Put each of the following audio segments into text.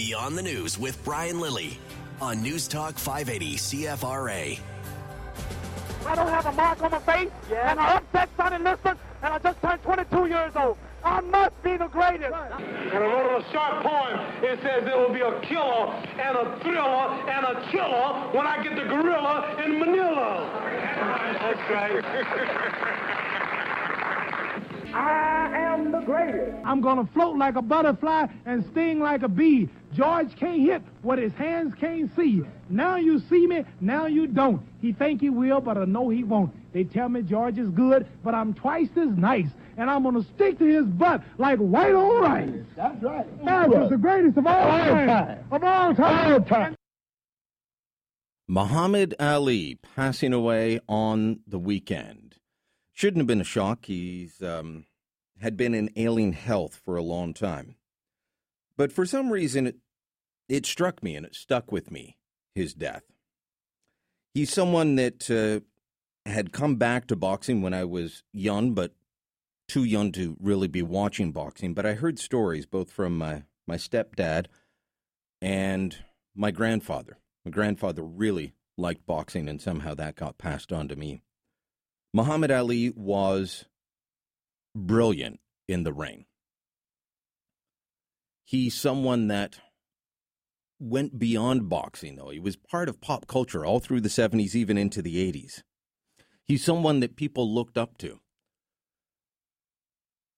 Beyond the News with Brian Lilley on News Talk 580 CFRA. I don't have a mark on my face, Yeah. and I upset Sonny Liston, and I just turned 22 years old. I must be the greatest. And I wrote a short poem. It says there will be a killer and a thriller and a killer when I get the gorilla in Manila. That's right. I am the greatest. I'm gonna float like a butterfly and sting like a bee. George can't hit what his hands can't see. Now you see me, now you don't. He think he will, but I know he won't. They tell me George is good, but I'm twice as nice. And I'm gonna stick to his butt like white on rice. That's right. That's the greatest of all time. Of all time. Muhammad Ali passing away on the weekend. Shouldn't have been a shock. He's um, had been in ailing health for a long time. But for some reason, it, it struck me and it stuck with me, his death. He's someone that uh, had come back to boxing when I was young, but too young to really be watching boxing. But I heard stories both from my, my stepdad and my grandfather. My grandfather really liked boxing, and somehow that got passed on to me. Muhammad Ali was brilliant in the ring. He's someone that went beyond boxing, though. He was part of pop culture all through the 70s, even into the 80s. He's someone that people looked up to.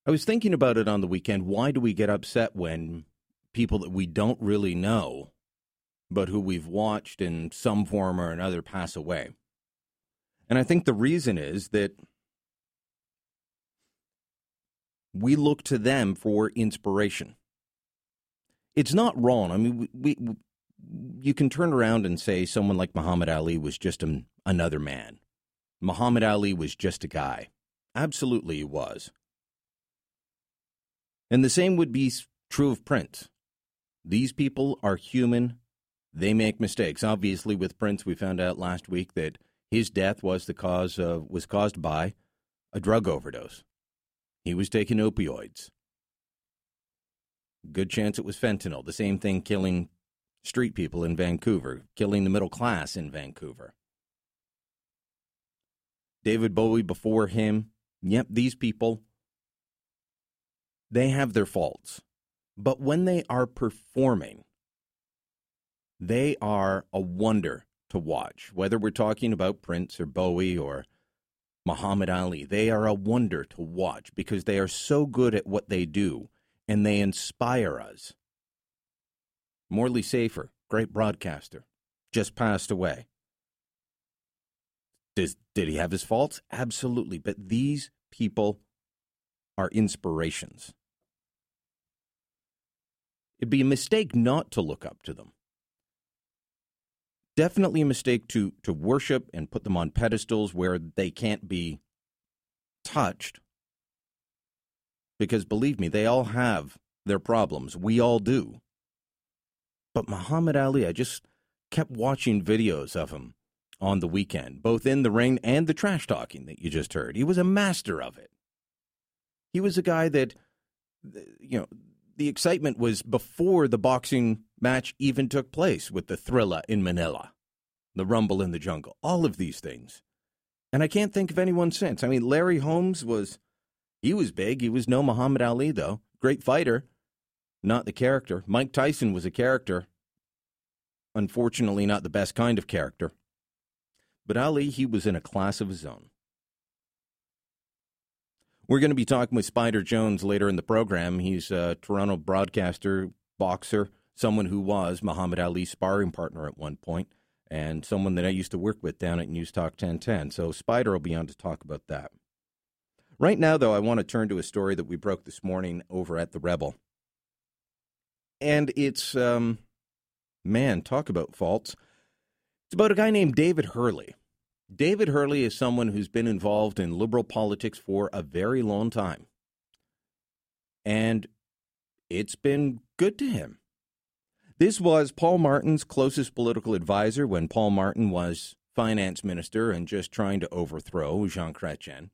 I was thinking about it on the weekend. Why do we get upset when people that we don't really know, but who we've watched in some form or another, pass away? And I think the reason is that we look to them for inspiration. It's not wrong. I mean, we, we you can turn around and say someone like Muhammad Ali was just an, another man. Muhammad Ali was just a guy. Absolutely, he was. And the same would be true of Prince. These people are human. They make mistakes. Obviously, with Prince, we found out last week that his death was the cause of, was caused by a drug overdose. He was taking opioids. Good chance it was fentanyl. The same thing killing street people in Vancouver, killing the middle class in Vancouver. David Bowie before him. Yep, these people, they have their faults. But when they are performing, they are a wonder to watch. Whether we're talking about Prince or Bowie or Muhammad Ali, they are a wonder to watch because they are so good at what they do and they inspire us. Morley Safer, great broadcaster, just passed away. Does, did he have his faults? Absolutely. But these people are inspirations. It'd be a mistake not to look up to them. Definitely a mistake to, to worship and put them on pedestals where they can't be touched. Because believe me, they all have their problems. We all do. But Muhammad Ali, I just kept watching videos of him on the weekend, both in the ring and the trash talking that you just heard. He was a master of it. He was a guy that, you know, the excitement was before the boxing match even took place with the thriller in Manila, the rumble in the jungle, all of these things. And I can't think of anyone since. I mean, Larry Holmes was, he was big. He was no Muhammad Ali, though. Great fighter, not the character. Mike Tyson was a character. Unfortunately, not the best kind of character. But Ali, he was in a class of his own. We're going to be talking with Spider Jones later in the program. He's a Toronto broadcaster, boxer, someone who was Muhammad Ali's sparring partner at one point, and someone that I used to work with down at News Talk 1010. So Spider will be on to talk about that. Right now, though, I want to turn to a story that we broke this morning over at The Rebel. And it's, um, man, talk about faults. It's about a guy named David Herle. David Herle is someone who's been involved in liberal politics for a very long time. And it's been good to him. This was Paul Martin's closest political advisor when Paul Martin was finance minister and just trying to overthrow Jean Chrétien.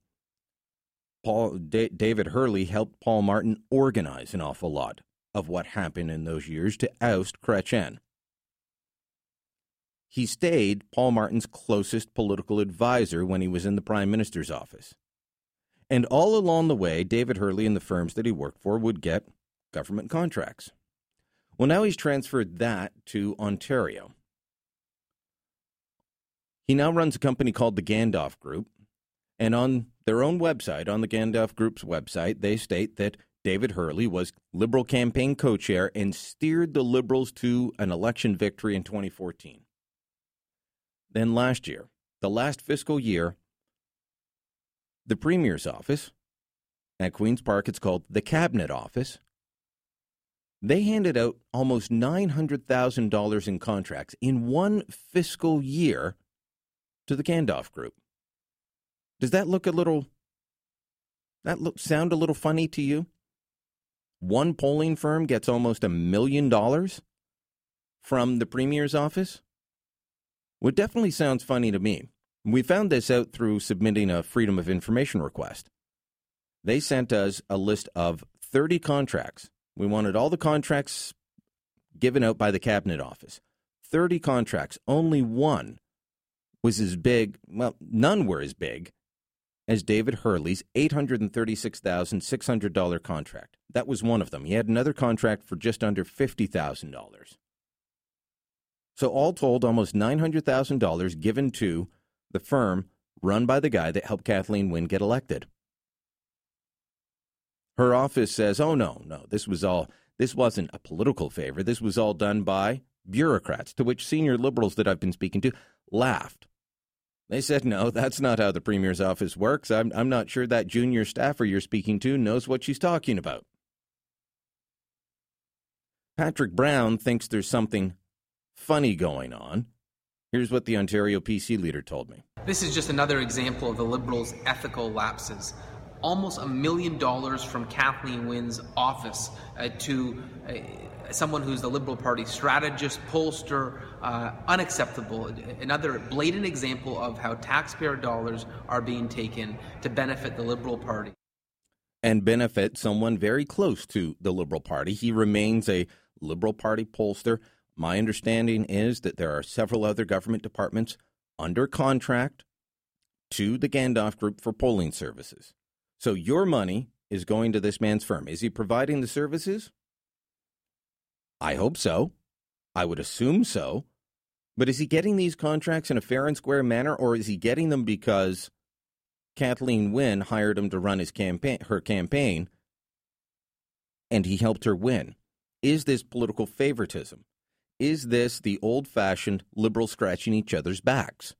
Paul D- David Herle helped Paul Martin organize an awful lot of what happened in those years to oust Chrétien. He stayed Paul Martin's closest political advisor when he was in the prime minister's office. And all along the way, David Herle and the firms that he worked for would get government contracts. Well, now he's transferred that to Ontario. He now runs a company called the Gandalf Group. And on their own website, on the Gandalf Group's website, they state that David Herle was Liberal campaign co chair and steered the Liberals to an election victory in 2014. Then last year, the last fiscal year, the Premier's office at Queen's Park, it's called the Cabinet Office, they handed out almost $900,000 in contracts in one fiscal year to the Gandalf Group. Does that look a little, that look, sound a little funny to you? One polling firm gets almost a million dollars from the Premier's office? It definitely sounds funny to me. We found this out through submitting a Freedom of Information request. They sent us a list of 30 contracts we wanted all the contracts given out by the Cabinet Office. 30 contracts. Only one was as big, well, none were as big as David Herle's $836,600 contract. That was one of them. He had another contract for just under $50,000. So, all told, almost $900,000 given to the firm run by the guy that helped Kathleen Wynne get elected. Her office says, "Oh no, no, this was all this wasn't a political favor. This was all done by bureaucrats." To which senior liberals that I've been speaking to laughed. They said, "No, that's not how the premier's office works. I'm I'm not sure that junior staffer you're speaking to knows what she's talking about." Patrick Brown thinks there's something funny going on. Here's what the Ontario PC leader told me. This is just another example of the Liberals' ethical lapses almost a million dollars from Kathleen Wynne's office uh, to uh, someone who's the Liberal Party strategist, pollster, uh, unacceptable. Another blatant example of how taxpayer dollars are being taken to benefit the Liberal Party. And benefit someone very close to the Liberal Party. He remains a Liberal Party pollster. My understanding is that there are several other government departments under contract to the Gandalf Group for polling services. So your money is going to this man's firm. Is he providing the services? I hope so. I would assume so. But is he getting these contracts in a fair and square manner, or is he getting them because Kathleen Wynne hired him to run his campaign, her campaign, and he helped her win? Is this political favoritism? Is this the old-fashioned liberal scratching each other's backs?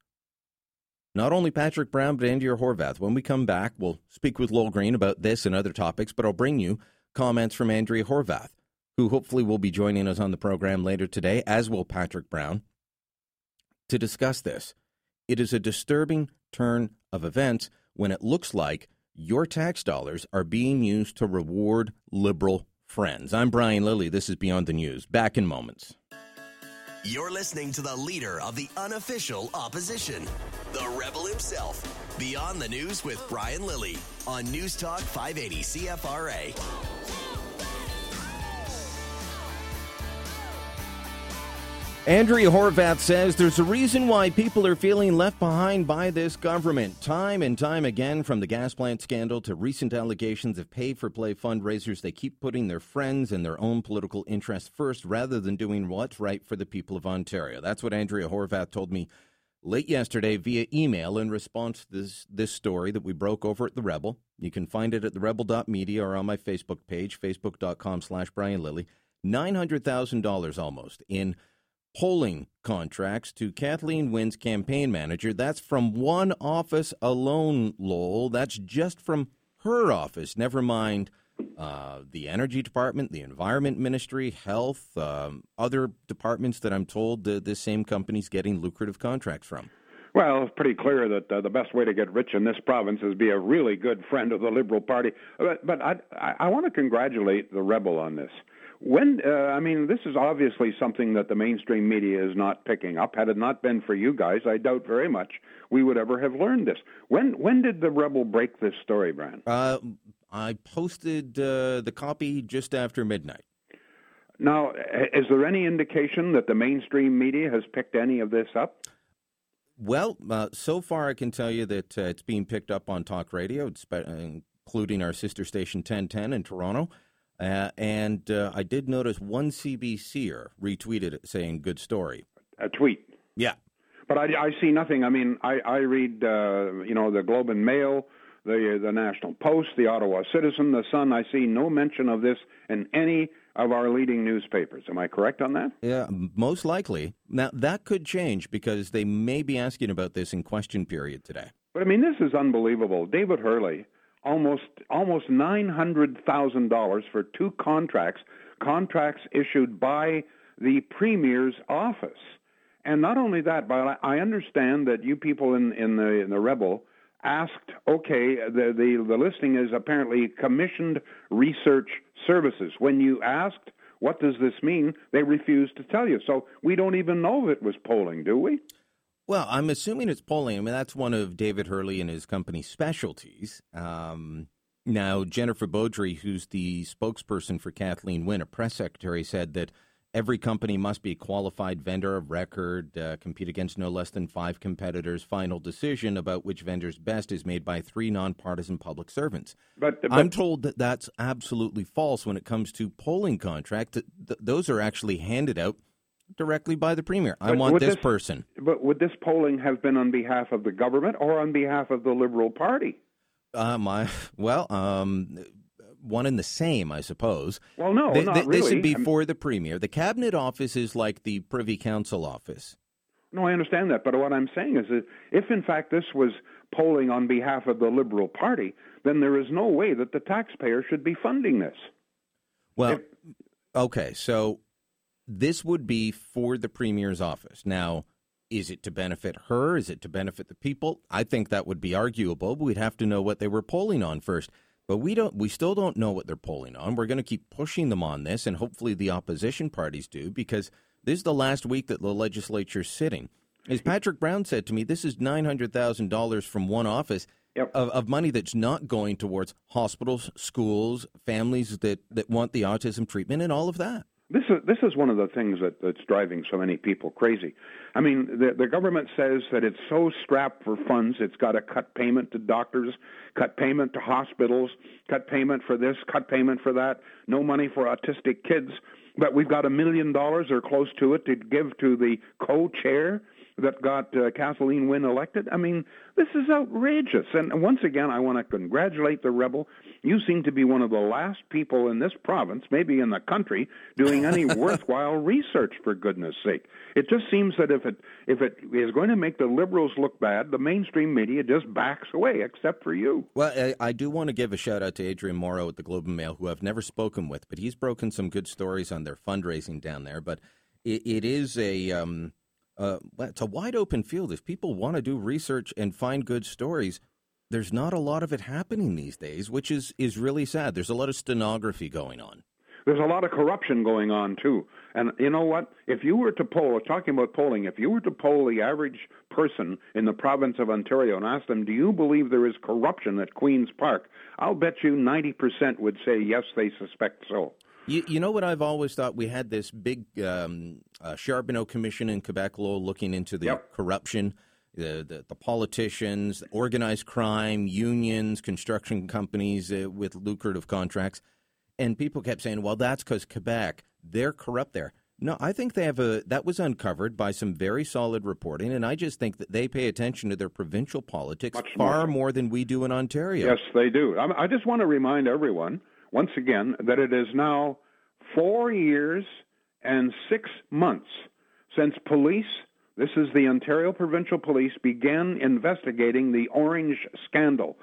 Not only Patrick Brown, but Andrea Horwath. When we come back, we'll speak with Lowell Green about this and other topics, but I'll bring you comments from Andrea Horwath, who hopefully will be joining us on the program later today, as will Patrick Brown, to discuss this. It is a disturbing turn of events when it looks like your tax dollars are being used to reward liberal friends. I'm Brian Lilley. This is Beyond the News. Back in moments. You're listening to the leader of the unofficial opposition, the rebel himself. Beyond the News with Brian Lilly on News Talk 580 CFRA. Andrea Horwath says there's a reason why people are feeling left behind by this government. Time and time again, from the gas plant scandal to recent allegations of pay for play fundraisers, they keep putting their friends and their own political interests first rather than doing what's right for the people of Ontario. That's what Andrea Horwath told me late yesterday via email in response to this, this story that we broke over at The Rebel. You can find it at therebel.media or on my Facebook page, facebook.com slash Brian Lilley. $900,000 almost in polling contracts to Kathleen Wynne's campaign manager. That's from one office alone, Lowell. That's just from her office. Never mind uh, the energy department, the environment ministry, health, um, other departments that I'm told the, same company's getting lucrative contracts from. Well, it's pretty clear that uh, the best way to get rich in this province is be a really good friend of the Liberal Party. But, but I, I, I want to congratulate the Rebel on this. When uh, I mean, this is obviously something that the mainstream media is not picking up. Had it not been for you guys, I doubt very much we would ever have learned this. When when did the Rebel break this story, Brian? Uh, I posted uh, the copy just after midnight. Now, is there any indication that the mainstream media has picked any of this up? Well, uh, so far I can tell you that uh, it's being picked up on talk radio, including our sister station 1010 in Toronto. Uh, and uh, I did notice one CBCer retweeted it saying, good story. A tweet? Yeah. But I, I see nothing. I mean, I, I read, uh, you know, the Globe and Mail, the the National Post, the Ottawa Citizen, the Sun. I see no mention of this in any of our leading newspapers. Am I correct on that? Yeah, most likely. Now that could change because they may be asking about this in question period today. But I mean, this is unbelievable. David Herle, almost almost nine hundred thousand dollars for two contracts, contracts issued by the premier's office. And not only that, but I understand that you people in, in the in the rebel asked, okay, the, the, the listing is apparently commissioned research services. When you asked, what does this mean, they refused to tell you. So we don't even know if it was polling, do we? Well, I'm assuming it's polling. I mean, that's one of David Herle and his company's specialties. Um, now, Jennifer Beaudry, who's the spokesperson for Kathleen Wynne, a press secretary, said that Every company must be a qualified vendor of record, uh, compete against no less than five competitors. Final decision about which vendor's best is made by three nonpartisan public servants. But, but I'm told that that's absolutely false when it comes to polling contracts. Th- those are actually handed out directly by the premier. I want this, this person. But would this polling have been on behalf of the government or on behalf of the Liberal Party? My well, um, one and the same, I suppose. Well, no, they, not they, really. This would be for the premier. The cabinet office is like the Privy Council office. No, I understand that, but what I'm saying is that if in fact this was polling on behalf of the Liberal Party, then there is no way that the taxpayer should be funding this. Well, if... okay, so this would be for the premier's office. Now, is it to benefit her? Is it to benefit the people? I think that would be arguable. But we'd have to know what they were polling on first. But we don't. We still don't know what they're polling on. We're going to keep pushing them on this, and hopefully the opposition parties do, because this is the last week that the legislature's sitting. As Patrick Brown said to me, this is nine hundred thousand dollars from one office yep. of, of money that's not going towards hospitals, schools, families that, that want the autism treatment, and all of that. This is this is one of the things that, that's driving so many people crazy. I mean, the, the government says that it's so strapped for funds, it's got to cut payment to doctors, cut payment to hospitals, cut payment for this, cut payment for that, no money for autistic kids. But we've got a million dollars or close to it to give to the co-chair that got uh, Kathleen Wynne elected. I mean, this is outrageous. And once again, I want to congratulate the rebel. You seem to be one of the last people in this province, maybe in the country, doing any worthwhile research. For goodness' sake, it just seems that if it if it is going to make the liberals look bad, the mainstream media just backs away, except for you. Well, I, I do want to give a shout out to Adrian Morrow at the Globe and Mail, who I've never spoken with, but he's broken some good stories on their fundraising down there. But it, it is a um, uh, it's a wide open field. If people want to do research and find good stories, there's not a lot of it happening these days, which is, is really sad. There's a lot of stenography going on. There's a lot of corruption going on, too. And you know what? If you were to poll, talking about polling, if you were to poll the average person in the province of Ontario and ask them, do you believe there is corruption at Queen's Park? I'll bet you 90% would say, yes, they suspect so. You, you know what I've always thought? We had this big um, uh, Charbonneau Commission in Quebec law looking into the yep. corruption, the, the, the politicians, organized crime, unions, construction companies uh, with lucrative contracts. And people kept saying, well, that's because Quebec, they're corrupt there. No, I think they have a that was uncovered by some very solid reporting, and I just think that they pay attention to their provincial politics Much far more. more than we do in Ontario. Yes, they do. I just want to remind everyone once again that it is now four years and six months since police, this is the Ontario Provincial Police, began investigating the Ornge scandal.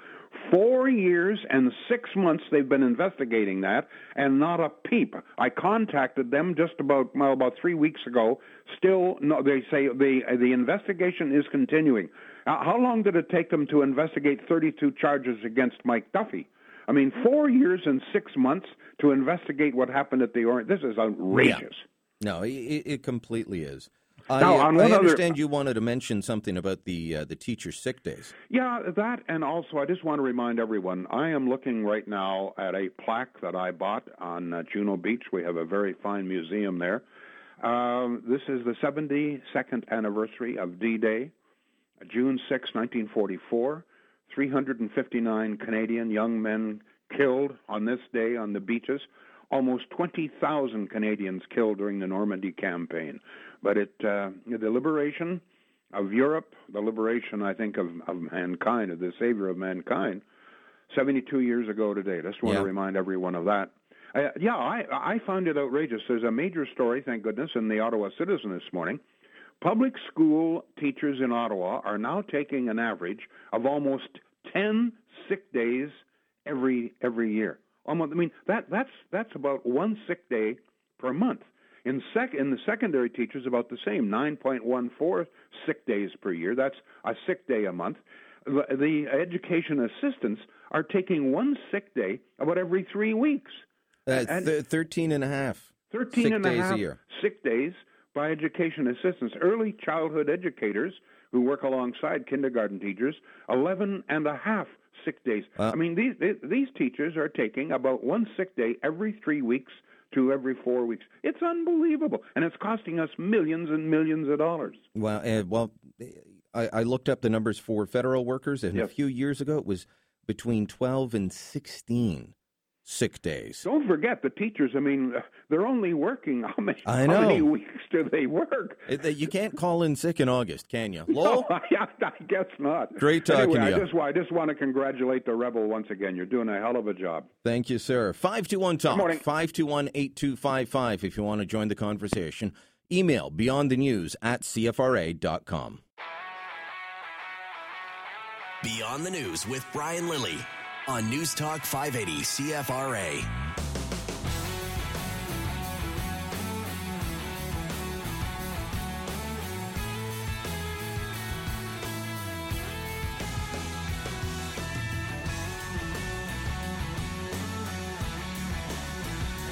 Four years and six months they've been investigating that, and not a peep. I contacted them just about well, about three weeks ago. Still, no, they say the the investigation is continuing. How long did it take them to investigate 32 charges against Mike Duffy? I mean, four years and six months to investigate what happened at the Ornge. This is outrageous. Yeah. No, it, it completely is. I, now, on one I other- understand you wanted to mention something about the uh, the teacher sick days. Yeah, that, and also I just want to remind everyone I am looking right now at a plaque that I bought on uh, Juno Beach. We have a very fine museum there. Um, this is the 72nd anniversary of D Day, June 6, 1944. 359 Canadian young men killed on this day on the beaches. Almost 20,000 Canadians killed during the Normandy campaign. But it, uh, the liberation of Europe, the liberation, I think, of, of mankind, of the savior of mankind, 72 years ago today. Just want Yeah. to remind everyone of that. Uh, yeah, I, I found it outrageous. There's a major story, thank goodness, in the Ottawa Citizen this morning. Public school teachers in Ottawa are now taking an average of almost 10 sick days every every year. Almost, I mean that that's that's about one sick day per month. In sec in the secondary teachers about the same, 9.14 sick days per year. That's a sick day a month. The, the education assistants are taking one sick day about every 3 weeks. Uh, And- th- 13 and a half 13 sick and a days half a year. sick days by education assistants. Early childhood educators who work alongside kindergarten teachers, 11 and a half sick days. Wow. I mean, these these teachers are taking about one sick day every three weeks to every four weeks. It's unbelievable, and it's costing us millions and millions of dollars. Well, uh, well, I, I looked up the numbers for federal workers, and a few years ago it was between 12 and 16 sick days. Don't forget the teachers. I mean, they're only working how many I how many weeks do they work? It- you can't call in sick in August, can you? No, I, I guess not. Great talking anyway, to I you. just, I just want to congratulate the Rebel once again. You're doing a hell of a job. Thank you, sir. 521 Talk. morning. 521 8255 if you want to join the conversation. Email beyond the news at CFRA.com. Beyond the News with Brian Lilley on News Talk 580 CFRA.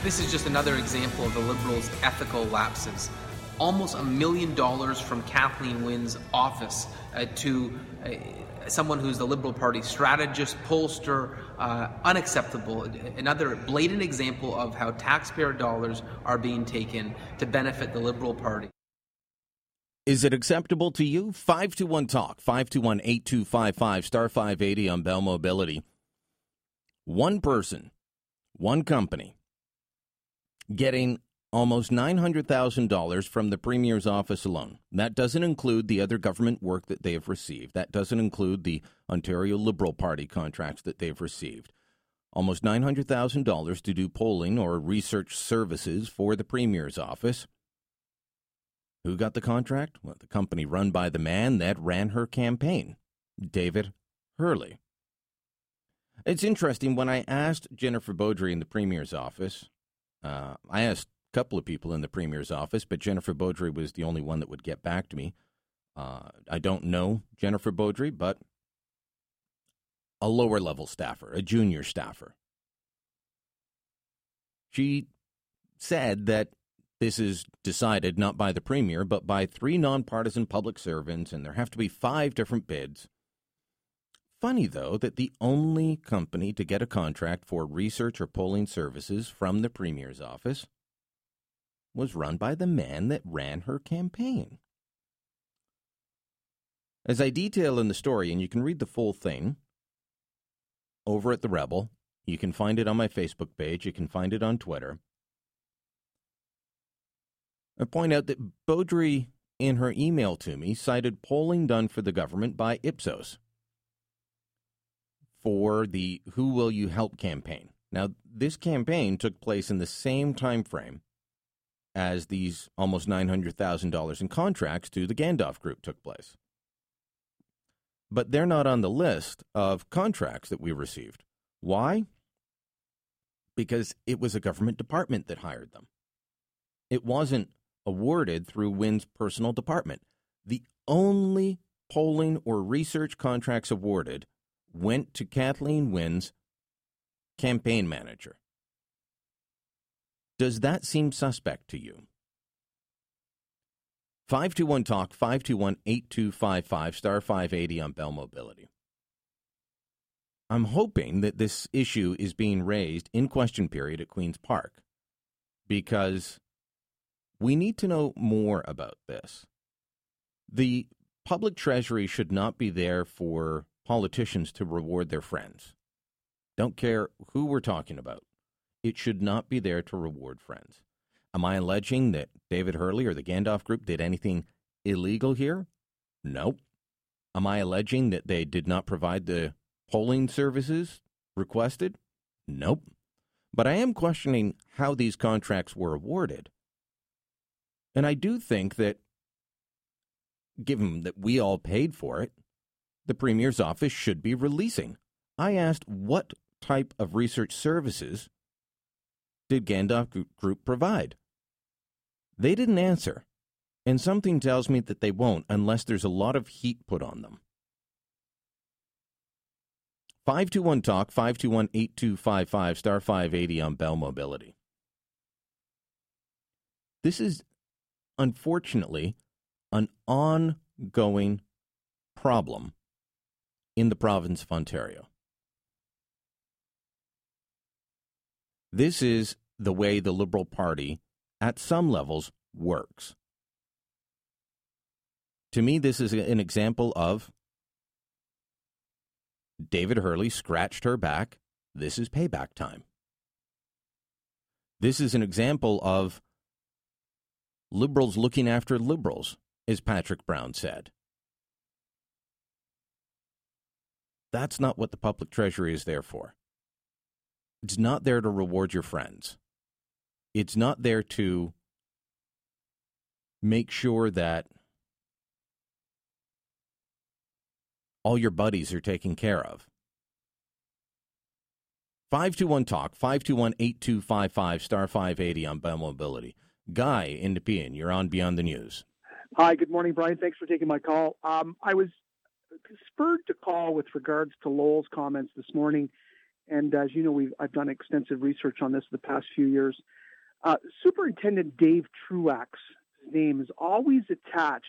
This is just another example of the Liberals' ethical lapses. Almost a million dollars from Kathleen Wynne's office uh, to uh, someone who's the Liberal Party strategist, pollster, uh, unacceptable. Another blatant example of how taxpayer dollars are being taken to benefit the Liberal Party. Is it acceptable to you? 521 Talk, 521 8255, star 580 on Bell Mobility. One person, one company, getting almost $900,000 from the Premier's office alone. That doesn't include the other government work that they have received. That doesn't include the Ontario Liberal Party contracts that they've received. Almost $900,000 to do polling or research services for the Premier's office. Who got the contract? Well, the company run by the man that ran her campaign, David Herle. It's interesting. When I asked Jennifer Beaudry in the Premier's office, uh, I asked couple of people in the Premier's office, but Jennifer Beaudry was the only one that would get back to me. Uh, I don't know Jennifer Beaudry, but a lower level staffer, a junior staffer. She said that this is decided not by the Premier, but by three nonpartisan public servants, and there have to be five different bids. Funny, though, that the only company to get a contract for research or polling services from the Premier's office was run by the man that ran her campaign. As I detail in the story, and you can read the full thing over at The Rebel, you can find it on my Facebook page, you can find it on Twitter. I point out that Beaudry, in her email to me, cited polling done for the government by Ipsos for the Who Will You Help campaign. Now, this campaign took place in the same time frame as these almost $900,000 in contracts to the Gandalf Group took place. But they're not on the list of contracts that we received. Why? Because it was a government department that hired them. It wasn't awarded through Wynne's personal department. The only polling or research contracts awarded went to Kathleen Wynne's campaign manager. Does that seem suspect to you? 521 Talk, 521 8255, star 580 on Bell Mobility. I'm hoping that this issue is being raised in question period at Queen's Park because we need to know more about this. The public treasury should not be there for politicians to reward their friends. Don't care who we're talking about. It should not be there to reward friends. Am I alleging that David Herle or the Gandalf Group did anything illegal here? Nope. Am I alleging that they did not provide the polling services requested? Nope. But I am questioning how these contracts were awarded. And I do think that, given that we all paid for it, the Premier's office should be releasing. I asked what type of research services did Gandalf Group provide? They didn't answer, and something tells me that they won't unless there's a lot of heat put on them. 521 Talk, 521 8255, star 580 on Bell Mobility. This is unfortunately an ongoing problem in the province of Ontario. This is the way the Liberal Party, at some levels, works. To me, this is an example of David Herle scratched her back. This is payback time. This is an example of liberals looking after liberals, as Patrick Brown said. That's not what the public treasury is there for. It's not there to reward your friends. It's not there to make sure that all your buddies are taken care of. 521 Talk, 521 8255, star 580 on Bell Mobility. Guy in Nepean, you're on Beyond the News. Hi, good morning, Brian. Thanks for taking my call. Um, I was spurred to call with regards to Lowell's comments this morning and as you know, we've I've done extensive research on this the past few years. Uh, Superintendent Dave Truax's name is always attached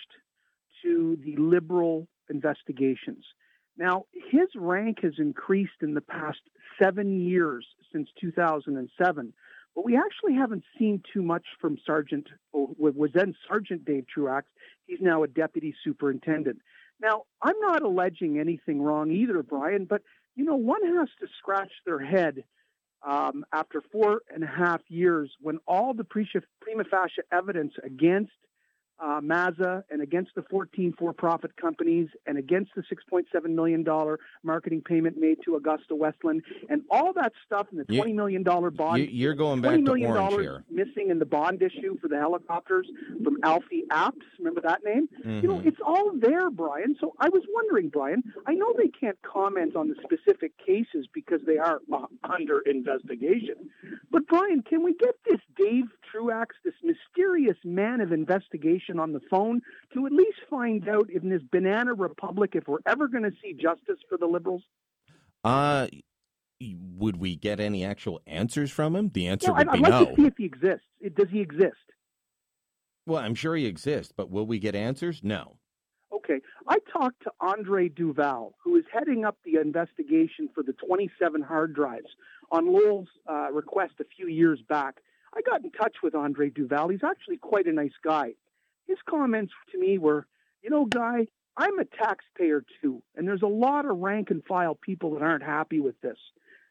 to the liberal investigations. Now, his rank has increased in the past seven years since 2007, but we actually haven't seen too much from Sergeant, was then Sergeant Dave Truax. He's now a deputy superintendent. Now, I'm not alleging anything wrong either, Brian, but you know, one has to scratch their head um, after four and a half years when all the prima facie evidence against uh, Mazza and against the 14 for-profit companies and against the 6.7 million dollar marketing payment made to AgustaWestland and all that stuff in the 20 million dollar bond. You, are going back to Ornge here. Missing in the bond issue for the helicopters from Alfie Apps. Remember that name? Mm-hmm. You know, mm-hmm. it's all there, Brian. So I was wondering, Brian. I know they can't comment on the specific cases because they are under investigation. But Brian, can we get this Dave Truax, this mysterious man of investigation? On the phone to at least find out in this banana republic if we're ever going to see justice for the liberals? Uh, would we get any actual answers from him? The answer no, would I'd, be I'd no. like to see if he exists. Does he exist? Well, I'm sure he exists, but will we get answers? No. Okay. I talked to Andre Duval, who is heading up the investigation for the 27 hard drives on Lowell's uh, request a few years back. I got in touch with Andre Duval. He's actually quite a nice guy his comments to me were, you know, Guy, I'm a taxpayer too, and there's a lot of rank and file people that aren't happy with this.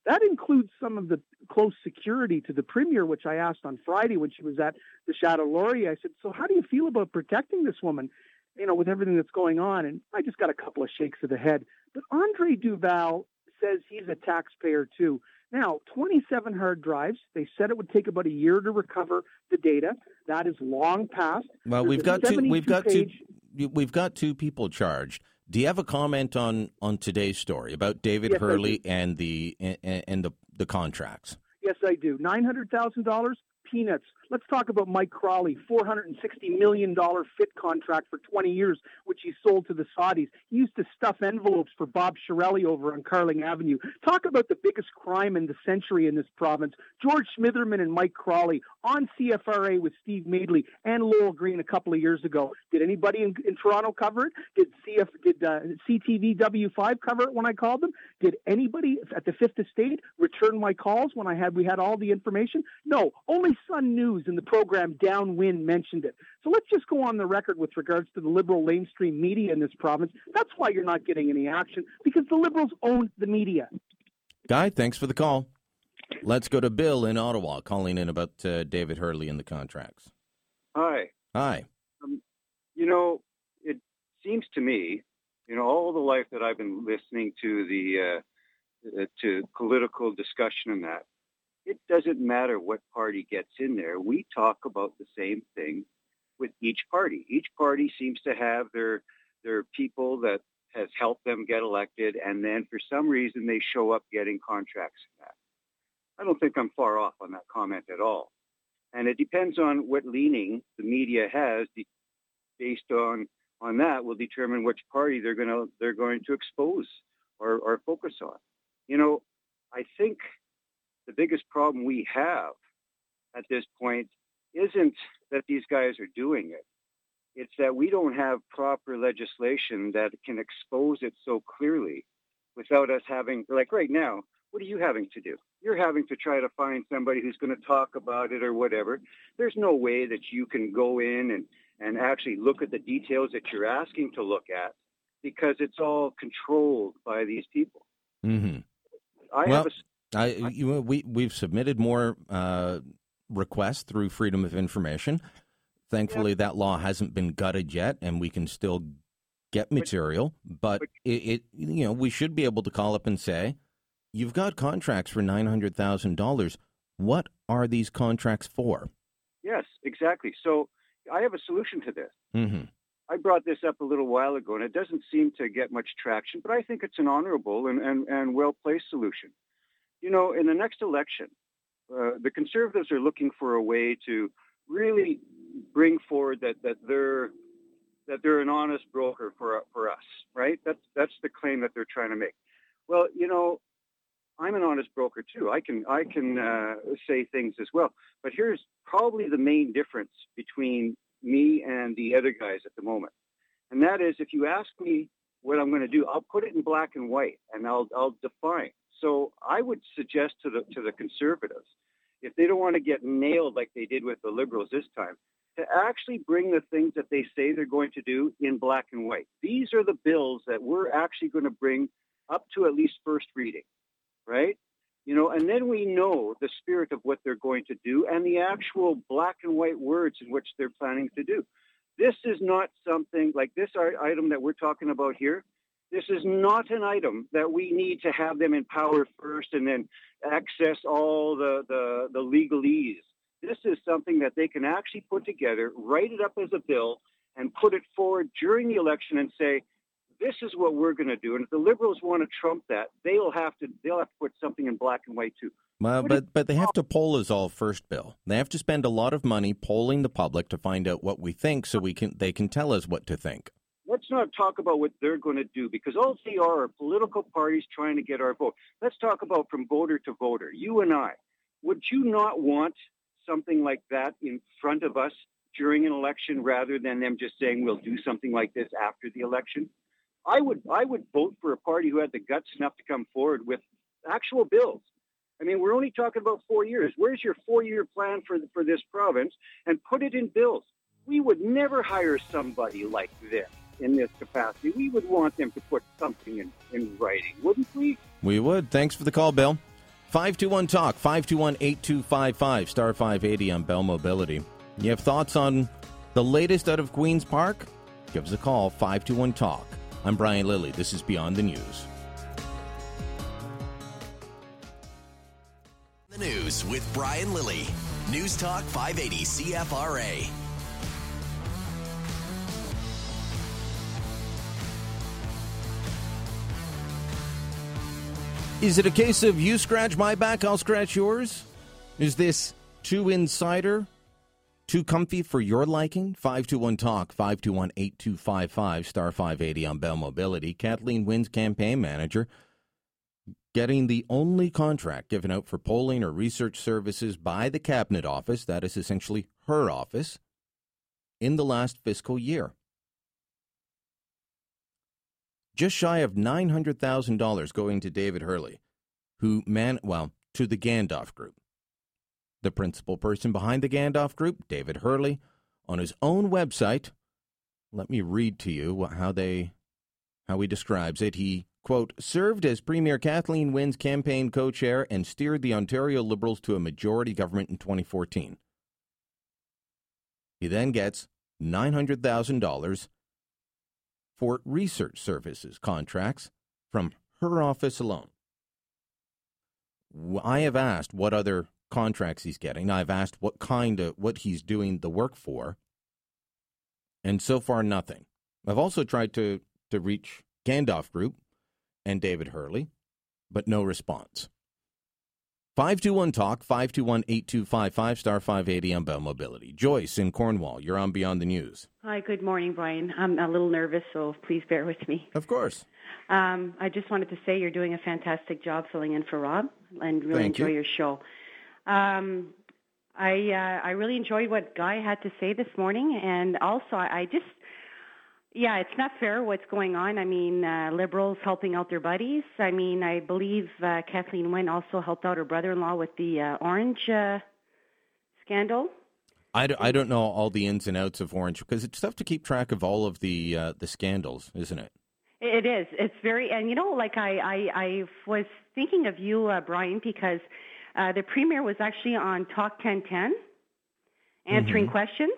That includes some of the close security to the premier, which I asked on Friday when she was at the Chateau Laurier. I said, "So how do you feel about protecting this woman?" You know, with everything that's going on, and I just got a couple of shakes of the head. But Andre Duval says he's a taxpayer too. Now, 27 hard drives. They said it would take about a year to recover the data. That is long past. Well, we've got two. We've got page... two. We've got two people charged. Do you have a comment on on today's story about David yes, Herle and the and, and the the contracts? Yes, I do. Nine hundred thousand dollars peanuts. Let's talk about Mike Crawley, $460 million fit contract for 20 years, which he sold to the Saudis. He used to stuff envelopes for Bob Chiarelli over on Carling Avenue. Talk about the biggest crime in the century in this province. George Smitherman and Mike Crawley on CFRA with Steve Madeley and Lowell Green a couple of years ago. Did anybody in, in Toronto cover it? Did CF did uh, CTV W5 cover it when I called them? Did anybody at the Fifth Estate return my calls when I had we had all the information? No, only Sun News in the program Downwind mentioned it. So let's just go on the record with regards to the liberal mainstream media in this province. That's why you're not getting any action because the liberals own the media. Guy, thanks for the call. Let's go to Bill in Ottawa calling in about uh, David Herle and the contracts. Hi. Hi. Um, you know, it seems to me, you know, all the life that I've been listening to the uh, to political discussion and that, it doesn't matter what party gets in there. We talk about the same thing with each party. Each party seems to have their their people that has helped them get elected, and then for some reason they show up getting contracts in that. I don't think I'm far off on that comment at all. And it depends on what leaning the media has. Based on on that, will determine which party they're going to they're going to expose or, or focus on. You know, I think the biggest problem we have at this point isn't that these guys are doing it. It's that we don't have proper legislation that can expose it so clearly without us having, like right now, what are you having to do? You're having to try to find somebody who's going to talk about it or whatever. There's no way that you can go in and, and actually look at the details that you're asking to look at because it's all controlled by these people. Mm-hmm. I well, have a I, you, we we've submitted more uh, requests through Freedom of Information. Thankfully, yeah. that law hasn't been gutted yet, and we can still get material. But, it, it, you know, we should be able to call up and say, "You've got contracts for nine hundred thousand dollars. What are these contracts for?" Yes, exactly. So I have a solution to this. Mm-hmm. I brought this up a little while ago, and it doesn't seem to get much traction, but I think it's an honorable and, and, and well placed solution. You know, in the next election, uh, the conservatives are looking for a way to really bring forward that, that they're that they're an honest broker for for us, right? That's that's the claim that they're trying to make. Well, you know, I'm an honest broker too. I can I can uh, say things as well. But here's probably the main difference between me and the other guys at the moment, and that is if you ask me what I'm going to do, I'll put it in black and white, and I'll I'll define. So I would suggest to the to the conservatives, if they don't want to get nailed like they did with the liberals this time, to actually bring the things that they say they're going to do in black and white. These are the bills that we're actually going to bring up to at least first reading, right? You know, and then we know the spirit of what they're going to do and the actual black and white words in which they're planning to do. This is not something like this item that we're talking about here. This is not an item that we need to have them in power first and then access all the, the, the legalese. This is something that they can actually put together, write it up as a bill, and put it forward during the election and say, this is what we're going to do. And if the liberals want to trump that, they'll have to they'll have to put something in black and white too. Well, but but they have to poll us all first, Bill. They have to spend a lot of money polling the public to find out what we think, so we can they can tell us what to think let's not talk about what they're going to do because all they are are political parties trying to get our vote. Let's talk about from voter to voter. You and I. Would you not want something like that in front of us during an election rather than them just saying we'll do something like this after the election? I would I would vote for a party who had the guts enough to come forward with actual bills. I mean, we're only talking about four years. Where's your four-year plan for for this province? And put it in bills. We would never hire somebody like this in this capacity, we would want them to put something in, in writing, wouldn't we? We would. Thanks for the call, Bill. 521 Talk, 521 8255, star 580 on Bell Mobility. You have thoughts on the latest out of Queen's Park? Give us a call, 521 Talk. I'm Brian Lilley. This is Beyond the News. The news with Brian Lilley. News Talk 580 CFRA. Is it a case of you scratch my back, I'll scratch yours? Is this Too insider? Too comfy for your liking? 521 Talk, 521 8255, star 580 on Bell Mobility. Kathleen Wynne's campaign manager getting the only contract given out for polling or research services by the Cabinet Office, that is essentially her office, in the last fiscal year. Just shy of $900,000 going to David Herle, who man, well, to the Gandalf Group. The principal person behind the Gandalf Group, David Herle, on his own website, let me read to you how they how he describes it. He quote served as Premier Kathleen Wynne's campaign co-chair and steered the Ontario Liberals to a majority government in 2014. He then gets $900,000 for research services contracts from her office alone. I have asked what other contracts he's getting. I've asked what kind of what he's doing the work for. And so far nothing. I've also tried to to reach Gandalf Group and David Herle, but no response. 521 Talk, 521 8255, star 580 on Bell Mobility. Joyce in Cornwall, you're on Beyond the News. Hi, good morning, Brian. I'm a little nervous, so please bear with me. Of course. Um, I just wanted to say you're doing a fantastic job filling in for Rob and really Thank enjoy you. your show. Um, I uh, I really enjoyed what Guy had to say this morning, and also I, I just yeah, it's not fair what's going on. I mean, uh, liberals helping out their buddies. I mean, I believe uh, Kathleen Wynne also helped out her brother-in-law with the uh, Ornge uh, scandal. I, d- I don't know all the ins and outs of Ornge because it's tough to keep track of all of the uh, the scandals, isn't it? It is. It's very, and you know, like I, I, I was thinking of you, uh, Brian, because uh, the premier was actually on Talk 1010, answering Mhm. questions.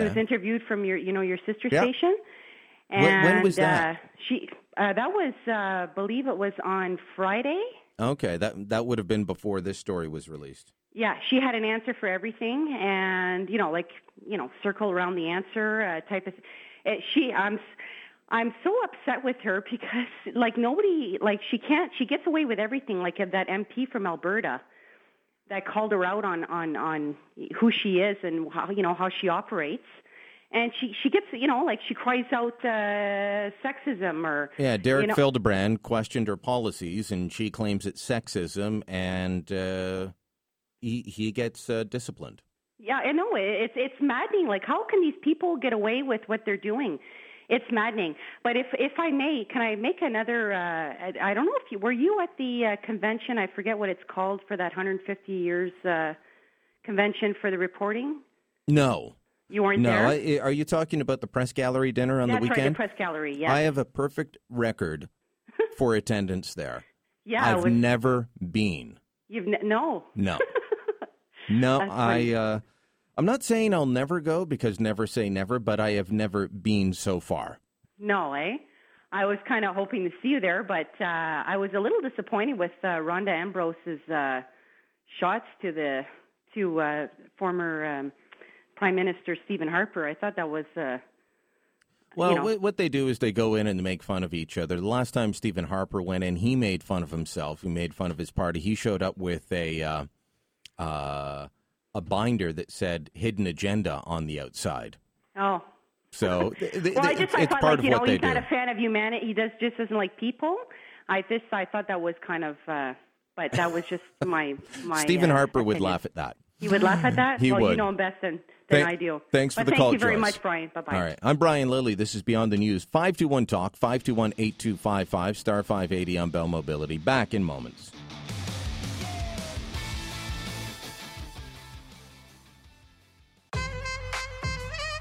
She was interviewed from your, you know, your sister station. When- And, when was that? Uh, she, uh, that was, uh, believe it was on Friday. Okay, that that would have been before this story was released. Yeah, she had an answer for everything, and you know, like you know, circle around the answer uh, type of. It, she, I'm, s- I'm so upset with her because like nobody, like she can't, she gets away with everything. Like that MP from Alberta that called her out on on on who she is and how you know how she operates, and she she gets you know like she cries out uh, sexism or Yeah, Derek you know, Fildebrandt questioned her policies, and she claims it's sexism, and uh, he he gets uh, disciplined. Yeah, I know it- it's it's maddening. Like, how can these people get away with what they're doing? It's maddening. But if if I may, can I make another? Uh, I don't know if you were you at the uh, convention. I forget what it's called for that 150 years uh, convention for the reporting. No, You weren't no. there. I, are you talking about the press gallery dinner on That's the right, weekend? the press gallery. Yeah, I have a perfect record for attendance there. yeah. I've was, never been. you've n- no. No, no. That's I uh, I'm not saying I'll never go because never say never, but I have never been so far. No, eh? I was kind of hoping to see you there, but uh, I was a little disappointed with uh, Rona Ambrose's uh, shots to the to uh, former um, Prime Minister Stephen Harper. I thought that was uh, Well, you know. what, what they do is they go in and make fun of each other. The last time Stephen Harper went in, he made fun of himself. He made fun of his party. He showed up with a uh, uh, a binder that said "hidden agenda" on the outside. oh. So th- th- Well, I just I it's thought part like of you know he's do. not a fan of humanity. He does just doesn't like people. I just I thought that was kind of, uh, but that was just my my. Stephen uh, Harper would opinion. laugh at that. He would laugh at that. He well, you would. know him best than than Thank- I do. Thanks for the thank call, Thank you very Joyce. much, Brian. Bye bye. All right. I'm Brian Lilley. This is Beyond the News. 521 Talk, 521 8255, star 580 on Bell Mobility. Back in moments.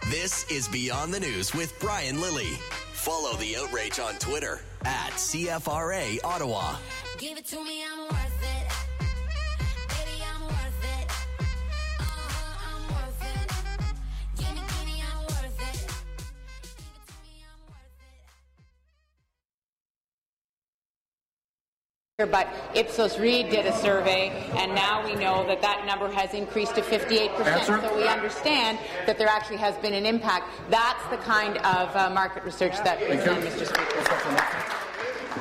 This is Beyond the News with Brian Lilley. Follow the outrage on Twitter at CFRA Ottawa. Give it to me, I'm worth But Ipsos Reid did a survey, and now we know that that number has increased to 58%. So we understand that there actually has been an impact. That's the kind of uh, market research that was done, Mr. Speaker.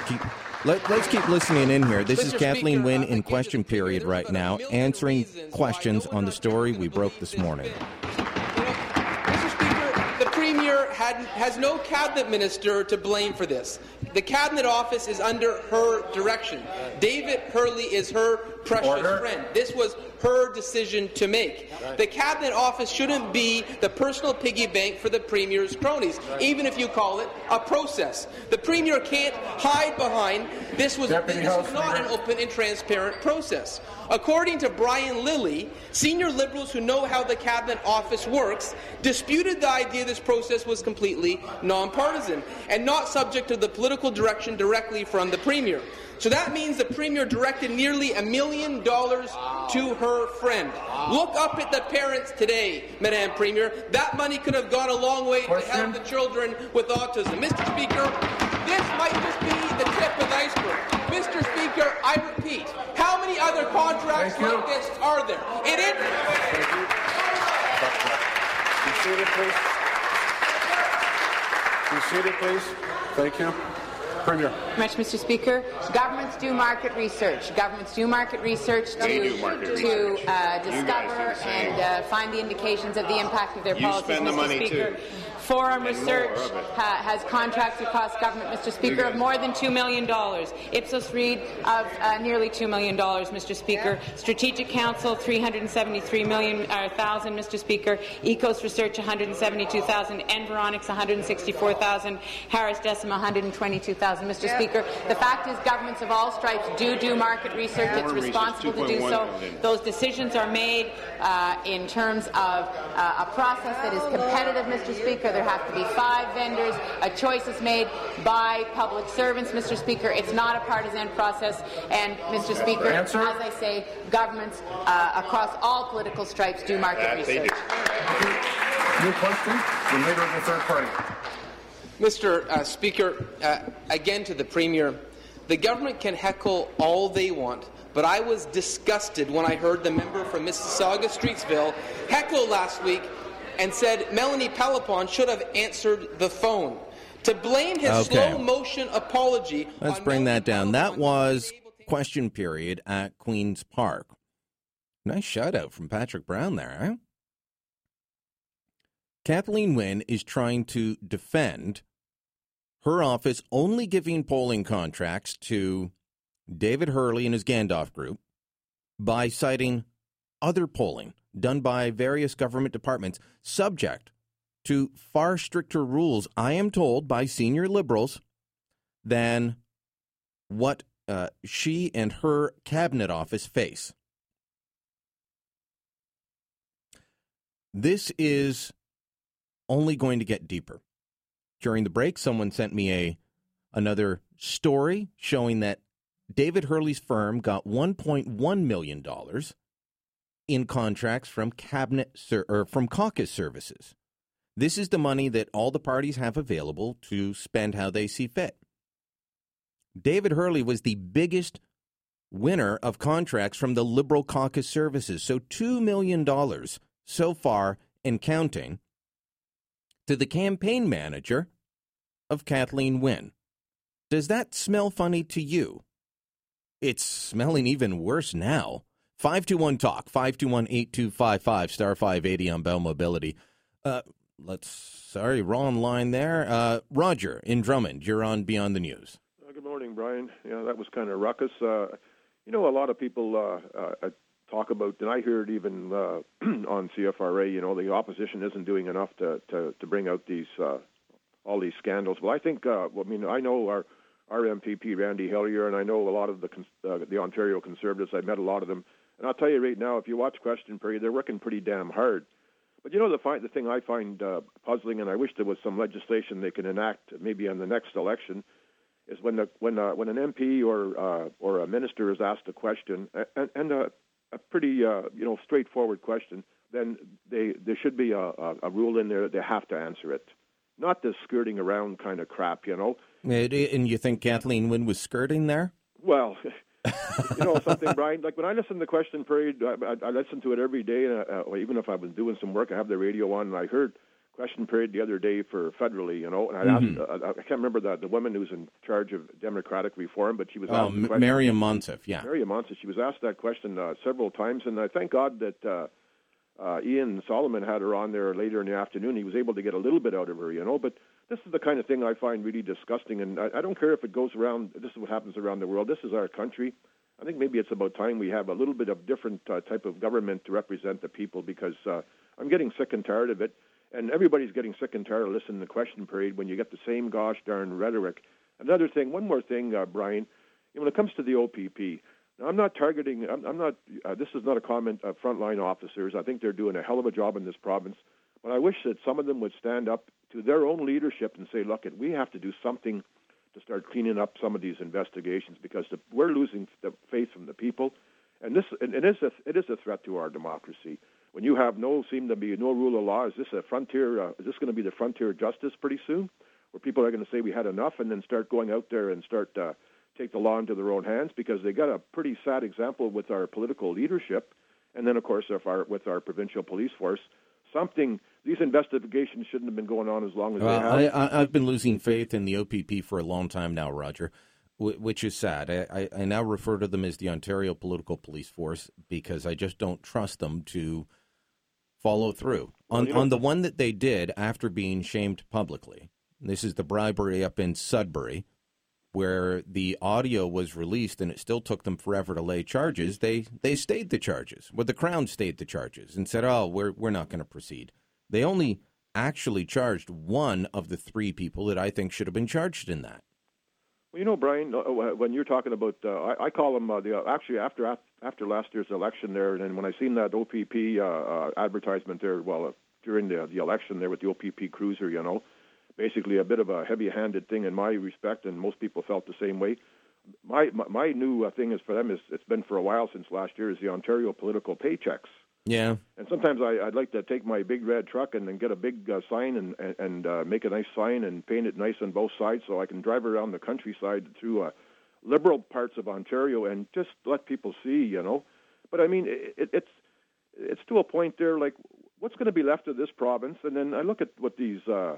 Keep, Let, us keep listening in here. This is Kathleen Speaker, Wynne in question period right now, answering questions on the story we broke this morning. Mr. Speaker, the Premier had, has no cabinet minister to blame for this. The cabinet office is under her direction. David Herle is her precious Order. friend. This was her decision to make. The cabinet office shouldn't be the personal piggy bank for the Premier's cronies, even if you call it a process. The Premier can't hide behind this was, Deputy this was not an open and transparent process. According to Brian Lilley, senior Liberals who know how the Cabinet Office works disputed the idea this process was completely nonpartisan and not subject to the political direction directly from the Premier. So that means the Premier directed nearly a million dollars to her friend. Look up at the parents today, Madame Premier. That money could have gone a long way to help the children with autism. Mr. Speaker, this might just be the tip of the iceberg. Mr. Speaker, I repeat, how many other contracts Thank you. like this are there? It is. Be seated, please. Be seated, please. Thank you. Premier. Much, Mr. Speaker. Governments do market research. Governments do market research to, market to uh, discover do the same. and uh, find the indications of the impact of their You policies, the Mr. Speaker. too. Forum Research ha- has contracts across government, Mr. Speaker, of more than $2 million. Ipsos Reid of uh, nearly $2 million, Mr. Speaker. Strategic Council, 373 million, uh, thousand, Mr. Speaker. EKOS Research, $172,000. Environics, 164,000. Harris Decima, 122,000. Mr. Speaker, the fact is governments of all stripes do do market research. It's responsible to do so. Those decisions are made uh, in terms of uh, a process that is competitive, Mr. Speaker. There have to be five vendors. A choice is made by public servants, Mr. Speaker. It's not a partisan process. And, Mr. Speaker, Answer. as I say, governments uh, across all political stripes do market That they research. New question. The leader of the third party. Mr. Uh, Speaker, uh, again to the Premier, the government can heckle all they want, but I was disgusted when I heard the member from Mississauga Streetsville heckle last week and said Melanie Pelopon should have answered the phone. To blame his Okay. slow motion apology Let's bring Melanie that down. That was question period at Queen's Park. Nice shout out from Patrick Brown there, huh? Kathleen Wynne is trying to defend her office only giving polling contracts to David Herle and his Gandalf group by citing other polling done by various government departments subject to far stricter rules, I am told, by senior liberals than what uh, she and her cabinet office face. This is only going to get deeper. During the break, someone sent me a another story showing that David Herle's firm got 1.1 million dollars in contracts from cabinet ser- or from caucus services. This is the money that all the parties have available to spend how they see fit. David Herle was the biggest winner of contracts from the Liberal caucus services. So $2 million so far and counting to the campaign manager of Kathleen Wynne. Does that smell funny to you? It's smelling even worse now. 521 Talk, 521 8255, star 580 on Bell Mobility. Uh, let's, sorry, wrong line there. Uh, Roger in Drummond, you're on Beyond the News. Uh, Good morning, Brian. Yeah, that was kind of ruckus. Uh, you know, a lot of people uh, uh, talk about, and I hear it even on CFRA. You know, the opposition isn't doing enough to to, to bring out these all these scandals. Well, I think, I mean, I know our our MPP Randy Hillier, and I know a lot of the uh, the Ontario Conservatives. I met a lot of them, and I'll tell you right now, if you watch Question Period, they're working pretty damn hard. But you know the fi- the thing I find uh, puzzling, and I wish there was some legislation they can enact maybe on the next election, is when the when uh, when an MP or uh, or a minister is asked a question and, and a, a pretty uh, you know straightforward question, then they there should be a, a, a rule in there that they have to answer it, not this skirting around kind of crap, you know. And you think Kathleen Wynne was skirting there? Well, you know something, Brian. Like when I listen to Question Period, I, I, I listen to it every day, and uh, uh, even if I've been doing some work, I have the radio on, and I heard question period the other day for federally, you know, and I Mhm. asked, uh, I can't remember the the woman who's in charge of Democratic reform, but she was Oh, asked M- question. Maryam Monsef, yeah. Maryam Monsef. She was asked that question uh, several times, and I thank God that uh, uh, Evan Solomon had her on there later in the afternoon. He was able to get a little bit out of her, you know. But this is the kind of thing I find really disgusting, and I, I don't care if it goes around. This is what happens around the world. This is our country. I think maybe it's about time we have a little bit of different uh, type of government to represent the people because uh, I'm getting sick and tired of it, and everybody's getting sick and tired of listening to the question period when you get the same gosh darn rhetoric. Another thing, one more thing, uh, Brian, when it comes to the OPP, now, I'm not targeting. I'm, I'm not. Uh, this is not a comment of frontline officers. I think they're doing a hell of a job in this province. But I wish that some of them would stand up to their own leadership and say, "Look, we have to do something to start cleaning up some of these investigations because the, we're losing the faith from the people, and this and it is a it is a threat to our democracy. When you have no seem to be no rule of law, is this a frontier? Uh, is this going to be the frontier justice pretty soon, where people are going to say we had enough and then start going out there and start uh, take the law into their own hands because they got a pretty sad example with our political leadership, and then of course if our, with our provincial police force. Something these investigations shouldn't have been going on as long as Well, they have. I, I, I've been losing faith in the OPP for a long time now, Roger, wh- which is sad. I, I, now refer to them as the Ontario Political Police Force because I just don't trust them to follow through on you know- on the one that they did after being shamed publicly. This is the bribery up in Sudbury, where the audio was released and it still took them forever to lay charges. They they stayed the charges. Well, the Crown stayed the charges and said, "Oh, we're we're not going to proceed." They only actually charged one of the three people that I think should have been charged in that. Well, you know, Brian, uh, when you're talking about, uh, I, I call them uh, the uh, actually after after last year's election there, and when I seen that OPP uh, uh, advertisement there, well, during the the election there with the OPP cruiser, you know, basically a bit of a heavy-handed thing in my respect, and most people felt the same way. My my, my new thing is for them is it's been for a while since last year is the Ontario political paychecks. Yeah. And sometimes I, I'd like to take my big red truck and then get a big uh, sign and and, uh, make a nice sign and paint it nice on both sides so I can drive around the countryside through uh, liberal parts of Ontario and just let people see, you know. But I mean, it, it's it's to a point there. Like, what's going to be left of this province? And then I look at what these uh,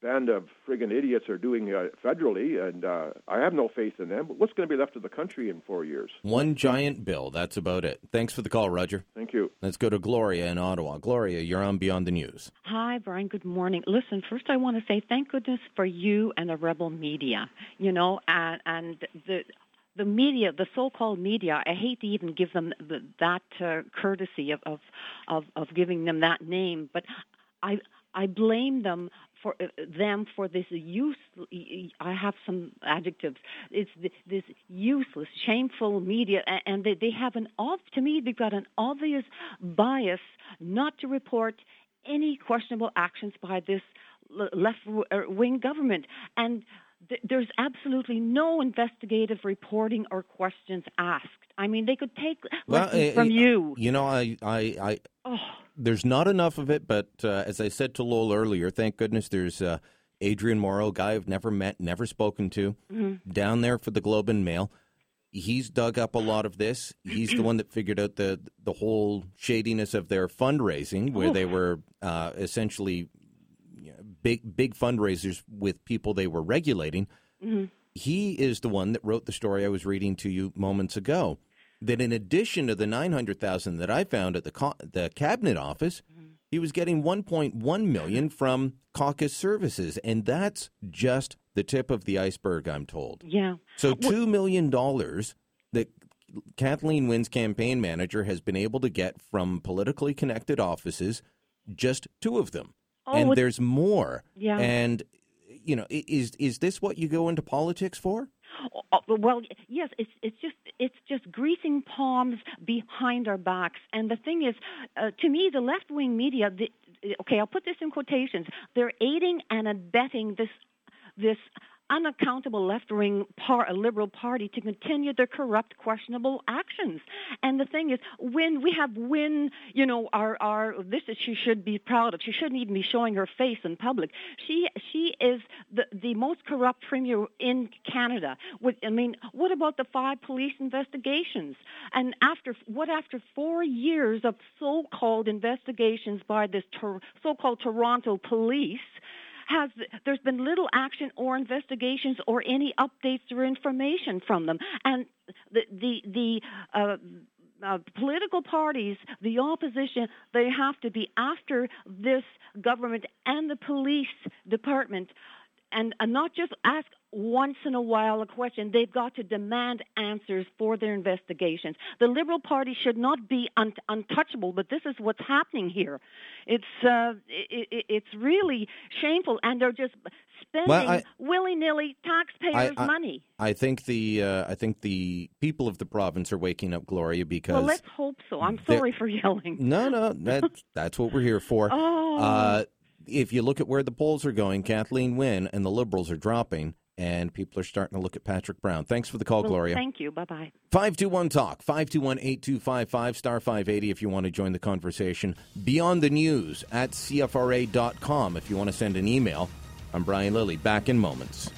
band of friggin' idiots are doing uh, federally, and uh, I have no faith in them. But what's going to be left of the country in four years? One giant bill. That's about it. Thanks for the call, Roger. Thank you. Let's go to Gloria in Ottawa. Gloria, you're on Beyond the News. Hi, Brian. Good morning. Listen, first I want to say thank goodness for you and the rebel media. You know, and and the the media, the so-called media. I hate to even give them the, that uh, courtesy of, of of of giving them that name, but I I blame them for uh, them for this use. I have some adjectives. It's this useless, shameful media, and they, they have an. To me, they've got an obvious bias not to report any questionable actions by this left-wing government, and th- there's absolutely no investigative reporting or questions asked. I mean, they could take lessons eh, from eh, you. You know, I, I, I Oh. there's not enough of it, but uh, as I said to Lowell earlier, thank goodness there's uh, Adrian Morrow, guy I've never met, never spoken to, Mhm. down there for the Globe and Mail. He's dug up a lot of this. He's the one that figured out the the whole shadiness of their fundraising, where Oh. they were uh, essentially you know, big big fundraisers with people they were regulating. Mhm. He is the one that wrote the story I was reading to you moments ago. That in addition to the nine hundred thousand that I found at the co- the cabinet office, he was getting one point one million from caucus services, and that's just the tip of the iceberg. I'm told. Yeah. So two million dollars that Kathleen Wynne's campaign manager has been able to get from politically connected offices, just two of them, Oh, and there's more. Yeah. And you know, is is this what you go into politics for? Oh, well, yes, it's it's just it's just greasing palms behind our backs. And the thing is, uh, to me, the left wing media. The, okay, I'll put this in quotations. They're aiding and abetting this this unaccountable left-wing par- liberal party to continue their corrupt, questionable actions. And the thing is, when we have Wynne, you know, our our this is she should be proud of. She shouldn't even be showing her face in public. She she is the the most corrupt premier in Canada. With I mean, what about the five police investigations? And after what after four years of so-called investigations by this Tor- so-called Toronto police? Has there's been little action or investigations or any updates or information from them. And the the the uh, uh, political parties, the opposition, they have to be after this government and the police department. And, and not just ask once in a while a question. They've got to demand answers for their investigations. The Liberal Party should not be un- untouchable, but this is what's happening here. It's uh, it, it's really shameful, and they're just spending Well, willy nilly taxpayers' I- money. I think the uh, I think the people of the province are waking up, Gloria, because Well, let's hope so. I'm sorry for yelling. no, no, that's that's what we're here for. Oh. Uh, if you look at where the polls are going, Kathleen Wynne and the Liberals are dropping, and people are starting to look at Patrick Brown. Thanks for the call, Well, Gloria. Thank you. Bye bye. 521 Talk, 521 8255, star 580 if you want to join the conversation. Beyond the News at CFRA.com if you want to send an email. I'm Brian Lilley, back in moments.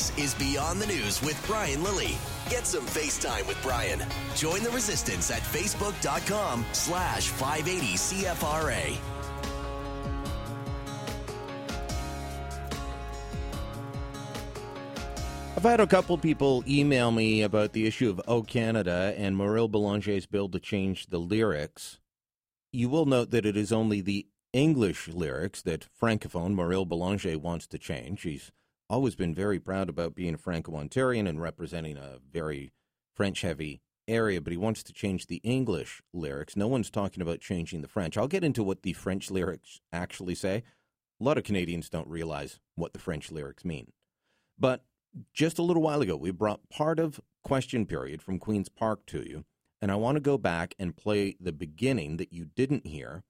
This is Beyond the News with Brian Lilley. Get some FaceTime with Brian. Join the resistance at facebook.com slash 580 CFRA. I've had a couple people email me about the issue of O Canada and Mauril Bélanger's bill to change the lyrics. You will note that it is only the English lyrics that Francophone Maurice Boulanger wants to change. He's always been very proud about being a Franco-Ontarian and representing a very French-heavy area, but he wants to change the English lyrics. No one's talking about changing the French. I'll get into what the French lyrics actually say. A lot of Canadians don't realize what the French lyrics mean. But just a little while ago, we brought part of Question Period from Queen's Park to you, and I want to go back and play the beginning that you didn't hear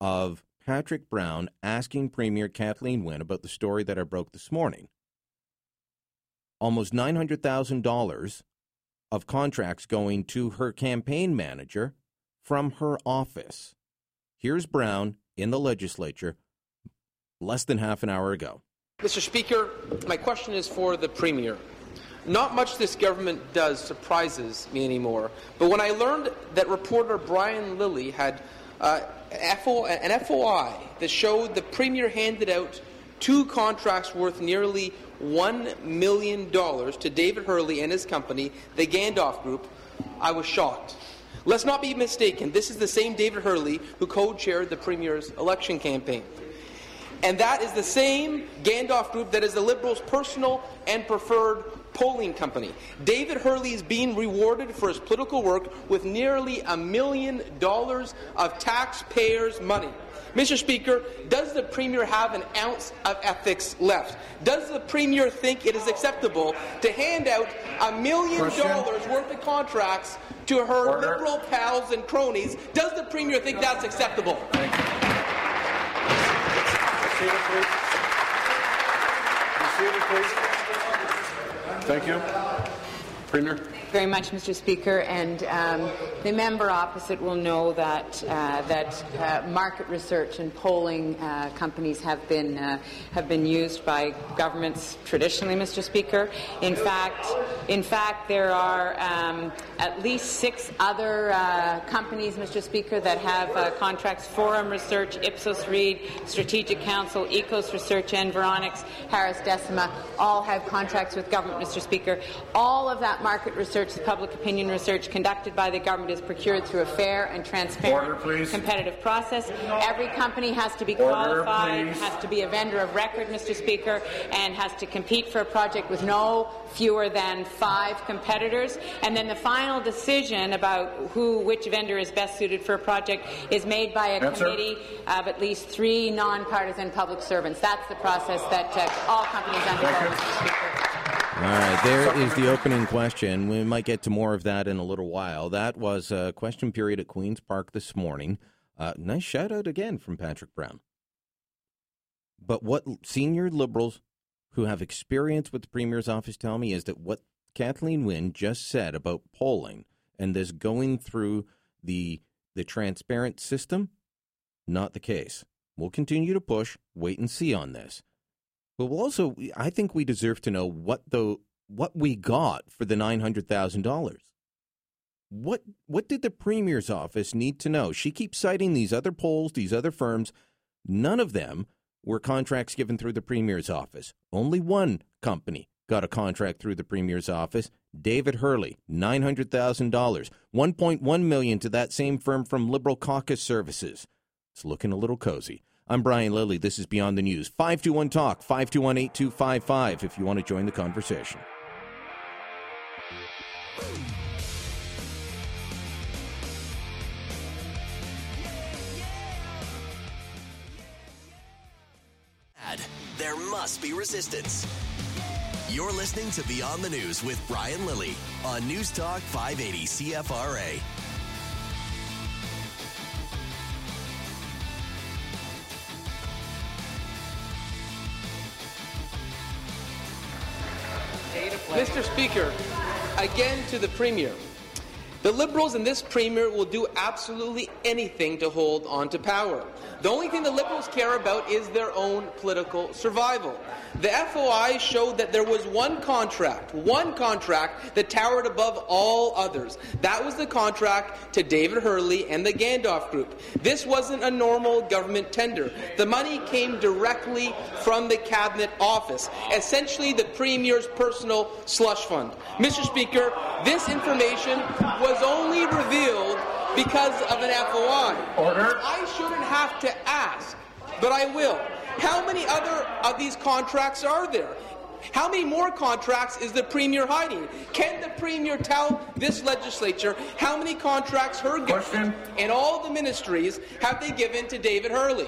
of Patrick Brown asking Premier Kathleen Wynne about the story that I broke this morning. Almost $900,000 of contracts going to her campaign manager from her office. Here's Brown in the legislature less than half an hour ago. Mr. Speaker, my question is for the Premier. Not much this government does surprises me anymore, but when I learned that reporter Brian Lilley had uh, FO, an FOI that showed the Premier handed out two contracts worth nearly $1 million to David Herle and his company, the Gandalf Group, I was shocked. Let's not be mistaken, this is the same David Herle who co-chaired the Premier's election campaign. And that is the same Gandalf Group that is the Liberals' personal and preferred polling company. David Herle is being rewarded for his political work with nearly a million dollars of taxpayers' money. Mr. Speaker, does the Premier have an ounce of ethics left? Does the Premier think it is acceptable to hand out a million dollars worth of contracts to her Order. Liberal pals and cronies? Does the Premier think that's acceptable? Seated, please. Be seated, please. Thank you. Premier. Very much, Mr. Speaker, and um, the member opposite will know that uh, that uh, market research and polling uh, companies have been uh, have been used by governments traditionally, Mr. Speaker. In fact, in fact, there are um, at least six other uh, companies, Mr. Speaker, that have uh, contracts: Forum Research, Ipsos Reid, Strategic Council, EKOS Research, Environics, Harris Decima, all have contracts with government, Mr. Speaker. All of that market research, the public opinion research conducted by the government, is procured through a fair and transparent, Order, competitive process. Every company has to be Order, qualified, please. has to be a vendor of record, Mr. Speaker, and has to compete for a project with no fewer than five competitors. And then the final decision about who, which vendor is best suited for a project is made by a committee of at least three nonpartisan public servants. That's the process that uh, all companies undergo. Mr. Speaker. All right, there is the opening question. We might get to more of that in a little while. That was a question period at Queen's Park this morning. Uh, nice shout out again from Patrick Brown. But what senior liberals who have experience with the Premier's office tell me is that what Kathleen Wynne just said about polling and this going through the the transparent system, not the case. We'll continue to push, wait and see on this. We'll also, I think we deserve to know what the what we got for the nine hundred thousand dollars. What what did the premier's office need to know? She keeps citing these other polls, these other firms. None of them were contracts given through the premier's office. Only one company got a contract through the premier's office. David Herle, nine hundred thousand dollars, one point one million to that same firm from Liberal Caucus Services. It's looking a little cozy. I'm Brian Lilley. This is Beyond the News. 521 Talk, 521 8255 if you want to join the conversation. There must be resistance. You're listening to Beyond the News with Brian Lilley on News Talk 580 CFRA. Mr. Speaker, again to the Premier. The Liberals and this Premier will do absolutely anything to hold on to power. The only thing the Liberals care about is their own political survival. The FOI showed that there was one contract, one contract that towered above all others. That was the contract to David Herle and the Gandalf Group. This wasn't a normal government tender. The money came directly from the Cabinet Office, essentially the Premier's personal slush fund. Mr. Speaker, this information was only revealed because of an FOI. Order. I shouldn't have to ask, but I will. How many other of these contracts are there? How many more contracts is the Premier hiding? Can the Premier tell this legislature how many contracts her government and all the ministries have they given to David Herle?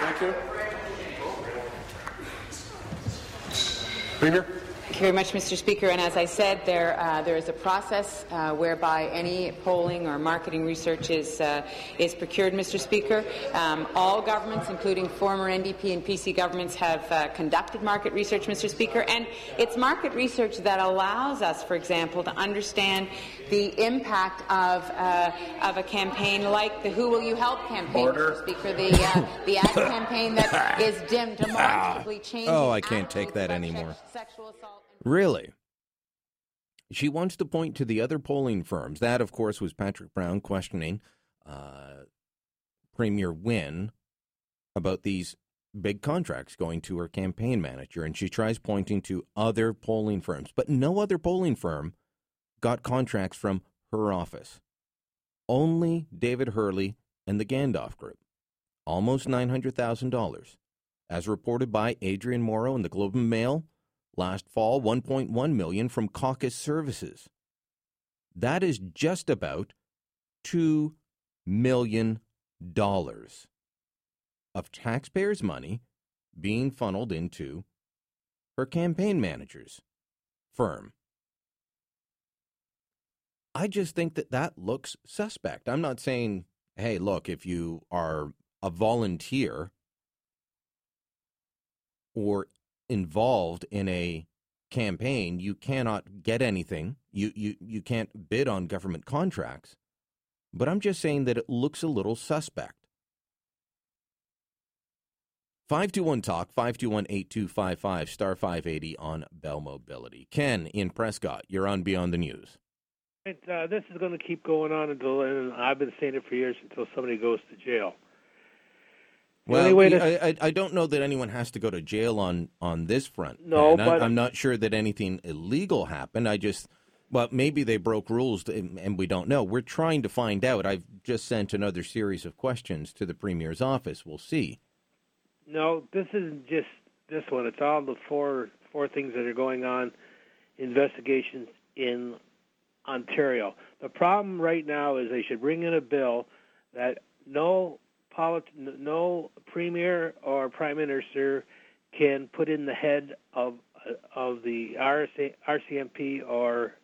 Thank you. Premier. Thank you very much, Mr. Speaker. And as I said, there uh, there is a process uh, whereby any polling or marketing research is uh, is procured, Mr. Speaker. Um, all governments, including former NDP and PC governments, have uh, conducted market research, Mr. Speaker, and it's market research that allows us, for example, to understand the impact of uh, of a campaign like the "Who Will You Help" campaign, Order. Mr. Speaker, the uh, the ad campaign that is dim, demonstrably changing. Oh, I can't take that anymore. Sexual assault. Really? She wants to point to the other polling firms. That, of course, was Patrick Brown questioning uh, Premier Wynne about these big contracts going to her campaign manager. And she tries pointing to other polling firms, but no other polling firm got contracts from her office. Only David Herle and the Gandalf Group. Almost $900,000. As reported by Adrian Morrow in the Globe and Mail, last fall 1.1 million from caucus services. That is just about 2 million dollars of taxpayers money being funneled into her campaign manager's firm. I just think that that looks suspect. I'm not saying hey look if you are a volunteer or involved in a campaign, you cannot get anything. You, you, you can't bid on government contracts. But I'm just saying that it looks a little suspect. 521 Talk, 521 8255, star 580 on Bell Mobility. Ken in Prescott, you're on Beyond the News. It, uh, this is going to keep going on until, and I've been saying it for years, until somebody goes to jail. Well, to- I, I, I don't know that anyone has to go to jail on, on this front. No, and I- but- I'm not sure that anything illegal happened. I just, well, maybe they broke rules and and we don't know. We're trying to find out. I've just sent another series of questions to the Premier's office. We'll see. No, this isn't just this one. It's all the four four things that are going on, investigations in Ontario. The problem right now is they should bring in a bill that no polit- no premier or prime minister can put in the head of of the RC, RCMP or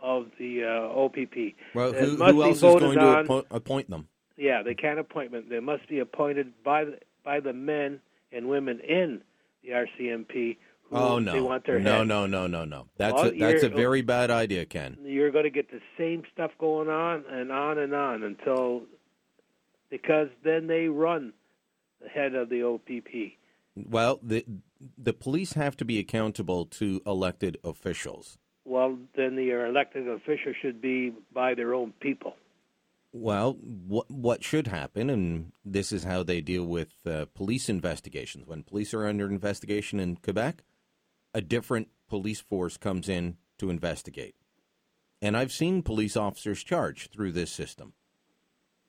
of the uh, OPP. Well, who, who else is going to on- appo- appoint them? Yeah, they can't appoint them. They must be appointed by the, by the men and women in the RCMP who Oh they no, want their no, head. no, no, no, no. That's Well, a, that's a very bad idea, Ken. You're going to get the same stuff going on and on and on until because then they run the head of the OPP. Well, the the police have to be accountable to elected officials. Well, then the elected official should be by their own people. Well, what what should happen, and this is how they deal with uh, police investigations. When police are under investigation in Quebec, a different police force comes in to investigate. And I've seen police officers charged through this system.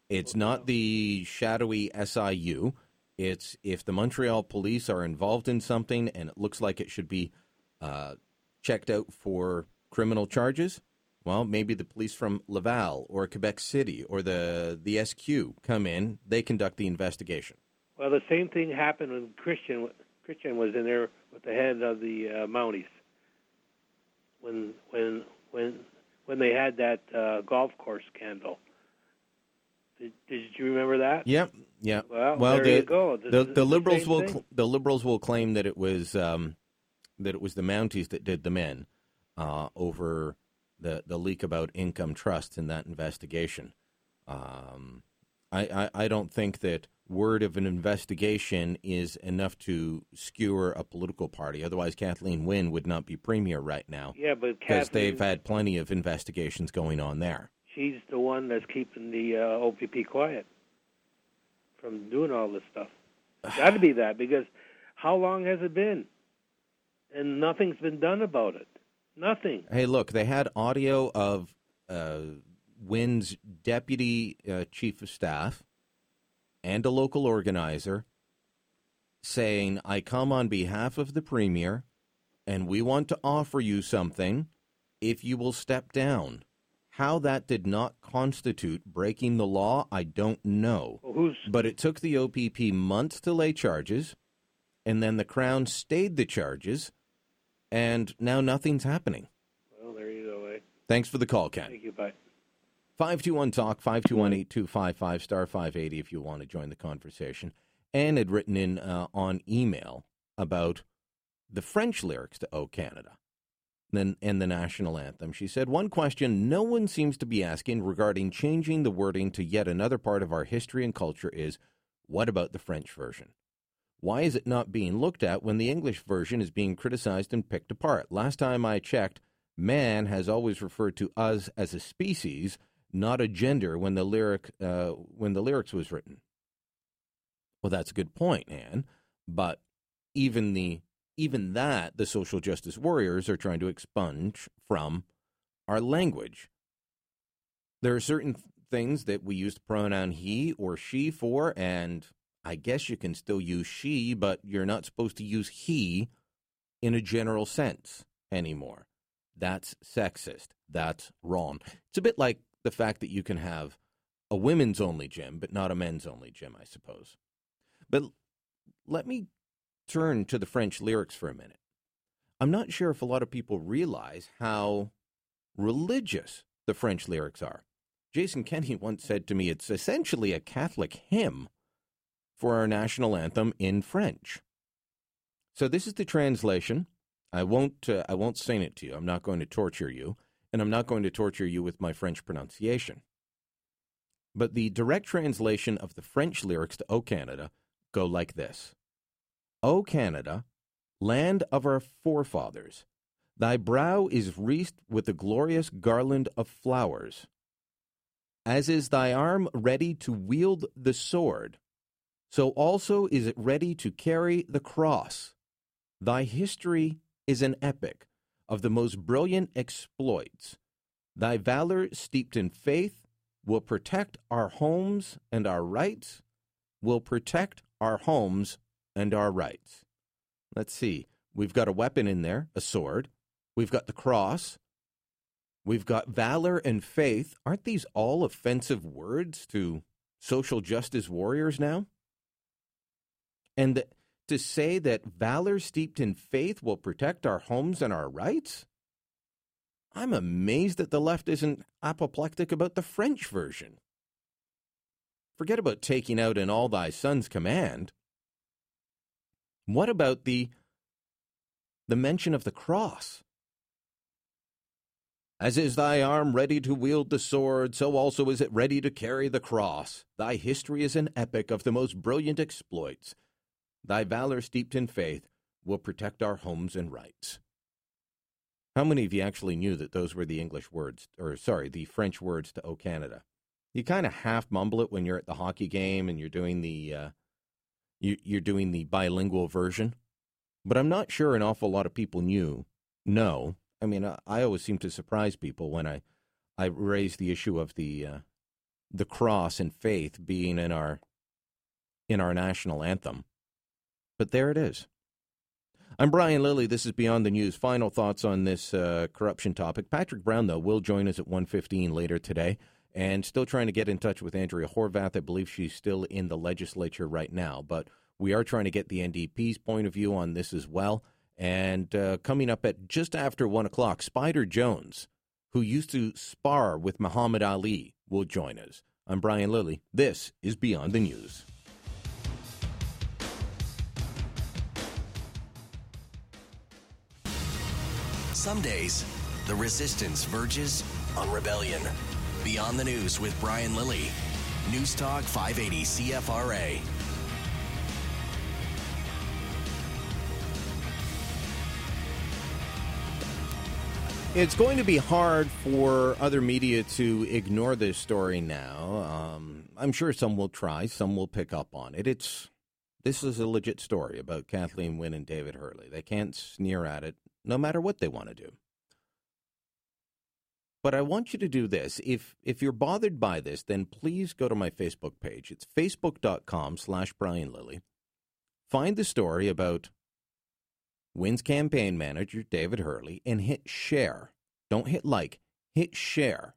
It's not the shadowy SIU. It's if the Montreal police are involved in something and it looks like it should be uh, checked out for criminal charges, well, maybe the police from Laval or Quebec City or the the SQ come in. They conduct the investigation. Well, the same thing happened when Chrétien Chrétien was in there with the head of the uh, Mounties. When when when when they had that uh, golf course scandal. Did, did you remember that? Yep. Yeah. Well, there the, you go. This the the the liberals same will cl- the liberals will claim that it was um, that it was the Mounties that did the men uh, over the the leak about income trusts in that investigation. Um, I, I I don't think that word of an investigation is enough to skewer a political party. Otherwise, Kathleen Wynne would not be premier right now. Yeah, but because they've had plenty of investigations going on there. She's the one that's keeping the uh, OPP quiet from doing all this stuff. Got to be that because how long has it been? And nothing's been done about it. Nothing. Hey, look, they had audio of uh, Wynne's deputy uh, chief of staff and a local organizer saying, I come on behalf of the premier and we want to offer you something if you will step down. How that did not constitute breaking the law, I don't know. But it took the OPP months to lay charges, and then the Crown stayed the charges, and now nothing's happening. Well, there you go. Eh? Thanks for the call, Ken. Thank you. Bye. 521 Talk, 521 8255, star 580 if you want to join the conversation. Anne had written in uh, on email about the French lyrics to O Canada and the national anthem. She said, One question no one seems to be asking regarding changing the wording to yet another part of our history and culture is what about the French version? Why is it not being looked at when the English version is being criticized and picked apart? Last time I checked, man has always referred to us as a species, not a gender when the lyric uh, when the lyrics was written. Well, that's a good point, Anne. But even the even that the social justice warriors are trying to expunge from our language. There are certain things that we use the pronoun he or she for, and I guess you can still use she, but you're not supposed to use he in a general sense anymore. That's sexist. That's wrong. It's a bit like the fact that you can have a women's only gym, but not a men's only gym, I suppose. But let me turn to the French lyrics for a minute. I'm not sure if a lot of people realize how religious the French lyrics are. Jason Kenney once said to me, it's essentially a Catholic hymn for our national anthem in French. So this is the translation. I won't. Uh, I won't sing it to you. I'm not going to torture you, and I'm not going to torture you with my French pronunciation. But the direct translation of the French lyrics to "O Canada" go like this: O Canada, land of our forefathers, thy brow is wreathed with a glorious garland of flowers. As is thy arm ready to wield the sword, so also is it ready to carry the cross. Thy history is an epic of the most brilliant exploits. Thy valor steeped in faith will protect our homes and our rights, will protect our homes and our rights. Let's see. We've got a weapon in there, a sword. We've got the cross. We've got valor and faith. Aren't these all offensive words to social justice warriors now? And to say that valor steeped in faith will protect our homes and our rights? I'm amazed that the left isn't apoplectic about the French version. Forget about taking out in all thy son's command. What about the the mention of the cross? As is thy arm ready to wield the sword, so also is it ready to carry the cross. Thy history is an epic of the most brilliant exploits. Thy valor steeped in faith will protect our homes and rights. How many of you actually knew that those were the English words, or sorry, the French words to O Canada? You kind of half mumble it when you're at the hockey game and you're doing the uh, you're doing the bilingual version, but I'm not sure an awful lot of people knew. No, I mean I, always seem to surprise people when I I raise the issue of the uh, the cross and faith being in our in our national anthem. But there it is. I'm Brian Lilley. This is Beyond the News. Final thoughts on this uh, corruption topic. Patrick Brown, though, will join us at 1.15 later today. And still trying to get in touch with Andrea Horwath. I believe she's still in the legislature right now. But we are trying to get the NDP's point of view on this as well. And uh, coming up at just after 1 o'clock, Spider Jones, who used to spar with Muhammad Ali, will join us. I'm Brian Lilley. This is Beyond the News. Some days, the resistance verges on rebellion. Beyond the News with Brian Lilley. News Talk 580 CFRA. It's going to be hard for other media to ignore this story now. Um, I'm sure some will try, some will pick up on it. It's this is a legit story about Kathleen Wynne and David Herle. They can't sneer at it, no matter what they want to do. But I want you to do this. If if you're bothered by this, then please go to my Facebook page. It's facebook.com slash Brian Lilley. Find the story about Wynne's campaign manager, David Herle, and hit share. Don't hit like, hit share.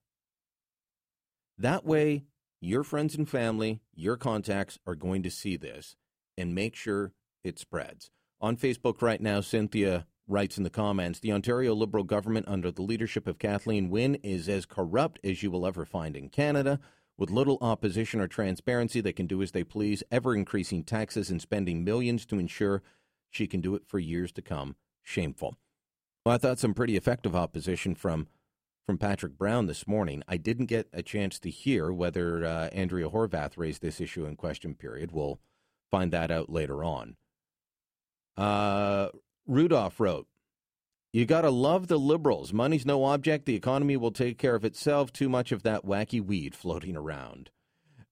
That way, your friends and family, your contacts are going to see this and make sure it spreads. On Facebook right now, Cynthia writes in the comments The Ontario Liberal government, under the leadership of Kathleen Wynne, is as corrupt as you will ever find in Canada. With little opposition or transparency, they can do as they please, ever increasing taxes and spending millions to ensure she can do it for years to come. Shameful. Well, I thought some pretty effective opposition from from Patrick Brown this morning. I didn't get a chance to hear whether uh, Andrea Horwath raised this issue in question period. We'll find that out later on. Uh, Rudolph wrote, You got to love the liberals. Money's no object. The economy will take care of itself. Too much of that wacky weed floating around.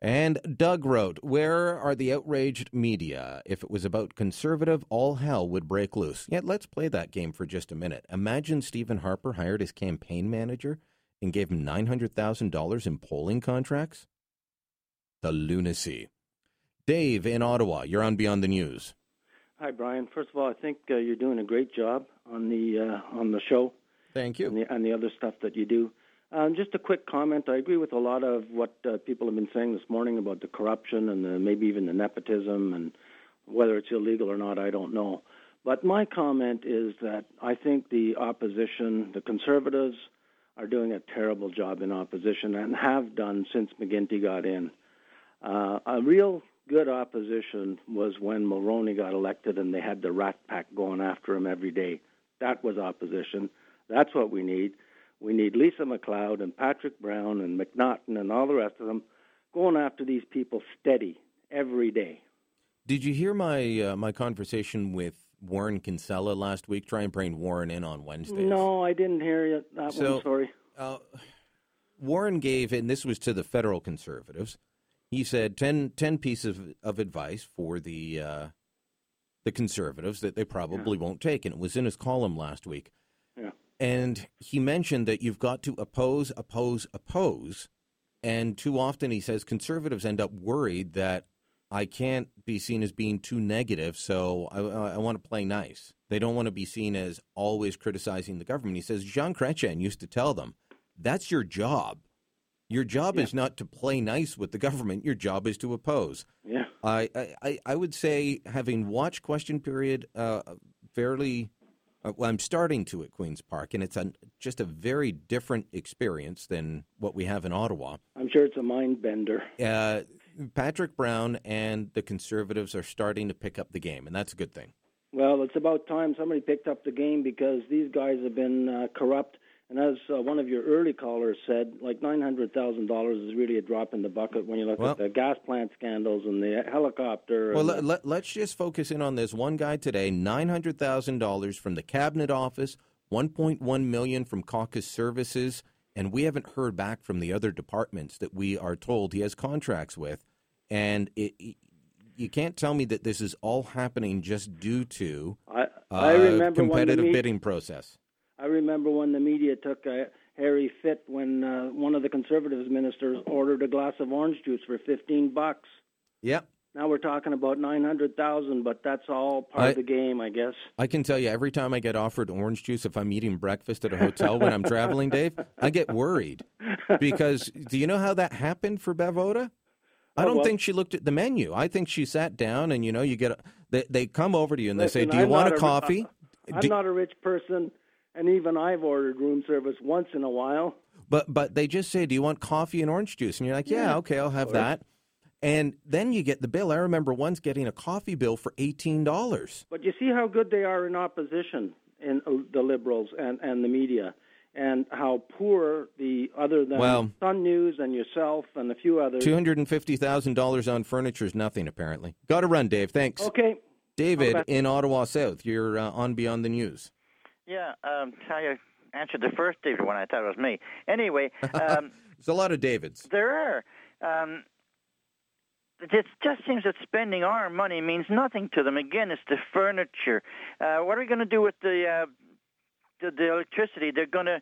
And Doug wrote, Where are the outraged media? If it was about conservative, all hell would break loose. Yet let's play that game for just a minute. Imagine Stephen Harper hired his campaign manager and gave him $900,000 in polling contracts? The lunacy. Dave in Ottawa, you're on Beyond the News. Hi, Brian. First of all, I think uh, you're doing a great job on the uh, on the show. Thank you. And the, and the other stuff that you do. Um, just a quick comment. I agree with a lot of what uh, people have been saying this morning about the corruption and the, maybe even the nepotism and whether it's illegal or not. I don't know. But my comment is that I think the opposition, the conservatives, are doing a terrible job in opposition and have done since McGuinty got in. Uh, a real good opposition was when Mulroney got elected and they had the rat pack going after him every day. That was opposition. That's what we need. We need Lisa MacLeod and Patrick Brown and McNaughton and all the rest of them going after these people steady every day. Did you hear my uh, my conversation with Warren Kinsella last week? Try and bring Warren in on Wednesday. No, I didn't hear you, that So- one. Sorry. Uh, Warren gave, and this was to the federal conservatives. He said 10, 10 pieces of, of advice for the uh, the conservatives that they probably won't take, and it was in his column last week. Yeah. And he mentioned that you've got to oppose, oppose, oppose. And too often he says conservatives end up worried that I can't be seen as being too negative, so I, I want to play nice. They don't want to be seen as always criticizing the government. He says Jean Chrétien used to tell them, that's your job. Your job is not to play nice with the government. Your job is to oppose. Yeah. I I, I- I would say, having watched Question Period uh, fairly, uh, well, I'm starting to at Queens Park, and it's a, just a very different experience than what we have in Ottawa. I'm sure it's a mind bender. Uh, Patrick Brown and the Conservatives are starting to pick up the game, and that's a good thing. Well, it's about time somebody picked up the game because these guys have been uh, corrupt. And as uh, one of your early callers said, like nine hundred thousand dollars is really a drop in the bucket when you look Well- at the gas plant scandals and the helicopter. Well, let, let's just focus in on this one guy today. Nine hundred thousand dollars from the cabinet office, one point one million from Caucus Services, and we haven't heard back from the other departments that we are told he has contracts with. And it, it- you can't tell me that this is all happening just due to I, uh, I the competitive me- bidding process. I remember when the media took a hairy fit when uh, one of the Conservatives ministers ordered a glass of orange juice for fifteen bucks. Yep. Now we're talking about nine hundred thousand, but that's all part I- of the game, I guess. I can tell you every time I get offered orange juice if I'm eating breakfast at a hotel when I'm traveling, Dave, I get worried. Because do you know how that happened for Bev Oda? I Oh, don't well- think she looked at the menu. I think she sat down and you know you get a, they they come over to you and they say, "Do you I'm want not a coffee?" I'm Do- not a rich person, and even I've ordered room service once in a while. But but they just say, "Do you want coffee and orange juice?" And you're like, "Yeah, Yeah, okay, I'll have that." And then you get the bill. I remember once getting a coffee bill for eighteen dollars. But you see how good they are in opposition in uh, the liberals and and the media, and how poor the other than Well- Sun News and yourself and a few others. Two hundred and fifty thousand dollars on furniture is nothing, apparently. Got to run, Dave. Thanks. Okay. David in Ottawa South. You're uh, on Beyond the News. Yeah, um, how you answered the first David one, I thought it was me. Anyway, um, There's a lot of Davids. there are. Um, it just seems that spending our money means nothing to them. Again, it's the furniture. Uh, what are we going to do with the, uh, the the electricity? They're going to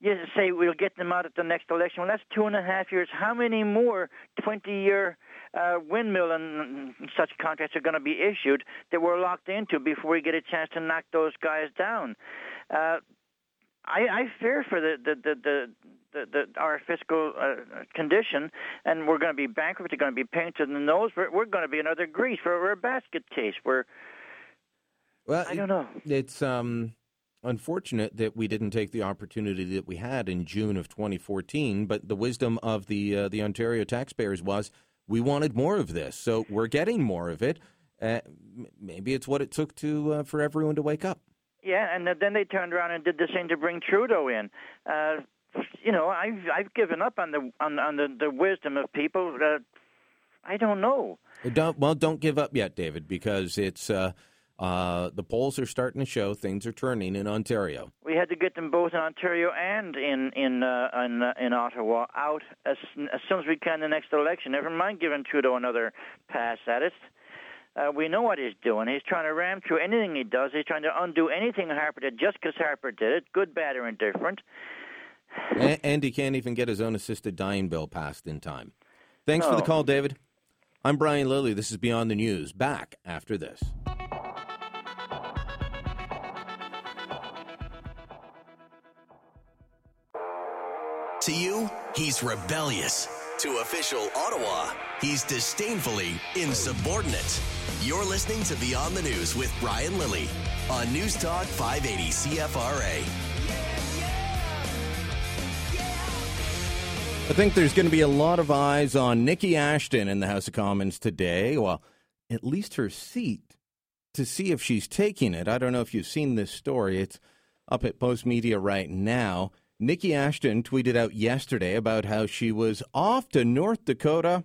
you say we'll get them out at the next election. Well, that's two and a half years. How many more twenty-year uh, windmill and such contracts are going to be issued that we're locked into before we get a chance to knock those guys down? Uh, I, I fear for the the the, the the, the, our fiscal uh, condition, and we're going to be bankrupt. We're going to be painted in the nose. We're, we're going to be another Greece. We're, we're a basket case. We're Well, I don't know. It's um, unfortunate that we didn't take the opportunity that we had in June of 2014. But the wisdom of the uh, the Ontario taxpayers was we wanted more of this, so we're getting more of it. Uh, maybe it's what it took to uh, for everyone to wake up. yeah, and then they turned around and did the same to bring Trudeau in. Uh, you know, I've I've given up on the on on the, the wisdom of people. Uh, I don't know. Don't well, don't give up yet, David, because it's uh, the polls are starting to show things are turning in Ontario. We had to get them both in Ontario and in in uh, in, uh, in Ottawa out as as soon as we can the next election. Never mind giving Trudeau another pass at it. Uh, we know what he's doing. He's trying to ram through anything he does. He's trying to undo anything Harper did just because Harper did it, good, bad, or indifferent. and, and he can't even get his own assisted dying bill passed in time. Thanks for the call, David. I'm Brian Lilley. This is Beyond the News. Back after this. To you, he's rebellious. To official Ottawa, he's disdainfully insubordinate. You're listening to Beyond the News with Brian Lilley on News Talk 580 CFRA. I think there's going to be a lot of eyes on Niki Ashton in the House of Commons today. Well, at least her seat to see if she's taking it. I don't know if you've seen this story. It's up at Post Media right now. Niki Ashton tweeted out yesterday about how she was off to North Dakota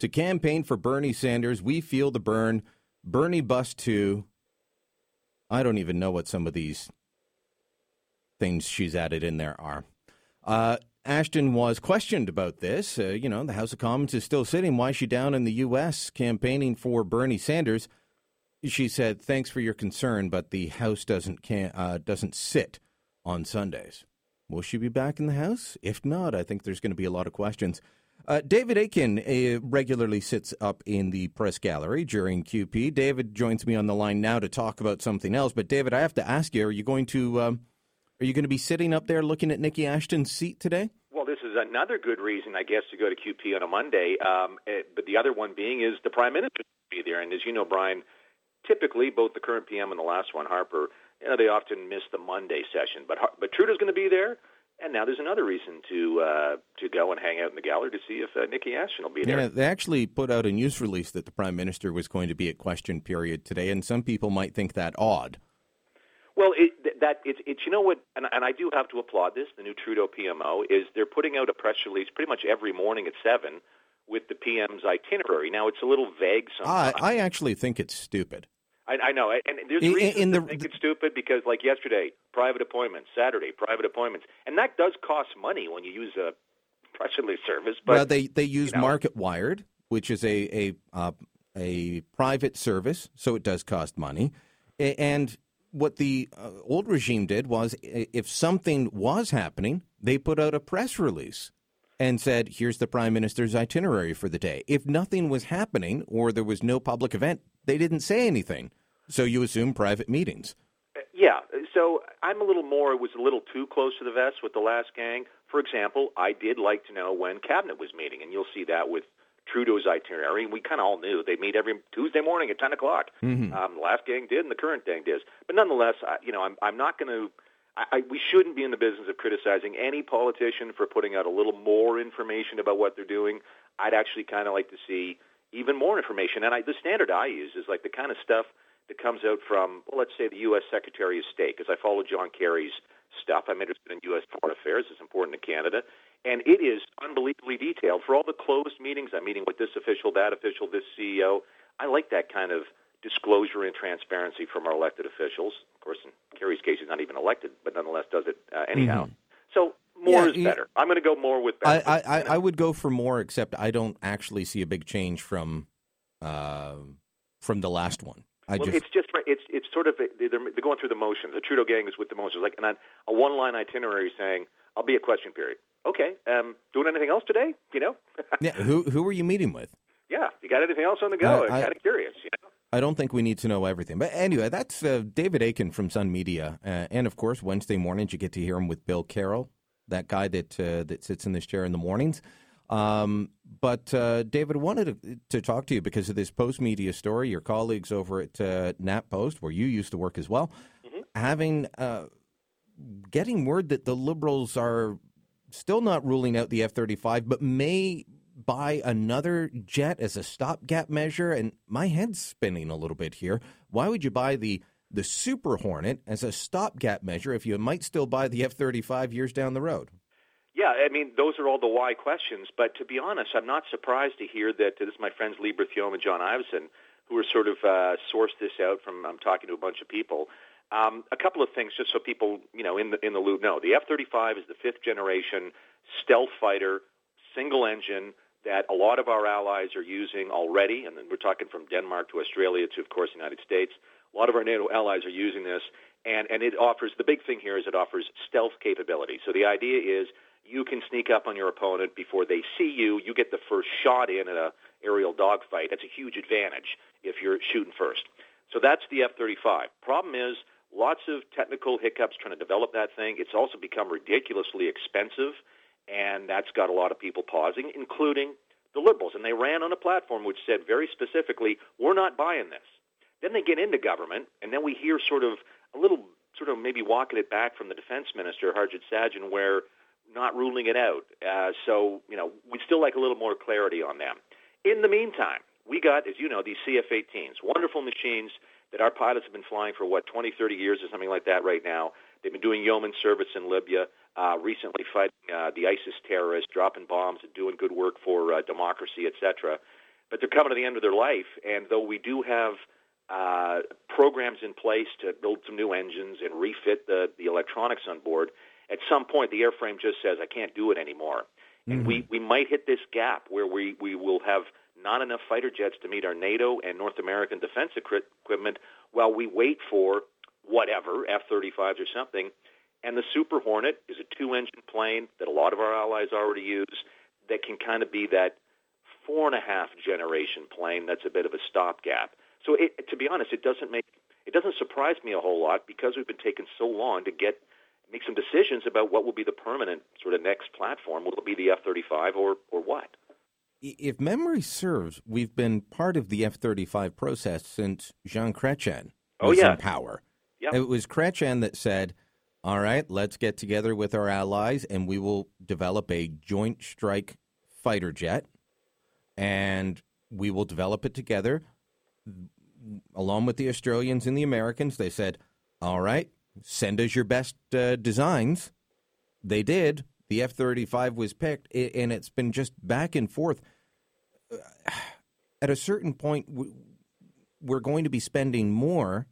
to campaign for Bernie Sanders. We feel the burn. Bernie bust too. I don't even know what some of these things she's added in there are. Uh, Ashton was questioned about this. Uh, you know, the House of Commons is still sitting. Why is she down in the U.S. campaigning for Bernie Sanders? She said, "Thanks for your concern, but the House doesn't can, uh, doesn't sit on Sundays. Will she be back in the House? If not, I think there's going to be a lot of questions." Uh, David Akin uh, regularly sits up in the press gallery during QP. David joins me on the line now to talk about something else. But David, I have to ask you: Are you going to um, are you going to be sitting up there looking at Niki Ashton's seat today? Well, this is another good reason, I guess, to go to QP on a Monday. Um, eh, but the other one being is the Prime Minister will be there. And as you know, Brian, typically both the current PM and the last one, Harper, you know, they often miss the Monday session. But but Trudeau's going to be there. And now there's another reason to uh, to go and hang out in the gallery to see if uh, Niki Ashton will be there. Yeah, they actually put out a news release that the prime minister was going to be at question period today, and some people might think that odd. Well, it, that it's it's you know what, and, and I do have to applaud this. The new Trudeau PMO is they're putting out a press release pretty much every morning at seven with the PM's itinerary. Now it's a little vague I. I actually think it's stupid. I, I know, and there's In- reasons in to the- think it's stupid because, like yesterday, private appointments, Saturday, private appointments, and that does cost money when you use a press release service. But well, they they use you know, Market Wired, which is a a uh, a private service, so it does cost money. And what the uh, old regime did was, if something was happening, they put out a press release and said, "Here's the prime minister's itinerary for the day." If nothing was happening or there was no public event, they didn't say anything. So you assume private meetings. Yeah, so I'm a little more. It was a little too close to the vest with the last gang. For example, I did like to know when cabinet was meeting, and you'll see that with Trudeau's itinerary. We kind of all knew they meet every Tuesday morning at 10 o'clock. Mhm. Um, the last gang did, and the current gang does. But nonetheless, I, you know, I'm I'm not going to. I, I, we shouldn't be in the business of criticizing any politician for putting out a little more information about what they're doing. I'd actually kind of like to see even more information. And I, the standard I use is like the kind of stuff that comes out from, well, let's say the U.S. Secretary of State, because I follow John Kerry's stuff. I'm interested in U.S. foreign affairs. It's important to Canada. And it is unbelievably detailed. For all the closed meetings, I'm meeting with this official, that official, this CEO. I like that kind of disclosure and transparency from our elected officials. Of course, in Kerry's case, he's not even elected, but nonetheless does it uh, anyhow. So more Yeah, is yeah. better. I'm going to go more with better. I, I, I would go for more, except I don't actually see a big change from uh, from the last one. I well, just it's just. It's it's sort of they're, they're going through the motions. The Trudeau gang is with the motions, like and on a one line itinerary saying, "I'll be a question period." Okay, um, doing anything else today? You know? yeah. Who who are you meeting with? yeah. You got anything else on the go? I- I'm kind of curious. You know? I don't think we need to know everything. But anyway, that's uh, David Akin from Sun Media, uh, and of course Wednesday mornings you get to hear him with Bill Carroll, that guy that uh, that sits in this chair in the mornings. Um, but uh, David, I wanted to, to talk to you because of this post media story. Your colleagues over at uh, Nat Post, where you used to work as well, having uh, getting word that the Liberals are still not ruling out the F thirty five, but may buy another jet as a stopgap measure. And my head's spinning a little bit here. Why would you buy the the Super Hornet as a stopgap measure if you might still buy the F thirty five years down the road? Yeah, I mean, those are all the why questions. But to be honest, I'm not surprised to hear that this is my friends Lee Berthiaume and John Ivison, who are sort of uh, sourced this out from. I'm talking to a bunch of people. Um, a couple of things, just so people, you know, in the in the loop know. The F-35 is the fifth generation stealth fighter, single engine that a lot of our allies are using already, and we're talking from Denmark to Australia to, of course, the United States. A lot of our NATO allies are using this, and and it offers the big thing here is it offers stealth capability. So the idea is you can sneak up on your opponent before they see you. You get the first shot in at a aerial dogfight. That's a huge advantage if you're shooting first. So that's the F-35. Problem is lots of technical hiccups trying to develop that thing. It's also become ridiculously expensive, and that's got a lot of people pausing, including the liberals. And they ran on a platform which said very specifically, "We're not buying this." Then they get into government, and then we hear sort of a little, sort of maybe walking it back from the defense minister Harjit Sajjan, where not ruling it out. Uh, so you know, we'd still like a little more clarity on them. In the meantime, we got, as you know, these CF-18s, wonderful machines that our pilots have been flying for what 20, 30 years or something like that right now. They've been doing yeoman service in Libya, uh, recently fighting uh, the ISIS terrorists, dropping bombs, and doing good work for uh, democracy, etc. But they're coming to the end of their life, and though we do have uh, programs in place to build some new engines and refit the, the electronics on board, at some point the airframe just says, I can't do it anymore. And we, we might hit this gap where we, we will have not enough fighter jets to meet our NATO and North American defense equipment while we wait for whatever, F 35s or something. And the Super Hornet is a two engine plane that a lot of our allies already use that can kind of be that four and a half generation plane that's a bit of a stopgap. So it, to be honest, it doesn't make it doesn't surprise me a whole lot because we've been taking so long to get make some decisions about what will be the permanent sort of next platform. Will it be the F 35 or, or what? If memory serves, we've been part of the F 35 process since Jean Chrétien Oh, was yeah. in power. Yep. It was Chrétien that said, all right, let's get together with our allies and we will develop a joint strike fighter jet and we will develop it together along with the Australians and the Americans. They said, all right, send us your best uh, designs. They did. The F 35 was picked, and it's been just back and forth. At a certain point, we're going to be spending more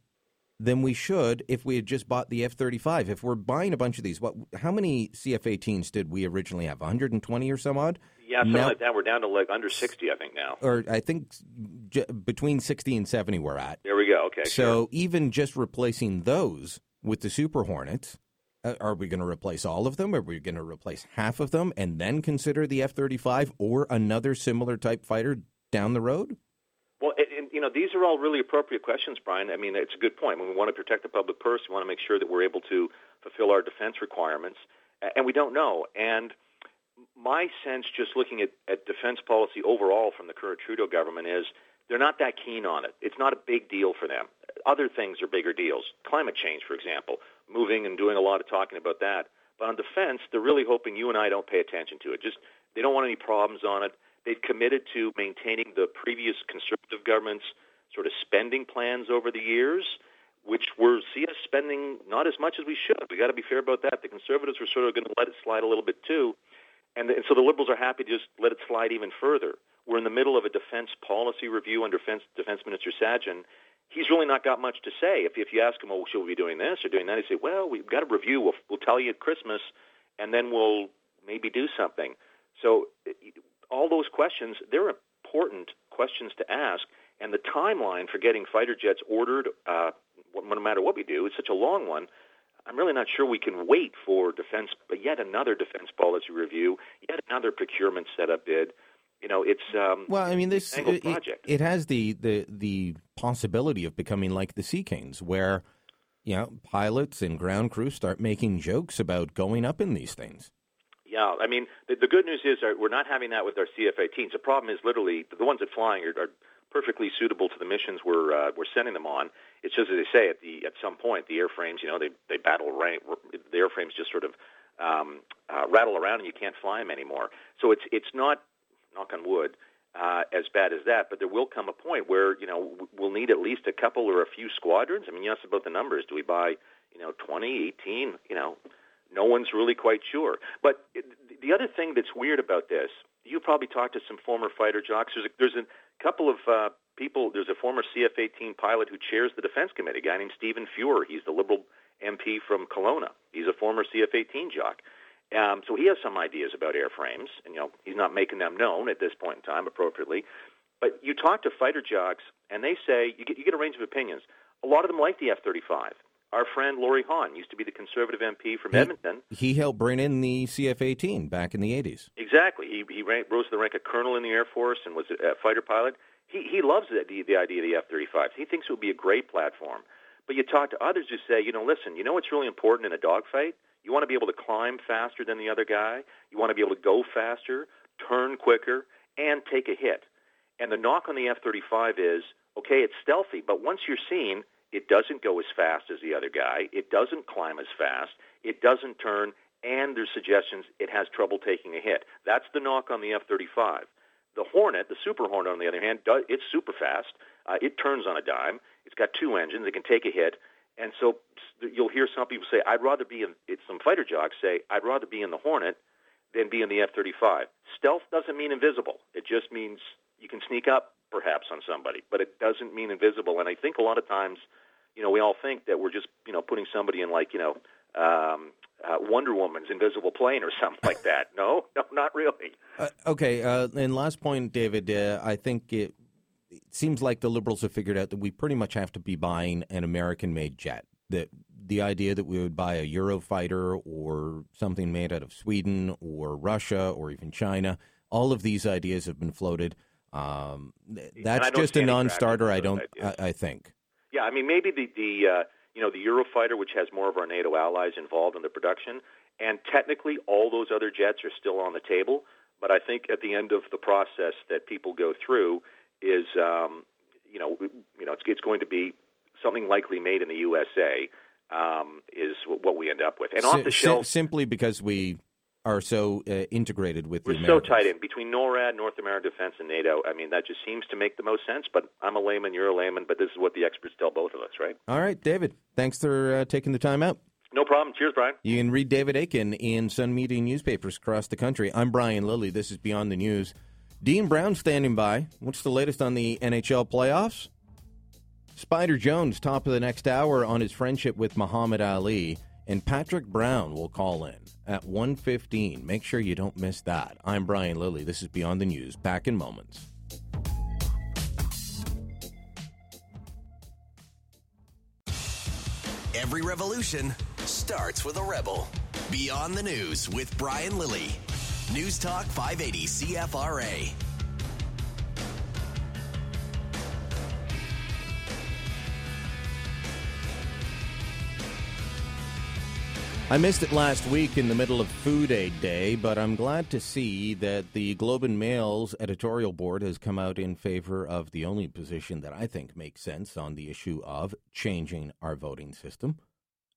than we should if we had just bought the F 35. If we're buying a bunch of these, what? how many CF 18s did we originally have? 120 or some odd? Yeah, something Now- like that. We're down to like under 60, I think, now. Or I think j- between 60 and 70 we're at. There we go. Okay. So even just replacing those with the Super Hornets, uh, are we going to replace all of them? Are we going to replace half of them and then consider the F 35 or another similar type fighter down the road? Well, and, you know, these are all really appropriate questions, Brian. I mean, it's a good point. When we want to protect the public purse, we want to make sure that we're able to fulfill our defense requirements, and we don't know. And my sense, just looking at, at defense policy overall from the current Trudeau government, is they're not that keen on it. It's not a big deal for them. Other things are bigger deals. Climate change, for example, moving and doing a lot of talking about that. But on defense, they're really hoping you and I don't pay attention to it. Just they don't want any problems on it. They've committed to maintaining the previous conservative government's sort of spending plans over the years, which were see us spending not as much as we should. We got to be fair about that. The conservatives were sort of going to let it slide a little bit too, and, the, and so the liberals are happy to just let it slide even further. We're in the middle of a defense policy review under Defense, Defense Minister Sajjan. He's really not got much to say. If, if you ask him, well, should we be doing this or doing that? He say, well, we've got a review. We'll, we'll tell you at Christmas, and then we'll maybe do something. So all those questions, they're important questions to ask. And the timeline for getting fighter jets ordered, uh, no matter what we do, is such a long one. I'm really not sure we can wait for defense, but yet another defense policy review, yet another procurement setup bid. You know, it's um, Well, I mean, this it, project. it has the, the the possibility of becoming like the Sea Kings, where you know pilots and ground crew start making jokes about going up in these things. Yeah, I mean, the, the good news is uh, we're not having that with our CF-18s. The problem is literally the ones that flying are, are perfectly suitable to the missions we're uh, we're sending them on. It's just as they say at the at some point the airframes, you know, they they battle rank. The airframes just sort of um, uh, rattle around and you can't fly them anymore. So it's it's not knock on wood uh, as bad as that, but there will come a point where you know we'll need at least a couple or a few squadrons. I mean, you asked about the numbers. Do we buy you know 20, 18? You know, no one's really quite sure. But the other thing that's weird about this, you probably talked to some former fighter jocks. There's a, there's a couple of uh, people. There's a former CF-18 pilot who chairs the defense committee, a guy named Stephen Fuhr. He's the Liberal MP from Kelowna. He's a former CF-18 jock. Um, so he has some ideas about airframes, and you know he's not making them known at this point in time appropriately. But you talk to fighter jocks, and they say you get you get a range of opinions. A lot of them like the F-35. Our friend Laurie Hawn used to be the conservative MP from Edmonton. He helped bring in the CF-18 back in the 80s. Exactly. He he rose to the rank of colonel in the Air Force and was a, fighter pilot. He he loves the, the the idea of the F-35. He thinks it would be a great platform. But you talk to others who say, you know, listen, you know what's really important in a dogfight? You want to be able to climb faster than the other guy. You want to be able to go faster, turn quicker, and take a hit. And the knock on the F-35 is, okay, it's stealthy, but once you're seen, it doesn't go as fast as the other guy. It doesn't climb as fast. It doesn't turn, and there's suggestions it has trouble taking a hit. That's the knock on the F-35. The Hornet, the Super Hornet, on the other hand, does, it's super fast. Uh, it turns on a dime. It's got two engines. It can take a hit. And so you'll hear some people say, I'd rather be in, it's some fighter jocks say, I'd rather be in the Hornet than be in the F 35. Stealth doesn't mean invisible. It just means you can sneak up perhaps on somebody, but it doesn't mean invisible. And I think a lot of times, you know, we all think that we're just, you know, putting somebody in like, you know, um, uh, Wonder Woman's invisible plane or something like that. No, no, not really. Uh, okay, uh, and last point, David. Uh, I think it, it seems like the liberals have figured out that we pretty much have to be buying an American-made jet. That the idea that we would buy a Eurofighter or something made out of Sweden or Russia or even China, all of these ideas have been floated. Um, that's just a non-starter. I don't. I, I think. Yeah, I mean, maybe the the uh, you know, the Eurofighter, which has more of our NATO allies involved in the production, and technically all those other jets are still on the table. But I think at the end of the process that people go through is, um, you know, you know, it's, it's going to be something likely made in the USA. Um, is what we end up with, and off the shelf. simply because we are so uh, integrated with the We're so tied in between NORAD, North American Defense, and NATO. I mean, that just seems to make the most sense. But I'm a layman, you're a layman, but this is what the experts tell both of us, right? All right, David. Thanks for uh, taking the time out. No problem. Cheers, Brian. You can read David Akin in Sun Media newspapers across the country. I'm Brian Lilley. This is Beyond the News. Dean Brown standing by. What's the latest on the NHL playoffs? Spider Jones, top of the next hour on his friendship with Muhammad Ali. And Patrick Brown will call in at 1.15. Make sure you don't miss that. I'm Brian Lilley. This is Beyond the News. Back in moments. Every revolution starts with a rebel. Beyond the News with Brian Lilley. News Talk 580 CFRA. I missed it last week in the middle of Food Aid Day, but I'm glad to see that the Globe and Mail's editorial board has come out in favor of the only position that I think makes sense on the issue of changing our voting system.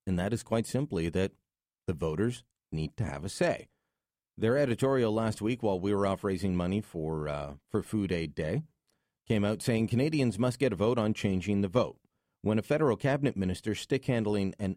And that is quite simply that the voters need to have a say. Their editorial last week, while we were off raising money for uh, for Food Aid Day, came out saying Canadians must get a vote on changing the vote. When a federal cabinet minister stick handling an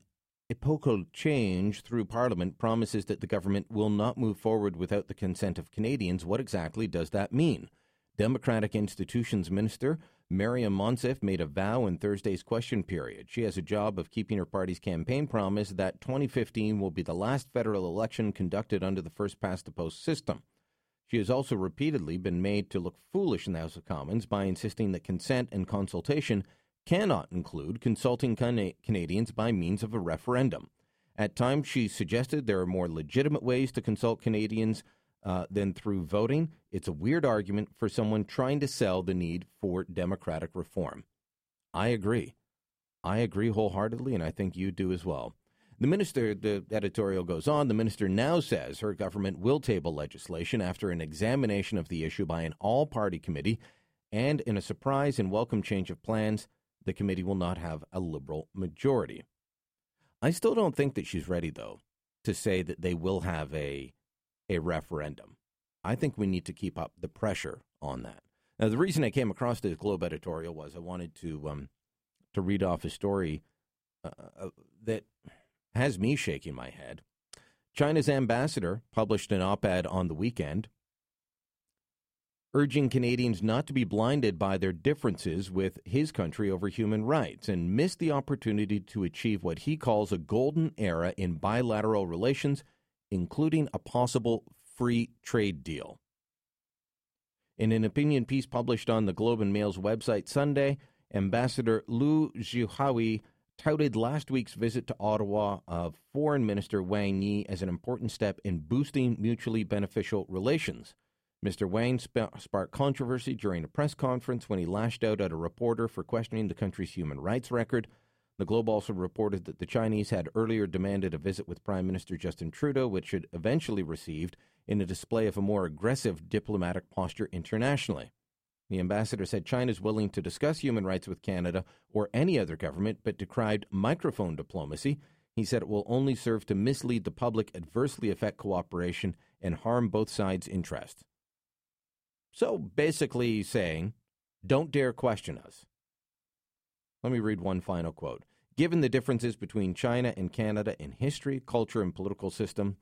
epochal change through Parliament promises that the government will not move forward without the consent of Canadians, what exactly does that mean? Democratic Institutions Minister Maryam Monsef made a vow in Thursday's question period. She has a job of keeping her party's campaign promise that 2015 will be the last federal election conducted under the first past the post system. She has also repeatedly been made to look foolish in the House of Commons by insisting that consent and consultation cannot include consulting Cana- Canadians by means of a referendum. At times, she suggested there are more legitimate ways to consult Canadians uh, than through voting. It's a weird argument for someone trying to sell the need for democratic reform. I agree. I agree wholeheartedly, and I think you do as well. The minister, the editorial goes on, the minister now says her government will table legislation after an examination of the issue by an all party committee, and in a surprise and welcome change of plans, the committee will not have a liberal majority. I still don't think that she's ready, though, to say that they will have a, a referendum. I think we need to keep up the pressure on that. Now, the reason I came across this Globe editorial was I wanted to um, to read off a story uh, uh, that has me shaking my head. China's ambassador published an op ed on the weekend urging Canadians not to be blinded by their differences with his country over human rights and miss the opportunity to achieve what he calls a golden era in bilateral relations, including a possible free trade deal. In an opinion piece published on the Globe and Mail's website Sunday, Ambassador Luo Zhaohui touted last week's visit to Ottawa of Foreign Minister Wang Yi as an important step in boosting mutually beneficial relations. Mr. Sp- sparked controversy during a press conference when he lashed out at a reporter for questioning the country's human rights record. The Globe also reported that the Chinese had earlier demanded a visit with Prime Minister Justin Trudeau, which it eventually received in a display of a more aggressive diplomatic posture internationally. The ambassador said China is willing to discuss human rights with Canada or any other government, but decried microphone diplomacy. He said it will only serve to mislead the public, adversely affect cooperation, and harm both sides' interests. So basically saying, don't dare question us. Let me read one final quote. Given the differences between China and Canada in history, culture, and political system,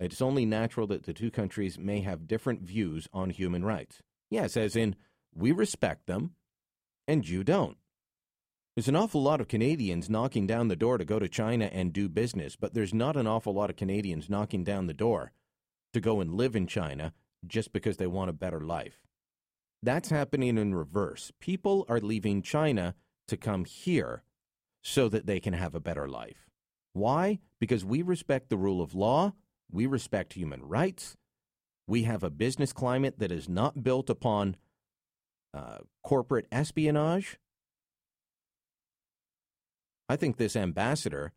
it's only natural that the two countries may have different views on human rights. Yes, as in, we respect them, and you don't. There's an awful lot of Canadians knocking down the door to go to China and do business, but there's not an awful lot of Canadians knocking down the door to go and live in China just because they want a better life. That's happening in reverse. People are leaving China to come here so that they can have a better life. Why? Because we respect the rule of law, we respect human rights, we have a business climate that is not built upon uh, corporate espionage. I think this ambassador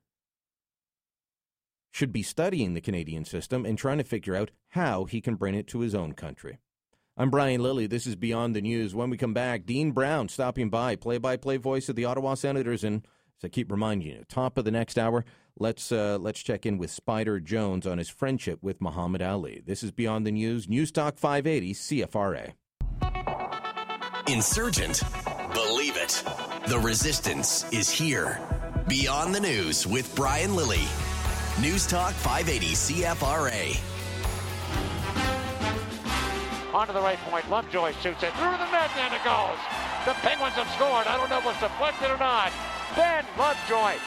should be studying the Canadian system and trying to figure out how he can bring it to his own country. I'm Brian Lilley. This is Beyond the News. When we come back, Dean Brown stopping by, play by play voice of the Ottawa Senators. And as I keep reminding you, top of the next hour, let's, uh, let's check in with Spider Jones on his friendship with Muhammad Ali. This is Beyond the News, News Talk 580, CFRA. Insurgent. Believe it. The resistance is here. Beyond the News with Brian Lilley. News Talk 580 CFRA. Onto the right point. Lovejoy shoots it through the net, and it goes. The Penguins have scored. I don't know if it's deflected or not. Ben Lovejoy.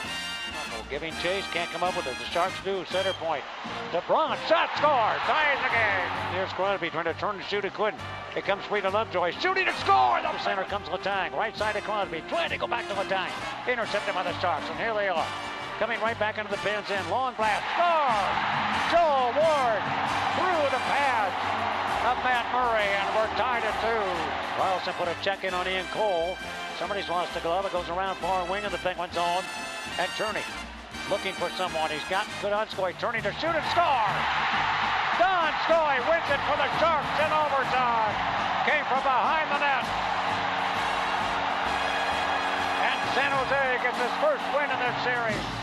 Giving chase, can't come up with it. The Sharks do. Center point. DeBron, shot, score. Ties the game. Here's Crosby trying to turn and shoot. It couldn't. It comes free to Lovejoy. Shooting to score. The center comes Letang. Right side of Crosby. Trying to go back to Letang. Intercepted by the Sharks, and here they are. Coming right back into the pins end. Long blast. Score. Oh, Joel Ward through the pads of Matt Murray, and we're tied at two. Karlsson put a check in on Ian Cole. Somebody's lost a glove. It goes around far wing of the Penguin zone. And Tierney looking for someone. He's got Donskoy turning to shoot and score. Donskoy wins it for the Sharks in overtime. Came from behind the net. San Jose gets his first win in this series.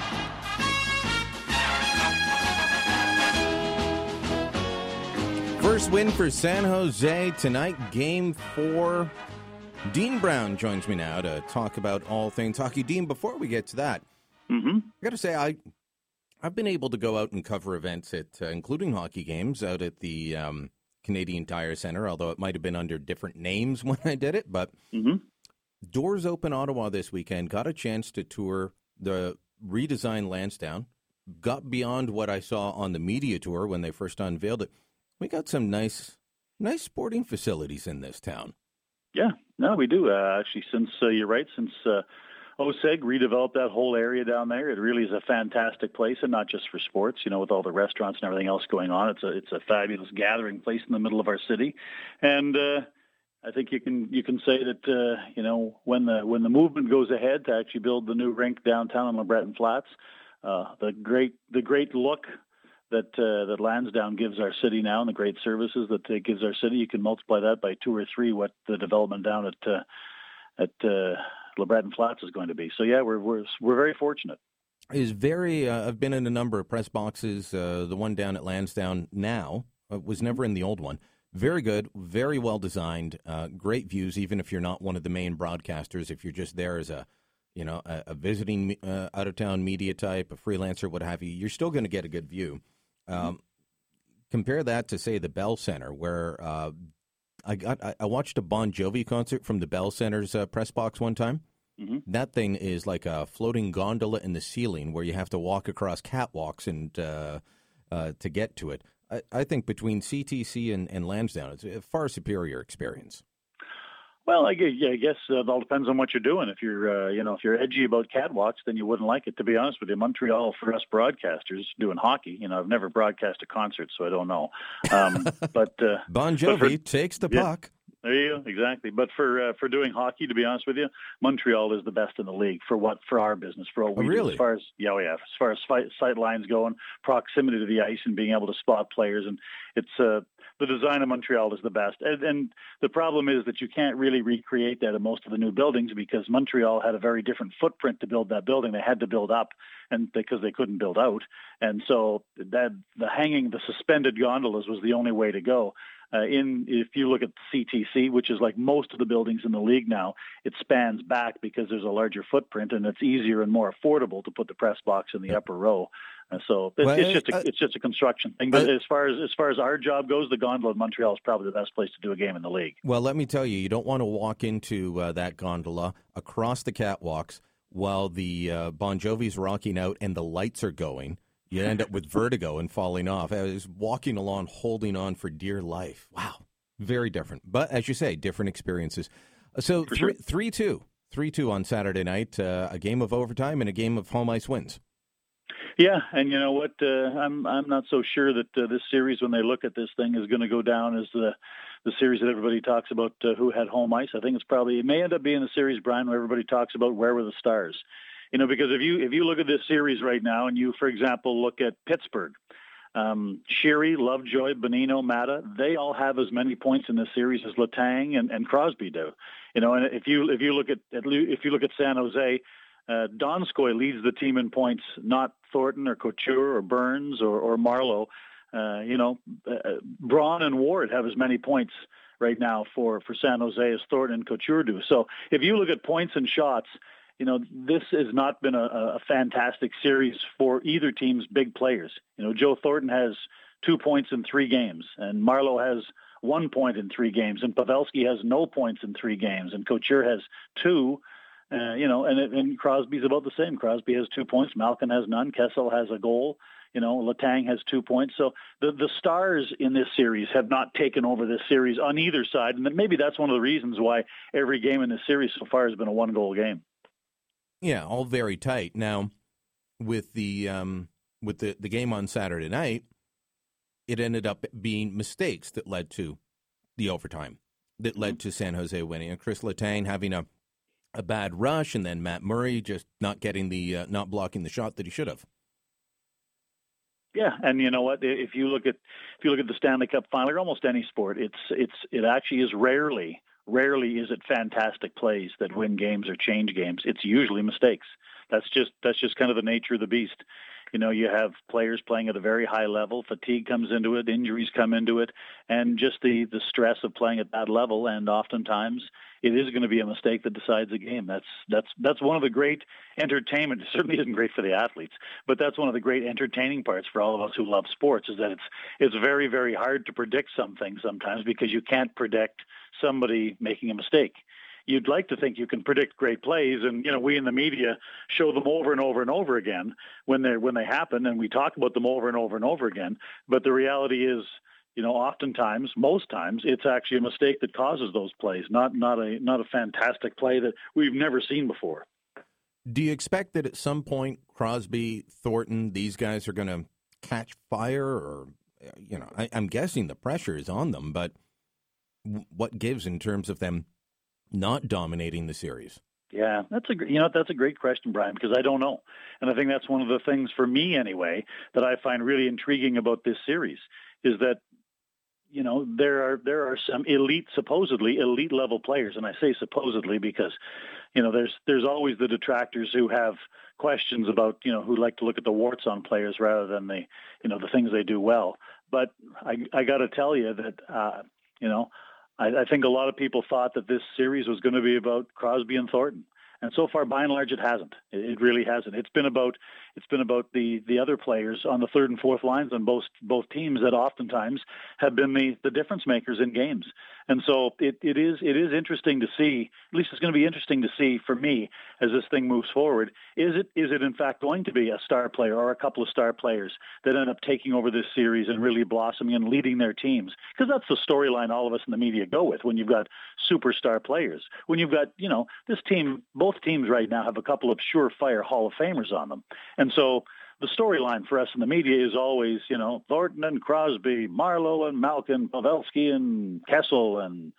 First win for San Jose tonight, game four. Dean Brown joins me now to talk about all things hockey. Dean, before we get to that, mm-hmm. I got to say, I, I've been able to go out and cover events at, uh, including hockey games, out at the um, Canadian Tire Center, although it might have been under different names when I did it. But mm-hmm. Doors Open Ottawa this weekend, got a chance to tour the redesigned Lansdowne, got beyond what I saw on the media tour when they first unveiled it. We got some nice, nice sporting facilities in this town. Yeah, no, we do. Uh, actually, since uh, you're right, since uh, OSEG redeveloped that whole area down there, it really is a fantastic place, and not just for sports. You know, with all the restaurants and everything else going on, it's a it's a fabulous gathering place in the middle of our city, and. Uh, I think you can you can say that uh, you know when the when the movement goes ahead to actually build the new rink downtown in LeBreton Flats, uh, the great the great look that uh, that Lansdowne gives our city now and the great services that it gives our city, you can multiply that by two or three what the development down at uh, at uh, LeBreton Flats is going to be. So yeah, we're we're we're very fortunate. Is very. Uh, I've been in a number of press boxes. Uh, the one down at Lansdowne now uh, was never in the old one. Very good, very well designed, uh, great views. Even if you're not one of the main broadcasters, if you're just there as a you know a, a visiting uh, out of town media type, a freelancer, what have you, you're still going to get a good view. Um, compare that to say the Bell Center, where uh, I got I, I watched a Bon Jovi concert from the Bell Center's uh, press box one time. Mm-hmm. That thing is like a floating gondola in the ceiling where you have to walk across catwalks and uh, uh, to get to it. I, I think between CTC and, and Lansdowne, it's a far superior experience. Well, I guess, yeah, I guess uh, it all depends on what you're doing. If you're, uh, you know, if you're edgy about catwalks, then you wouldn't like it. To be honest with you, Montreal for us broadcasters doing hockey, you know, I've never broadcast a concert, so I don't know. Um, but uh, Bon but Jovi for- takes the yeah. puck. There you go, exactly. But for uh, for doing hockey, to be honest with you, Montreal is the best in the league for what for our business for what we do. really? As far as yeah, oh, yeah, as far as fight, sight lines going, proximity to the ice, and being able to spot players, and it's uh, the design of Montreal is the best. And, and the problem is that you can't really recreate that in most of the new buildings because Montreal had a very different footprint to build that building. They had to build up, and because they couldn't build out, and so that the hanging, the suspended gondolas was the only way to go. Uh, in if you look at CTC, which is like most of the buildings in the league now, it spans back because there's a larger footprint and it's easier and more affordable to put the press box in the upper row. Uh, so it's, Well, it's just a, uh, it's just a construction thing. But as far as as far as our job goes, the gondola in Montreal is probably the best place to do a game in the league. Well, let me tell you, you don't want to walk into uh, that gondola across the catwalks while the uh, Bon Jovi's rocking out and the lights are going. You end up with vertigo and falling off. I was walking along, holding on for dear life. Wow, very different. But as you say, different experiences. Uh, So sure. three two, three two on Saturday night. Uh, a game of overtime and a game of home ice wins. Yeah, and you know what? Uh, I'm I'm not so sure that uh, this series, when they look at this thing, is going to go down as the the series that everybody talks about uh, who had home ice. I think it's probably it may end up being the series, Brian, where everybody talks about where were the stars. You know, because if you if you look at this series right now, and you, for example, look at Pittsburgh, um, Sheary, Lovejoy, Bonino, Maatta, they all have as many points in this series as Letang and, and Crosby do. You know, and if you if you look at, at if you look at San Jose, uh, Donskoy leads the team in points, not Thornton or Couture or Burns or, or Marleau. Uh, you know, uh, Braun and Ward have as many points right now for, for San Jose as Thornton and Couture do. So if you look at points and shots, you know, this has not been a, a fantastic series for either team's big players. You know, Joe Thornton has two points in three games, and Marleau has one point in three games, and Pavelski has no points in three games, and Couture has two. Uh, you know, and and Crosby's about the same. Crosby has two points. Malkin has none. Kessel has a goal. You know, Letang has two points. So the the stars in this series have not taken over this series on either side, and maybe that's one of the reasons why every game in this series so far has been a one goal game. Yeah, all very tight. Now, with the um, with the the game on Saturday night, it ended up being mistakes that led to the overtime that led to San Jose winning, and Chris Letang having a a bad rush, and then Matt Murray just not getting the uh, not blocking the shot that he should have. Yeah, and you know what? If you look at if you look at the Stanley Cup final, or almost any sport, it's it's it actually is rarely rarely is it fantastic plays that win games or change games. It's usually mistakes. That's just that's just kind of the nature of the beast. You know, you have players playing at a very high level. Fatigue comes into it, injuries come into it, and just the the stress of playing at that level. And oftentimes, it is going to be a mistake that decides a game. That's that's that's one of the great entertainment. It certainly isn't great for the athletes, but that's one of the great entertaining parts for all of us who love sports. Is that it's it's very very hard to predict something sometimes because you can't predict somebody making a mistake you'd like to think you can predict great plays and you know we in the media show them over and over and over again when they when they happen and we talk about them over and over and over again. But the reality is you know oftentimes most times it's actually a mistake that causes those plays not not a not a fantastic play that we've never seen before. Do you expect that at some point crosby thornton these guys are going to catch fire or you know I, i'm guessing the pressure is on them but what gives in terms of them not dominating the series? Yeah, that's a you know that's a great question, Brian, because I don't know, and I think that's one of the things for me anyway that I find really intriguing about this series is that you know there are there are some elite supposedly elite level players, and I say supposedly because you know there's there's always the detractors who have questions about you know who like to look at the warts on players rather than the you know the things they do well. But I I got to tell you that uh, you know I, I think a lot of people thought that this series was going to be about Crosby and Thornton. And so far, by and large, it hasn't. It, really hasn't. It's been about it's been about the the other players on the third and fourth lines on both both teams that oftentimes have been the the difference makers in games. And so it, it is it is interesting to see. At least it's going to be interesting to see for me as this thing moves forward. Is it is it in fact going to be a star player or a couple of star players that end up taking over this series and really blossoming and leading their teams? Because that's the storyline all of us in the media go with when you've got superstar players. When you've got you know this team, both teams right now have a couple of surefire Hall of Famers on them, and so the storyline for us in the media is always, you know, Thornton and Crosby, Marleau and Malkin, Pavelski and Kessel, and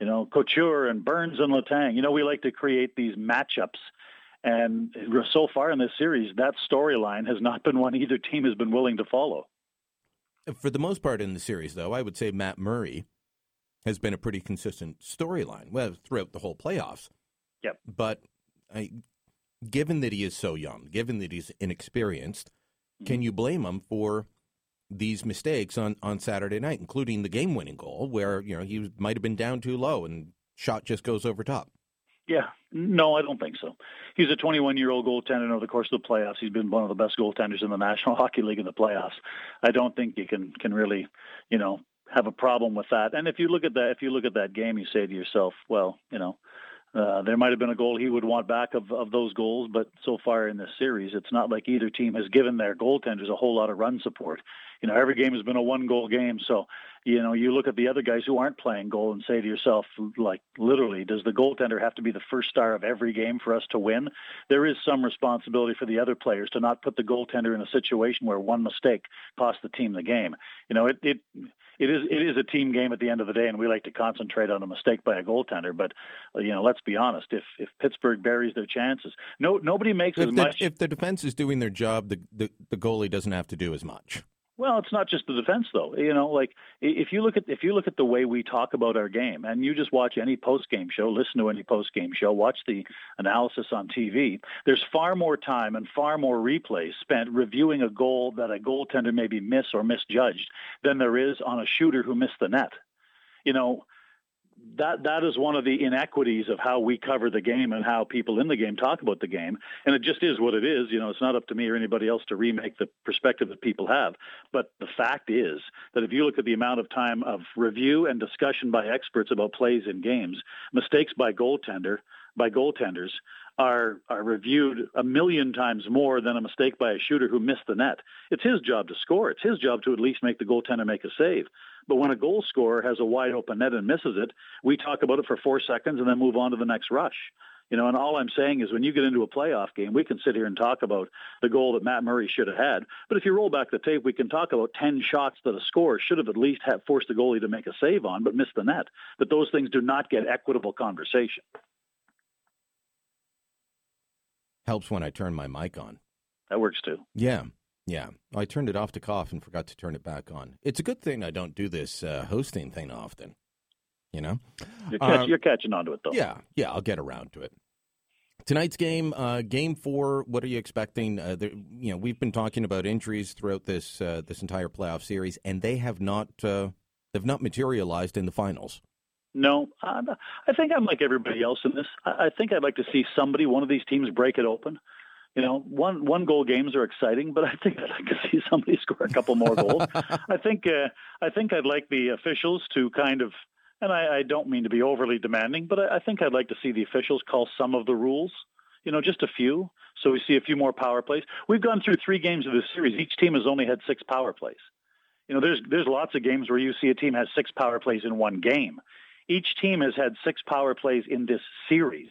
you know, Couture and Burns and Letang. You know, we like to create these matchups. And so far in this series, that storyline has not been one either team has been willing to follow. For the most part in the series, though, I would say Matt Murray has been a pretty consistent storyline well, throughout the whole playoffs. Yep. But I, given that he is so young, given that he's inexperienced, mm-hmm. can you blame him for these mistakes on, on Saturday night, including the game winning goal where, you know, he might have been down too low and shot just goes over top? Yeah, no, I don't think so. He's a 21 year old goaltender over the course of the playoffs. He's been one of the best goaltenders in the National Hockey League in the playoffs. I don't think you can can really, you know, have a problem with that. And if you look at that, if you look at that game, you say to yourself, well, you know, uh, there might have been a goal he would want back of, of those goals, but so far in this series, it's not like either team has given their goaltenders a whole lot of run support. You know, every game has been a one goal game, so you know, you look at the other guys who aren't playing goal and say to yourself, like, literally, does the goaltender have to be the first star of every game for us to win? There is some responsibility for the other players to not put the goaltender in a situation where one mistake costs the team the game. You know, it it it is it is a team game at the end of the day, and we like to concentrate on a mistake by a goaltender. But you know, let's be honest: if if Pittsburgh buries their chances, no nobody makes If as the, much. if the defense is doing their job, the, the the goalie doesn't have to do as much. Well, it's not just the defense, though. You know, like if you look at if you look at the way we talk about our game, and you just watch any post game show, listen to any post game show, watch the analysis on TV. There's far more time and far more replays spent reviewing a goal that a goaltender maybe missed or misjudged than there is on a shooter who missed the net. You know, that that is one of the inequities of how we cover the game and how people in the game talk about the game. And it just is what it is. You know, it's not up to me or anybody else to remake the perspective that people have. But the fact is that if you look at the amount of time of review and discussion by experts about plays in games, mistakes by goaltender by goaltenders are are reviewed a million times more than a mistake by a shooter who missed the net. It's his job to score. It's his job to at least make the goaltender make a save. But when a goal scorer has a wide open net and misses it, we talk about it for four seconds and then move on to the next rush. You know, and all I'm saying is when you get into a playoff game, we can sit here and talk about the goal that Matt Murray should have had. But if you roll back the tape, we can talk about 10 shots that a scorer should have at least have forced the goalie to make a save on, but missed the net. But those things do not get equitable conversation. Helps when I turn my mic on. That works too. Yeah, yeah. I turned it off to cough and forgot to turn it back on. It's a good thing I don't do this uh, hosting thing often. You know, You're, catch, Uh, you're catching on to it, though. Yeah, yeah. I'll get around to it. Tonight's game, uh, game four. What are you expecting? Uh, there, you know, we've been talking about injuries throughout this uh, this entire playoff series, and they have not uh, they've not materialized in the finals. No, I think I'm like everybody else in this. I I think I'd like to see somebody, one of these teams, break it open. You know, one one goal games are exciting, but I think I'd like to see somebody score a couple more goals. I think uh, I think I'd like the officials to kind of, and I, I don't mean to be overly demanding, but I, I think I'd like to see the officials call some of the rules. You know, just a few, so we see a few more power plays. We've gone through three games of this series. Each team has only had six power plays. You know, there's there's lots of games where you see a team has six power plays in one game. Each team has had six power plays in this series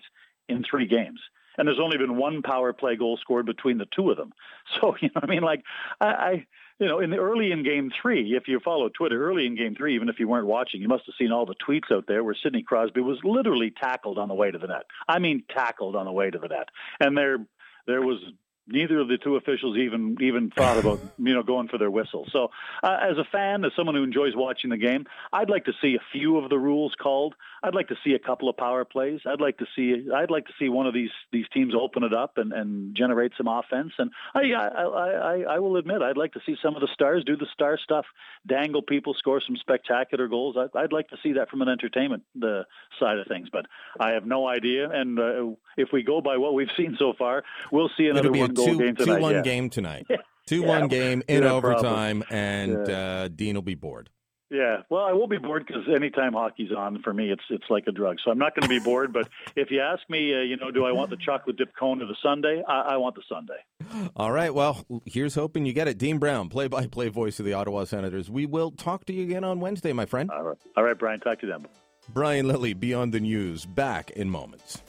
in three games. And there's only been one power play goal scored between the two of them. So, you know, I mean, like, I, I you know, in the early in game three, if you follow Twitter, early in game three, even if you weren't watching, you must have seen all the tweets out there where Sidney Crosby was literally tackled on the way to the net. I mean, tackled on the way to the net. And there, there was neither of the two officials even even thought about you know going for their whistle. So, uh, as a fan, as someone who enjoys watching the game, I'd like to see a few of the rules called. I'd like to see a couple of power plays. I'd like to see I'd like to see one of these these teams open it up and, and generate some offense. And I, I I I will admit I'd like to see some of the stars do the star stuff, dangle people, score some spectacular goals. I'd, I'd like to see that from an entertainment the side of things. But I have no idea. And uh, if we go by what we've seen so far, we'll see another It'll be a one two game two tonight. one yeah. game tonight. Two Yeah. one game in Yeah, probably. overtime, and Yeah. uh, Dean will be bored. Yeah, well, I won't be bored because anytime hockey's on for me, it's it's like a drug. So I'm not going to be bored. But if you ask me, uh, you know, do I want the chocolate dip cone or the Sunday? I, I want the Sunday. All right. Well, here's hoping you get it. Dean Brown, play by play voice of the Ottawa Senators. We will talk to you again on Wednesday, my friend. All right, all right, Brian. Talk to you then. Brian Lilley, Beyond the News, back in moments.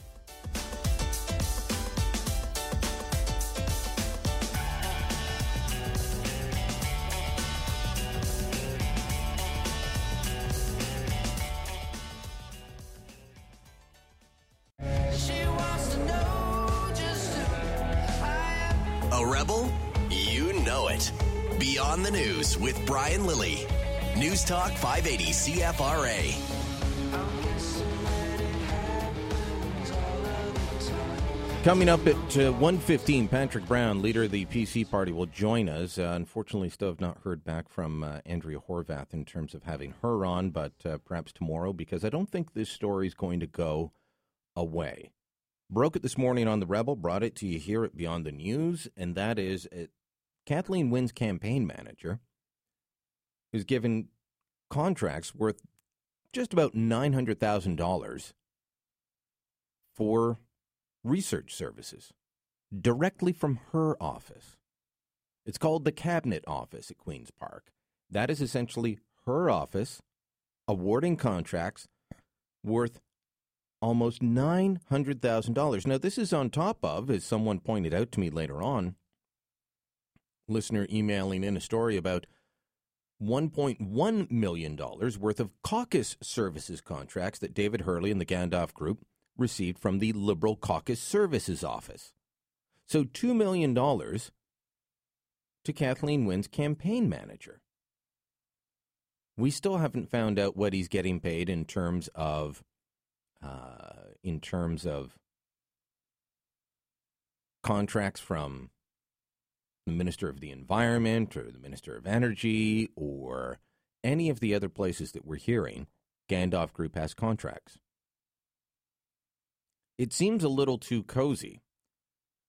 News with Brian Lilley. News Talk 580 CFRA. Coming up at uh, 1.15, Patrick Brown, leader of the PC party, will join us. Uh, unfortunately, still have not heard back from uh, Andrea Horwath in terms of having her on, but uh, perhaps tomorrow, because I don't think this story is going to go away. Broke it this morning on The Rebel, brought it to you here at Beyond the News, and that is uh, Kathleen Wynne's campaign manager is given contracts worth just about $900,000 for research services directly from her office. It's called the Cabinet Office at Queen's Park. That is essentially her office awarding contracts worth almost $900,000. Now, this is on top of, as someone pointed out to me later on, listener emailing in a story about $1.1 million worth of caucus services contracts that David Herle and the Gandalf Group received from the Liberal Caucus Services Office. So $2 million to Kathleen Wynne's campaign manager. We still haven't found out what he's getting paid in terms of uh, in terms of contracts from the Minister of the Environment or the Minister of Energy or any of the other places that we're hearing Gandalf Group has contracts. It seems a little too cozy.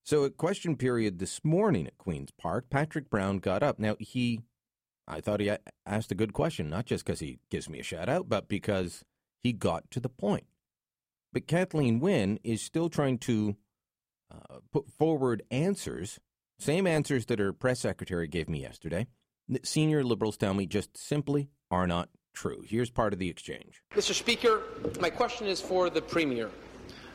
So at question period this morning at Queen's Park, Patrick Brown got up. Now he, I thought he asked a good question, not just because he gives me a shout out, but because he got to the point. But Kathleen Wynne is still trying to uh, put forward answers, same answers that her press secretary gave me yesterday, senior liberals tell me just simply are not true. Here's part of the exchange. Mr. Speaker, my question is for the Premier.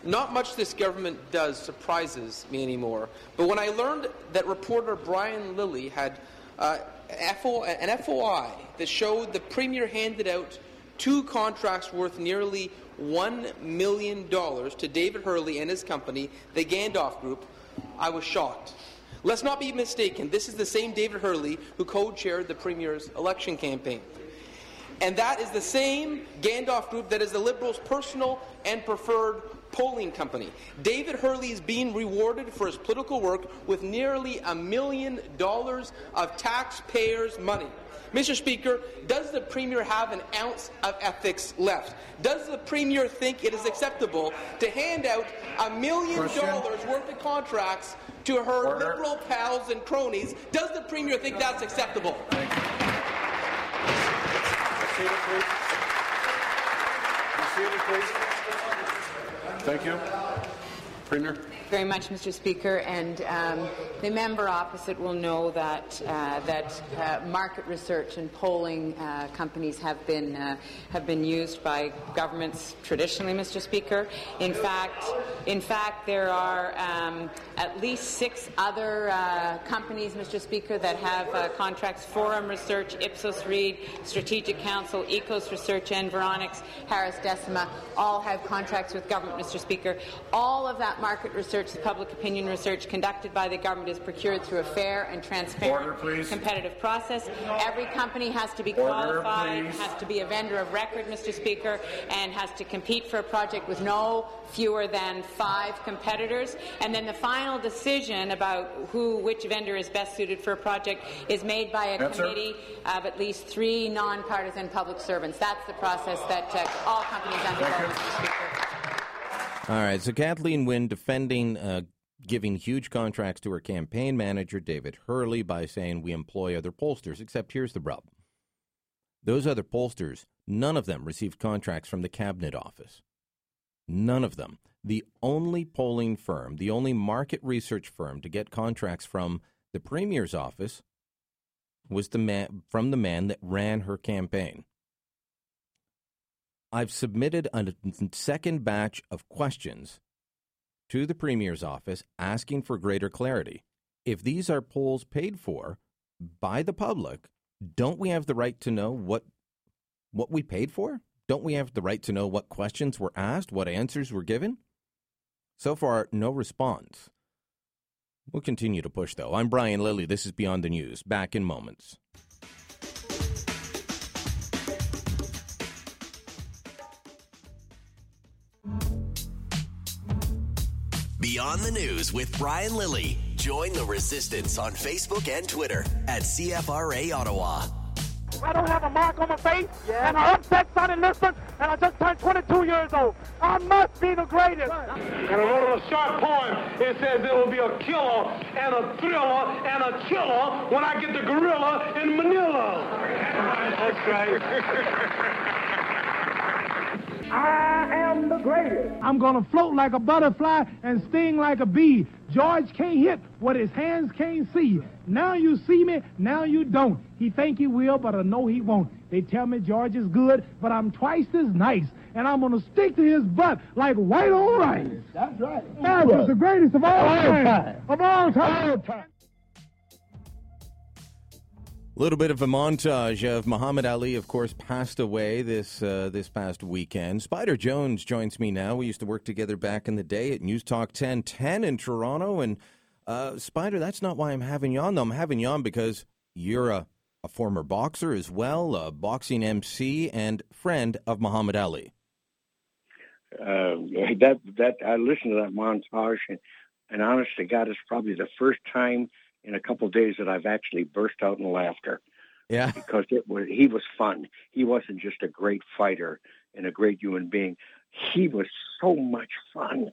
Not much this government does surprises me anymore, but when I learned that reporter Brian Lilley had uh, an FOI that showed the Premier handed out two contracts worth nearly $1 million to David Herle and his company, the Gandalf Group, I was shocked. Let's not be mistaken, this is the same David Herle who co chaired the Premier's election campaign. And that is the same Gandalf Group that is the Liberals' personal and preferred polling company. David Herle is being rewarded for his political work with nearly a million dollars of taxpayers' money. Mr. Speaker, does the Premier have an ounce of ethics left? Does the Premier think it is acceptable to hand out a million dollars worth of contracts to her Order. Liberal pals and cronies? Does the Premier think that's acceptable? Seated, please. Be seated, please. Thank you. Premier. very much, Mr. Speaker, and um, the member opposite will know that uh, that uh, market research and polling uh, companies have been uh, have been used by governments traditionally, Mr. Speaker. In fact, in fact, there are um, at least six other uh, companies, Mr. Speaker, that have uh, contracts: Forum Research, Ipsos Reid, Strategic Council, EKOS Research, Environics, Harris Decima, all have contracts with government, Mr. Speaker. All of that market research, the public opinion research conducted by the government, is procured through a fair and transparent, Order, competitive process. Every company has to be Order, qualified, please. has to be a vendor of record, Mr. Speaker, and has to compete for a project with no fewer than five competitors. And then the final decision about who, which vendor is best suited for a project is made by a committee of at least three nonpartisan public servants. That's the process that uh, all companies undergo, Mr. Speaker. All right, so Kathleen Wynne defending uh, giving huge contracts to her campaign manager, David Herle, by saying we employ other pollsters, except here's the rub. Those other pollsters, none of them received contracts from the Cabinet Office. None of them. The only polling firm, the only market research firm to get contracts from the Premier's office was the man from the man that ran her campaign. I've submitted a second batch of questions to the Premier's office asking for greater clarity. If these are polls paid for by the public, don't we have the right to know what what we paid for? Don't we have the right to know what questions were asked, what answers were given? So far, no response. We'll continue to push, though. I'm Brian Lilley. This is Beyond the News. Back in moments. Beyond the News with Brian Lilley. Join the resistance on Facebook and Twitter at CFRA Ottawa. I don't have a mark on my face, and I upset Sonny Liston, and I just turned 22 years old. I must be the greatest. And I wrote a short poem. It says there will be a killer and a thriller and a killer when I get the gorilla in Manila. That's right. I am the greatest. I'm gonna float like a butterfly and sting like a bee. George can't hit what his hands can't see. Now you see me, now you don't. He think he will, but I know he won't. They tell me George is good, but I'm twice as nice. And I'm gonna stick to his butt like white on rice. That's right. George is the greatest of all time. Of all time. A little bit of a montage of Muhammad Ali, of course, passed away this uh, this past weekend. Spider Jones joins me now. We used to work together back in the day at News Talk 1010 in Toronto. And uh, Spider, that's not why I'm having you on, though. I'm having you on because you're a, a former boxer as well, a boxing MC, and friend of Muhammad Ali. uh, that that I listened to that montage, and, and God, it's probably the first time in a couple of days that I've actually burst out in laughter. Yeah, because it was he was fun. He wasn't just a great fighter and a great human being. He was so much fun.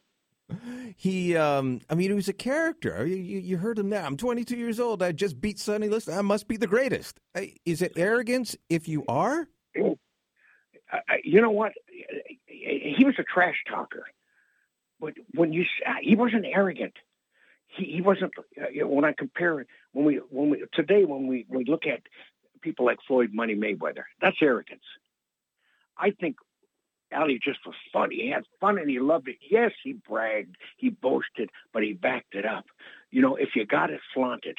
He, um, I mean, he was a character. You, you, heard him now. I'm 22 years old. I just beat Sonny Liston. I must be the greatest. Is it arrogance if you are? You know what? He was a trash talker, but when you he wasn't arrogant. He he wasn't. uh, You know, when I compare when we when we today when we we look at people like Floyd Money Mayweather, that's arrogance. I think Ali just was fun. He had fun and he loved it. Yes, he bragged, he boasted, but he backed it up. You know, if you got it, flaunt it.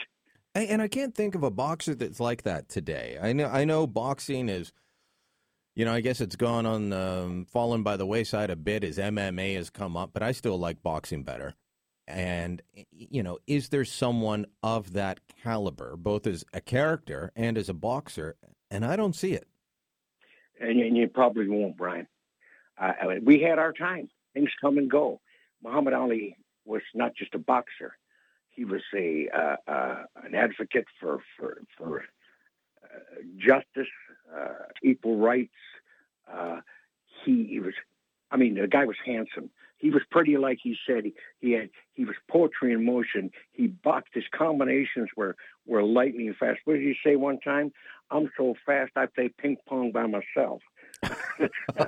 And and I can't think of a boxer that's like that today. I know, I know, boxing is, you know, I guess it's gone on, um, fallen by the wayside a bit as MMA has come up, but I still like boxing better. And you know, is there someone of that caliber, both as a character and as a boxer? And I don't see it. and, and you probably won't, Brian. Uh, we had our time. Things come and go. Muhammad Ali was not just a boxer; he was a uh, uh, an advocate for for for uh, justice, uh, equal rights. Uh, he, he was, I mean, the guy was handsome. He was pretty, like he said. He, had he was poetry in motion. He boxed. His combinations were were lightning fast. What did he say one time? I'm so fast I play ping pong by myself.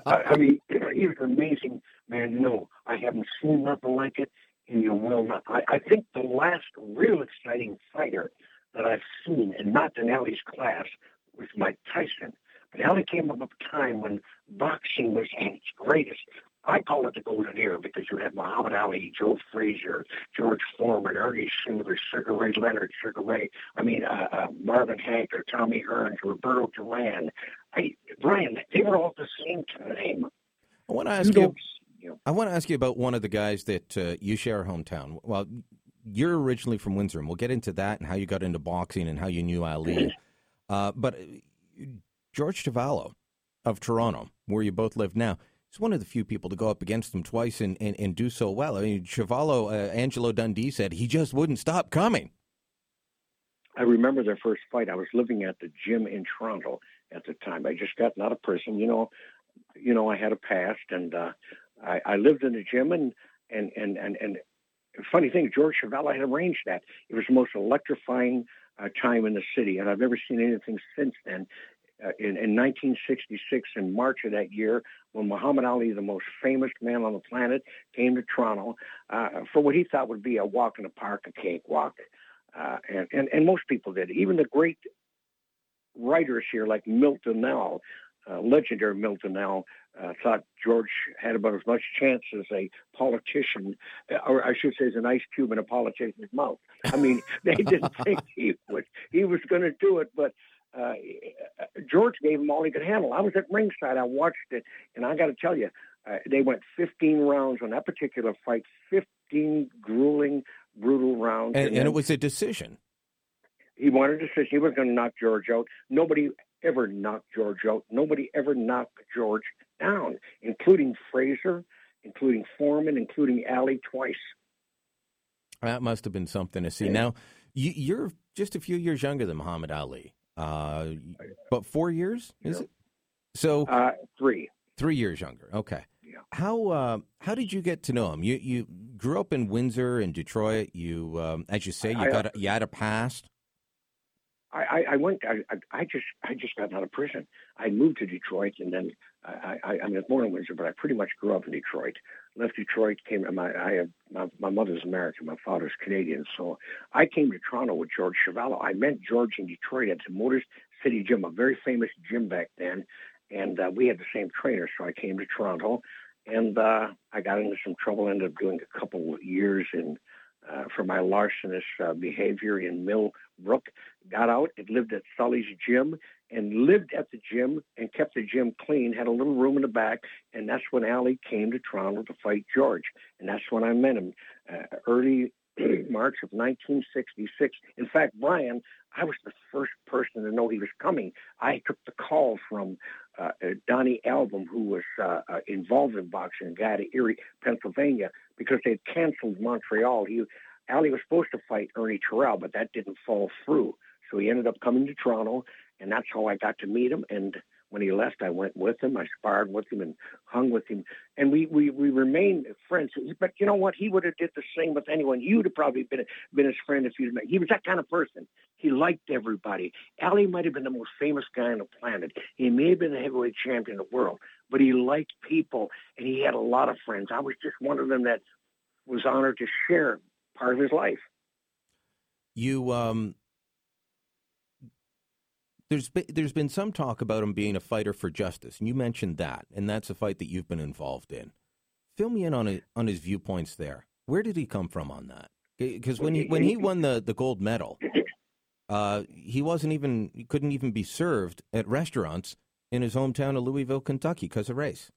I, mean, he was an amazing man. No, I haven't seen nothing like it, and you will not. I, I think the last real exciting fighter that I've seen, and not in class, was Mike Tyson. But Ali came up a time when boxing was at its greatest. I call it the golden era because you had Muhammad Ali, Joe Frazier, George Foreman, Ernie Schindler, Sugar Ray Leonard, Sugar Ray. I mean, uh, uh, Marvin Hagler, Tommy Hearns, Roberto Duran. I, Brian, they were all at the same time. I want to ask you. I want to ask you about one of the guys that uh, you share a hometown. Well, you're originally from Windsor, and we'll get into that and how you got into boxing and how you knew Ali. Uh, but uh, George Chuvalo of Toronto, where you both live now, he's one of the few people to go up against him twice and, and, and do so well. I mean, Chuvalo, uh, Angelo Dundee said he just wouldn't stop coming. I remember their first fight. I was living at the gym in Toronto at the time. I just gotten out of prison. You know, you know, I had a past, and uh, I, I lived in the gym, and and and and and funny thing, George Chuvalo had arranged that. It was the most electrifying uh, time in the city, and I've never seen anything since then. Uh, in, in 1966, in March of that year, when Muhammad Ali, the most famous man on the planet, came to Toronto uh, for what he thought would be a walk in the park, a cakewalk, uh, and, and and most people did. Even the great writers here, like Milt Dunnell, uh, legendary Milt Dunnell, uh, thought George had about as much chance as a politician, uh, or I should say, as an ice cube in a politician's mouth. I mean, they didn't think he would he was going to do it, but. Uh, George gave him all he could handle. I was at ringside. I watched it, and I got to tell you, uh, they went 15 rounds on that particular fight. 15 grueling, brutal rounds. And, then- and it was a decision. he wanted a decision. He was going to knock George out. Nobody ever knocked George out. Nobody ever knocked George down, including Frazier, including Foreman, including Ali twice. That must have been something to see. Now, you, you're just a few years younger than Muhammad Ali, uh, but four years is it? So uh, three, three years younger. Okay. How uh, how did you get to know him? You you grew up in Windsor and Detroit. You, um, as you say, you I- got a, you had a past. I, I, I went. I, I- I just, I just got out of prison. I moved to Detroit, and then I, I, I mean, I was born in Windsor, but I pretty much grew up in Detroit. Left Detroit, came. My I have my, my mother's American, my father's Canadian, so I came to Toronto with George Chuvalo. I met George in Detroit at the Motor City Gym, a very famous gym back then, and uh, we had the same trainer. So I came to Toronto, and uh, I got into some trouble. Ended up doing a couple of years in uh, for my larcenous uh, behavior in Millbrook. Got out and lived at Sully's gym and lived at the gym and kept the gym clean. Had a little room in the back, and that's when Ali came to Toronto to fight George, and that's when I met him, uh, early March of 1966. In fact, Brian, I was the first person to know he was coming. I took the call from uh, uh, Donnie Album, who was uh, uh, involved in boxing, a guy of Erie, Pennsylvania, because they had canceled Montreal. He, Ali was supposed to fight Ernie Terrell, but that didn't fall through. So he ended up coming to Toronto, and that's how I got to meet him. And when he left, I went with him. I sparred with him and hung with him, and we we we remained friends. But you know what? He would have did the same with anyone. You'd have probably been been his friend if you'd met. He was that kind of person. He liked everybody. Ali might have been the most famous guy on the planet. He may have been the heavyweight champion of the world, but he liked people, and he had a lot of friends. I was just one of them that was honored to share part of his life. You um, there's been, there's been some talk about him being a fighter for justice, and you mentioned that, and that's a fight that you've been involved in. Fill me in on it, on his viewpoints there. Where did he come from on that? Because when he when he won the, the gold medal, uh, he wasn't even he couldn't even be served at restaurants in his hometown of Louisville, Kentucky, because of race.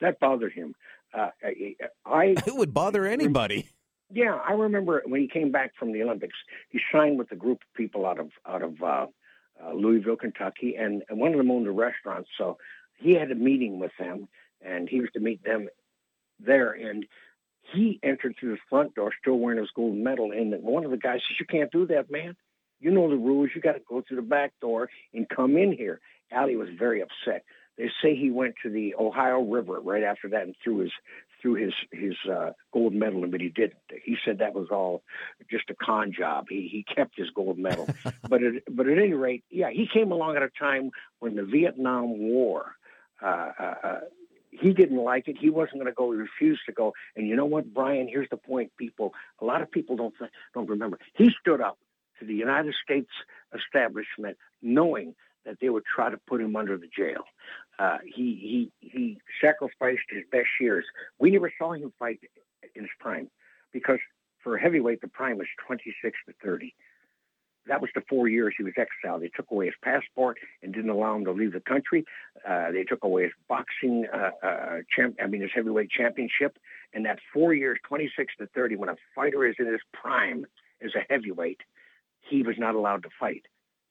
That bothered him. Uh, I, I it would bother anybody. Yeah, I remember when he came back from the Olympics. He signed with a group of people out of out of uh, uh, Louisville, Kentucky, and, and one of them owned a restaurant. So he had a meeting with them, and he was to meet them there. And he entered through the front door, still wearing his gold medal. And one of the guys says, "You can't do that, man. You know the rules. You got to go through the back door and come in here." Ali was very upset. They say he went to the Ohio River right after that and threw his threw his his uh, gold medal in, but he didn't. He said that was all just a con job. He he kept his gold medal, but at, but at any rate, yeah, he came along at a time when the Vietnam War. Uh, uh, uh, he didn't like it. He wasn't going to go. He refused to go. And you know what, Brian? Here's the point. People, a lot of people don't th- don't remember. He stood up to the United States establishment, knowing that they would try to put him under the jail. Uh, he he he sacrificed his best years. We never saw him fight in his prime because for a heavyweight the prime was 26 to 30. That was the four years he was exiled. They took away his passport and didn't allow him to leave the country. Uh, they took away his boxing uh, uh, champ, I mean his heavyweight championship. And that four years, 26 to 30, when a fighter is in his prime as a heavyweight, he was not allowed to fight.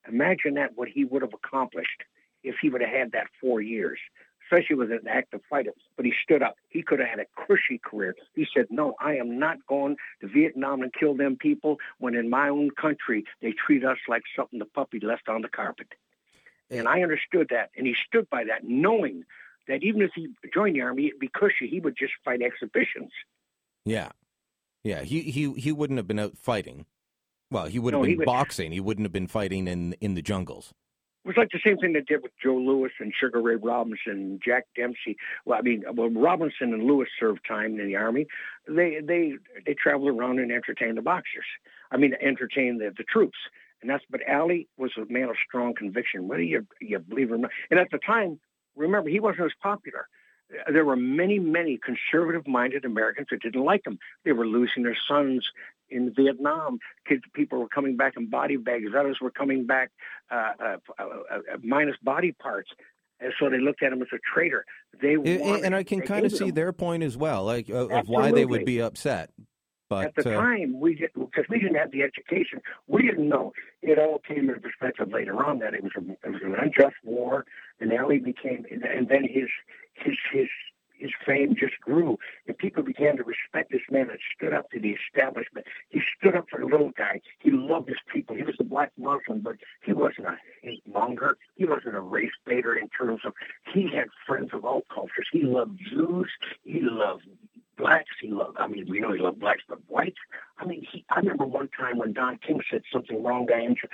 Imagine that what he would have accomplished if he would have had that four years, especially with an active fighter. But he stood up. He could have had a cushy career. He said, No, I am not going to Vietnam and kill them people when in my own country they treat us like something the puppy left on the carpet. And I understood that. And he stood by that, knowing that even if he joined the army, it'd be cushy. He would just fight exhibitions. Yeah, yeah. He he he wouldn't have been out fighting. Well, he would have No, been he would- boxing. He wouldn't have been fighting in in the jungles. It was like the same thing they did with Joe Louis and Sugar Ray Robinson, and Jack Dempsey. Well, I mean, well, Robinson and Louis served time in the army. They they they traveled around and entertained the boxers. I mean, entertained the, the troops. And that's but Ali was a man of strong conviction, whether you you believe or not. And at the time, remember, he wasn't as popular. There were many, many conservative-minded Americans that didn't like him. They were losing their sons in Vietnam. Kids, people were coming back in body bags. Others were coming back uh, uh, uh, uh, minus body parts. And so they looked at him as a traitor. They And, wanted, and I can kind of see him. their point as well, like uh, of why they would be upset. But At the uh, time, we did because we didn't have the education. We didn't know. It all came into perspective later on that it was a, it was an unjust war, and now he became, and then his his his his fame just grew, and people began to respect this man that stood up to the establishment. He stood up for the little guy. He loved his people. He was a black Muslim, but he wasn't a hate monger. He wasn't a race baiter in terms of he had friends of all cultures. He loved Jews. He loved blacks. He loved. I mean, we know he loved blacks, but whites. I mean, he. I remember one time when Don King said something wrong Andrew,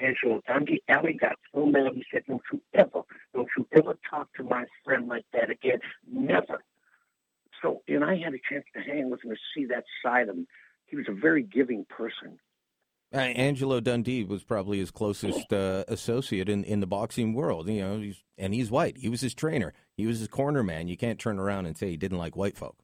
Angelo Dundee. Ali got so mad. He said, "Don't you ever, don't you ever talk to my friend like that again. Never." So, and I had a chance to hang with him to see that side of him. He was a very giving person. Uh, Angelo Dundee was probably his closest uh, associate in, in the boxing world. You know, he's, and he's white. He was his trainer. He was his corner man. You can't turn around and say he didn't like white folk.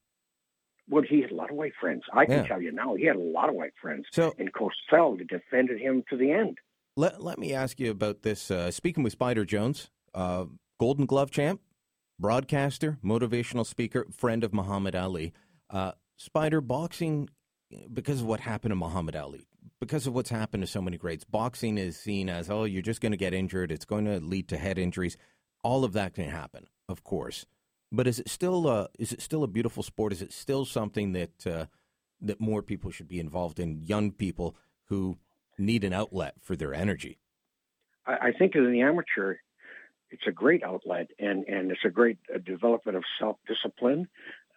Well, he had a lot of white friends. I can Yeah. tell you now, he had a lot of white friends. So- and Cosell defended him to the end. Let let me ask you about this. Uh, speaking with Spider Jones, uh, Golden Glove champ, broadcaster, motivational speaker, friend of Muhammad Ali. Uh, Spider boxing, because of what happened to Muhammad Ali, because of what's happened to so many greats, boxing is seen as oh, you're just going to get injured. It's going to lead to head injuries. All of that can happen, of course. But is it still uh, is it still a beautiful sport? Is it still something that uh, that more people should be involved in? Young people who need an outlet for their energy. I, I think in the amateur, it's a great outlet and, and it's a great uh, development of self discipline.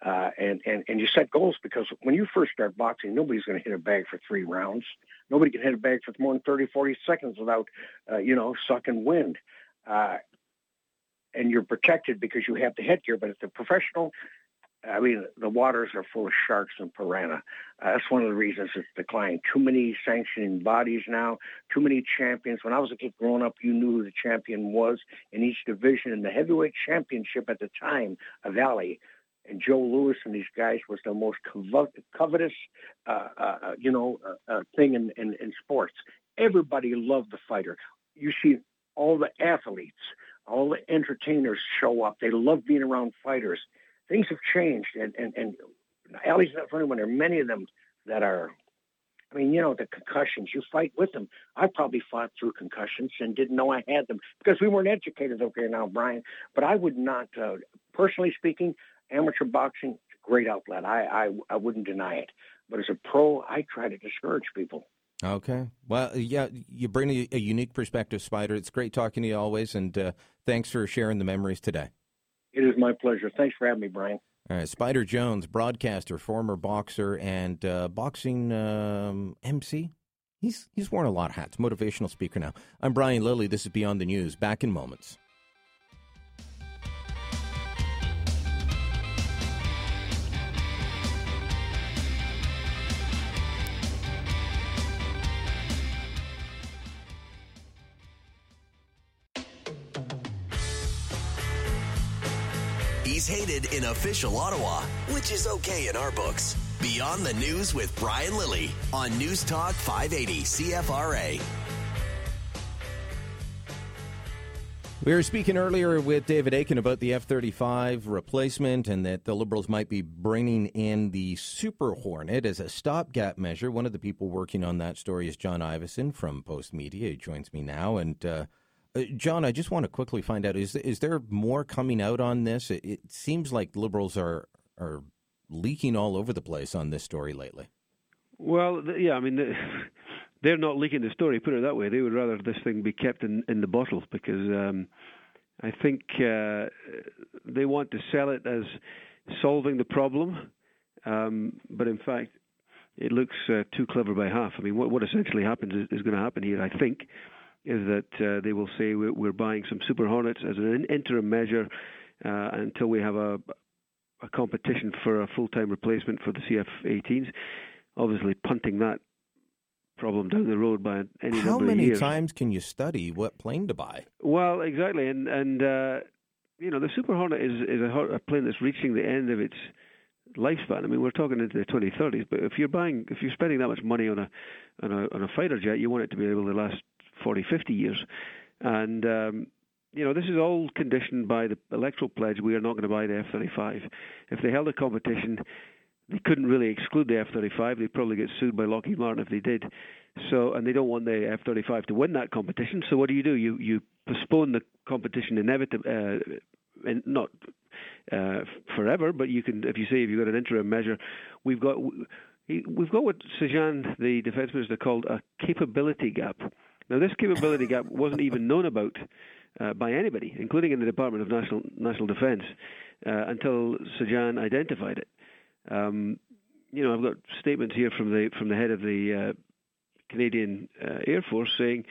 Uh, and, and, and you set goals because when you first start boxing, nobody's going to hit a bag for three rounds. Nobody can hit a bag for more than 30, 40 seconds without, uh, you know, sucking wind. Uh, and you're protected because you have the headgear. But at the professional, I mean, the waters are full of sharks and piranha. Uh, that's one of the reasons it's declined. Too many sanctioning bodies now, too many champions. When I was a kid growing up, you knew who the champion was in each division. And the heavyweight championship at the time of Valley and Joe Louis and these guys was the most covet- covetous, uh, uh, uh, you know, uh, uh, thing in, in, in sports. Everybody loved the fighter. You see all the athletes, all the entertainers show up. They love being around fighters. Things have changed, and and and Ali's not funny when there are many of them that are. I mean, you know, the concussions. You fight with them. I probably fought through concussions and didn't know I had them because we weren't educated over here now, Brian. But I would not, uh, personally speaking, amateur boxing, great outlet. I, I I wouldn't deny it. But as a pro, I try to discourage people. Okay. Well, yeah, you bring a, a unique perspective, Spider. It's great talking to you always, and uh, thanks for sharing the memories today. It is my pleasure. Thanks for having me, Brian. All right, Spider Jones, broadcaster, former boxer, and uh, boxing um, MC. He's he's worn a lot of hats. Motivational speaker now. I'm Brian Lilley. This is Beyond the News. Back in moments. He's hated in official Ottawa, which is okay in our books. Beyond the News with Brian Lilley on News Talk 580 CFRA. We were speaking earlier with David Akin about the F 35 replacement and that the Liberals might be bringing in the Super Hornet as a stopgap measure. One of the people working on that story is John Ivison from Post Media. He joins me now. And uh, John, I just want to quickly find out is, is there more coming out on this? It, it seems like Liberals are, are leaking all over the place on this story lately. Well, yeah, I mean, they're not leaking the story. Put it that way. They would rather this thing be kept in in the bottle because um, I think uh, they want to sell it as solving the problem, um, but in fact, it looks uh, too clever by half. I mean, what what essentially happens is, is going to happen here, I think, is that uh, they will say we're, we're buying some Super Hornets as an interim measure uh, until we have a a competition for a full-time replacement for the CF-18s. Obviously, punting that problem down the road by any How number many years. times can you study what plane to buy? Well, exactly, and and uh, you know the Super Hornet is is a, a plane that's reaching the end of its lifespan. I mean, we're talking into the 2030s, but if you're buying, if you're spending that much money on a on a on a fighter jet, you want it to be able to last 40, 50 years, and um, you know this is all conditioned by the electoral pledge. We are not going to buy the F-35. If they held a competition, they couldn't really exclude the F-35. They'd probably get sued by Lockheed Martin if they did. So, and they don't want the F-35 to win that competition. So, what do you do? You you postpone the competition inevitably, uh, and not uh, forever, but you can, if you say if you've got an interim measure, we've got we've got what Sajjan, the defence minister, called a capability gap. Now, this capability gap wasn't even known about uh, by anybody, including in the Department of National National Defence, uh, until Sajjan identified it. Um, you know, I've got statements here from the from the head of the uh, Canadian uh, Air Force saying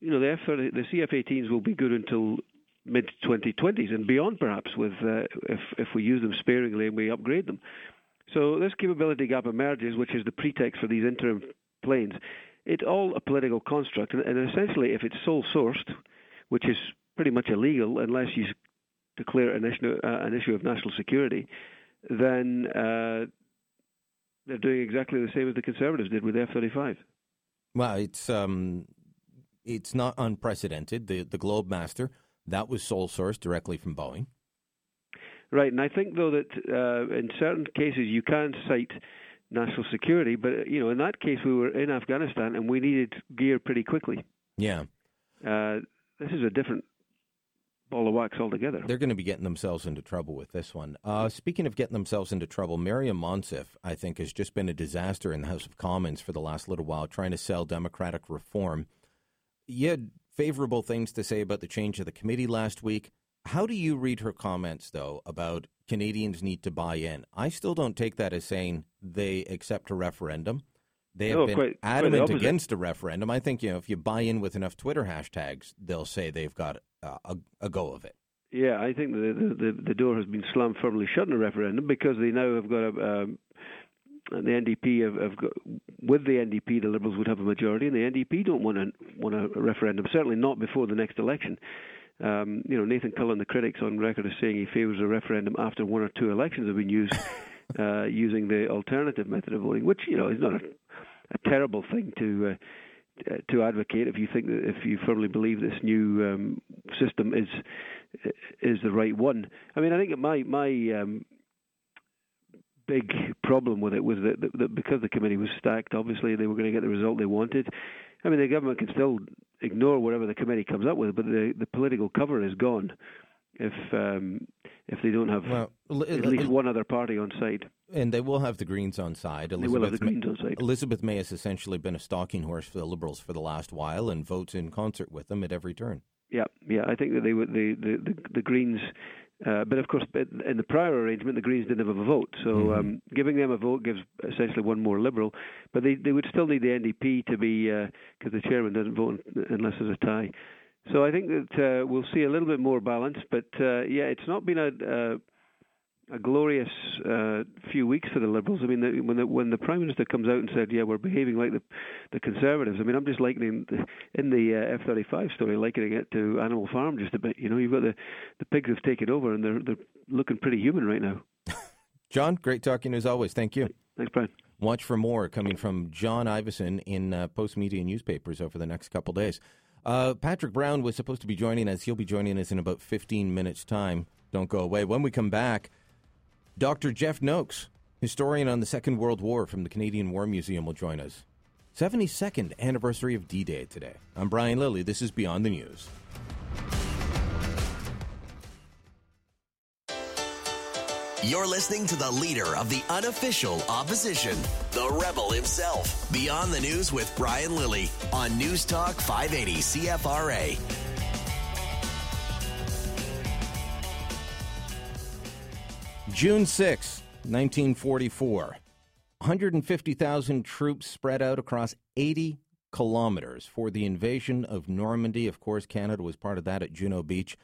you know, the F-30, the CF-18s will be good until mid 2020s and beyond, perhaps, with uh, if if we use them sparingly and we upgrade them. So this capability gap emerges, which is the pretext for these interim planes. It's all a political construct, and, and essentially, if it's sole sourced, which is pretty much illegal unless you declare an issue, uh, an issue of national security, then uh, they're doing exactly the same as the Conservatives did with the F-35. Well, it's um, it's not unprecedented. The the Globemaster that was sole sourced directly from Boeing. Right, and I think though that uh, in certain cases you can cite national security, but you know in that case we were in Afghanistan and we needed gear pretty quickly. Yeah, uh, this is a different ball of wax altogether. They're going to be getting themselves into trouble with this one. Uh, speaking of getting themselves into trouble, Maryam Monsef, I think, has just been a disaster in the House of Commons for the last little while, trying to sell democratic reform. You had favorable things to say about the change of the committee last week. How do you read her comments, though, about Canadians need to buy in? I still don't take that as saying they accept a referendum. They have No, been quite- quite adamant opposite. against a referendum. I think you know if you buy in with enough Twitter hashtags, they'll say they've got uh, a, a go of it. Yeah, I think the, the the the door has been slammed firmly shut in a referendum because they now have got a. Um, and the NDP have, have got, with the NDP, the Liberals would have a majority, and the NDP don't want a want a referendum. Certainly not before the next election. Um, you know, Nathan Cullen, the critics, on record as saying he favours a referendum after one or two elections have been used, uh, using the alternative method of voting, which you know is not a, a terrible thing to. Uh, to advocate if you think that if you firmly believe this new um, system is is the right one. I mean, I think my my um, big problem with it was that, that, that because the committee was stacked, obviously they were going to get the result they wanted. I mean, the government can still ignore whatever the committee comes up with, but the the political cover is gone if um, if they don't have Well, at least one other party on side. And they will have the Greens on side. They will have the Greens on side. Elizabeth May has essentially been a stalking horse for the Liberals for the last while and votes in concert with them at every turn. Yeah, yeah. I think that they would the the the, the Greens, uh, but of course, in the prior arrangement, the Greens didn't have a vote. So Mm-hmm. um, giving them a vote gives essentially one more Liberal. But they they would still need the NDP to be because the chairman doesn't vote unless there's a tie. So I think that uh, we'll see a little bit more balance. But uh, yeah, it's not been a. a glorious uh, few weeks for the Liberals. I mean, the, when the when the Prime Minister comes out and said, "Yeah, we're behaving like the the Conservatives," I mean, I'm just likening the, in the uh, F-35 story, likening it to Animal Farm just a bit. You know, you've got the the pigs have taken over and they're they're looking pretty human right now. John, great talking as always. Thank you. Thanks, Brian. Watch for more coming from John Ivison in uh, Post Media newspapers over the next couple days. Uh, Patrick Brown was supposed to be joining us. He'll be joining us in about 15 minutes' time. Don't go away. When we come back, Dr. Jeff Noakes, historian on the Second World War from the Canadian War Museum, will join us. 72nd anniversary of D Day today. I'm Brian Lilley. This is Beyond the News. You're listening to the leader of the unofficial opposition, the rebel himself. Beyond the News with Brian Lilley on News Talk 580 CFRA. June 6, 1944. 150,000 troops spread out across 80 kilometers for the invasion of Normandy. Of course, Canada was part of that at Juno Beach.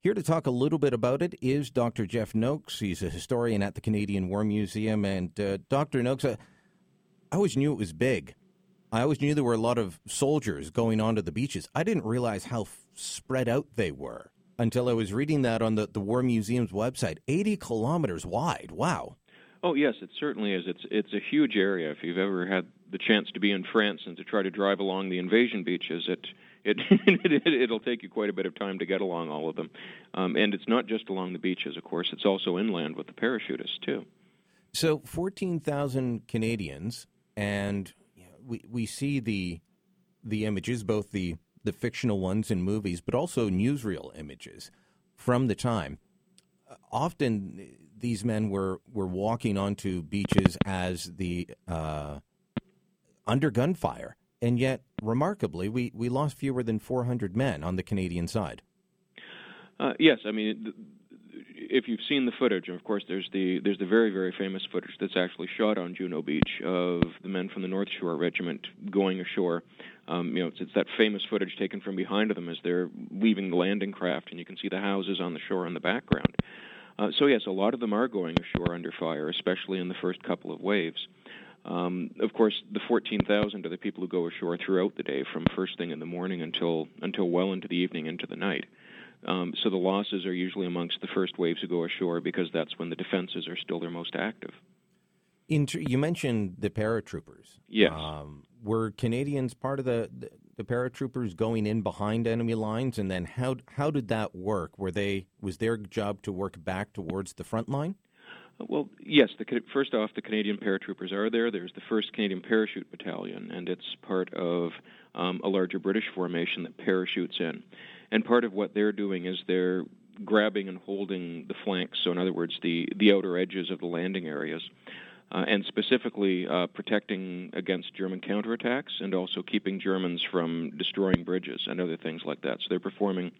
Here to talk a little bit about it is Dr. Jeff Noakes. He's a historian at the Canadian War Museum. And uh, Dr. Noakes, I, I always knew it was big. I always knew there were a lot of soldiers going onto the beaches. I didn't realize how f- spread out they were until I was reading that on the, the War Museum's website. 80 kilometers wide. Wow. Oh yes, it certainly is. It's it's a huge area. If you've ever had the chance to be in France and to try to drive along the invasion beaches, it it, it it'll take you quite a bit of time to get along all of them. Um, and it's not just along the beaches, of course. It's also inland with the parachutists too. So 14,000 Canadians, and we we see the the images, both the the fictional ones in movies, but also newsreel images from the time. Often, these men were were walking onto beaches as the uh, under gunfire, and yet, remarkably, we we lost fewer than 400 men on the Canadian side. Uh, yes, I mean, th- if you've seen the footage, of course there's the there's the very very famous footage that's actually shot on Juno Beach of the men from the North Shore Regiment going ashore. Um, you know, it's, it's that famous footage taken from behind of them as they're leaving the landing craft, and you can see the houses on the shore in the background. Uh, so yes, a lot of them are going ashore under fire, especially in the first couple of waves. Um, of course, the 14,000 are the people who go ashore throughout the day, from first thing in the morning until until well into the evening, into the night. Um, so the losses are usually amongst the first waves who go ashore because that's when the defenses are still their most active. Inter- you mentioned the paratroopers. Yes. Um, were Canadians part of the, the the paratroopers going in behind enemy lines, and then how how did that work? Were they was their job to work back towards the front line? Well, yes. The, first off, the Canadian paratroopers are there. There's the First Canadian Parachute Battalion, and it's part of um, a larger British formation that parachutes in. And part of what they're doing is they're grabbing and holding the flanks. So, in other words, the the outer edges of the landing areas. Uh, and specifically uh, protecting against German counterattacks and also keeping Germans from destroying bridges and other things like that. So they're performing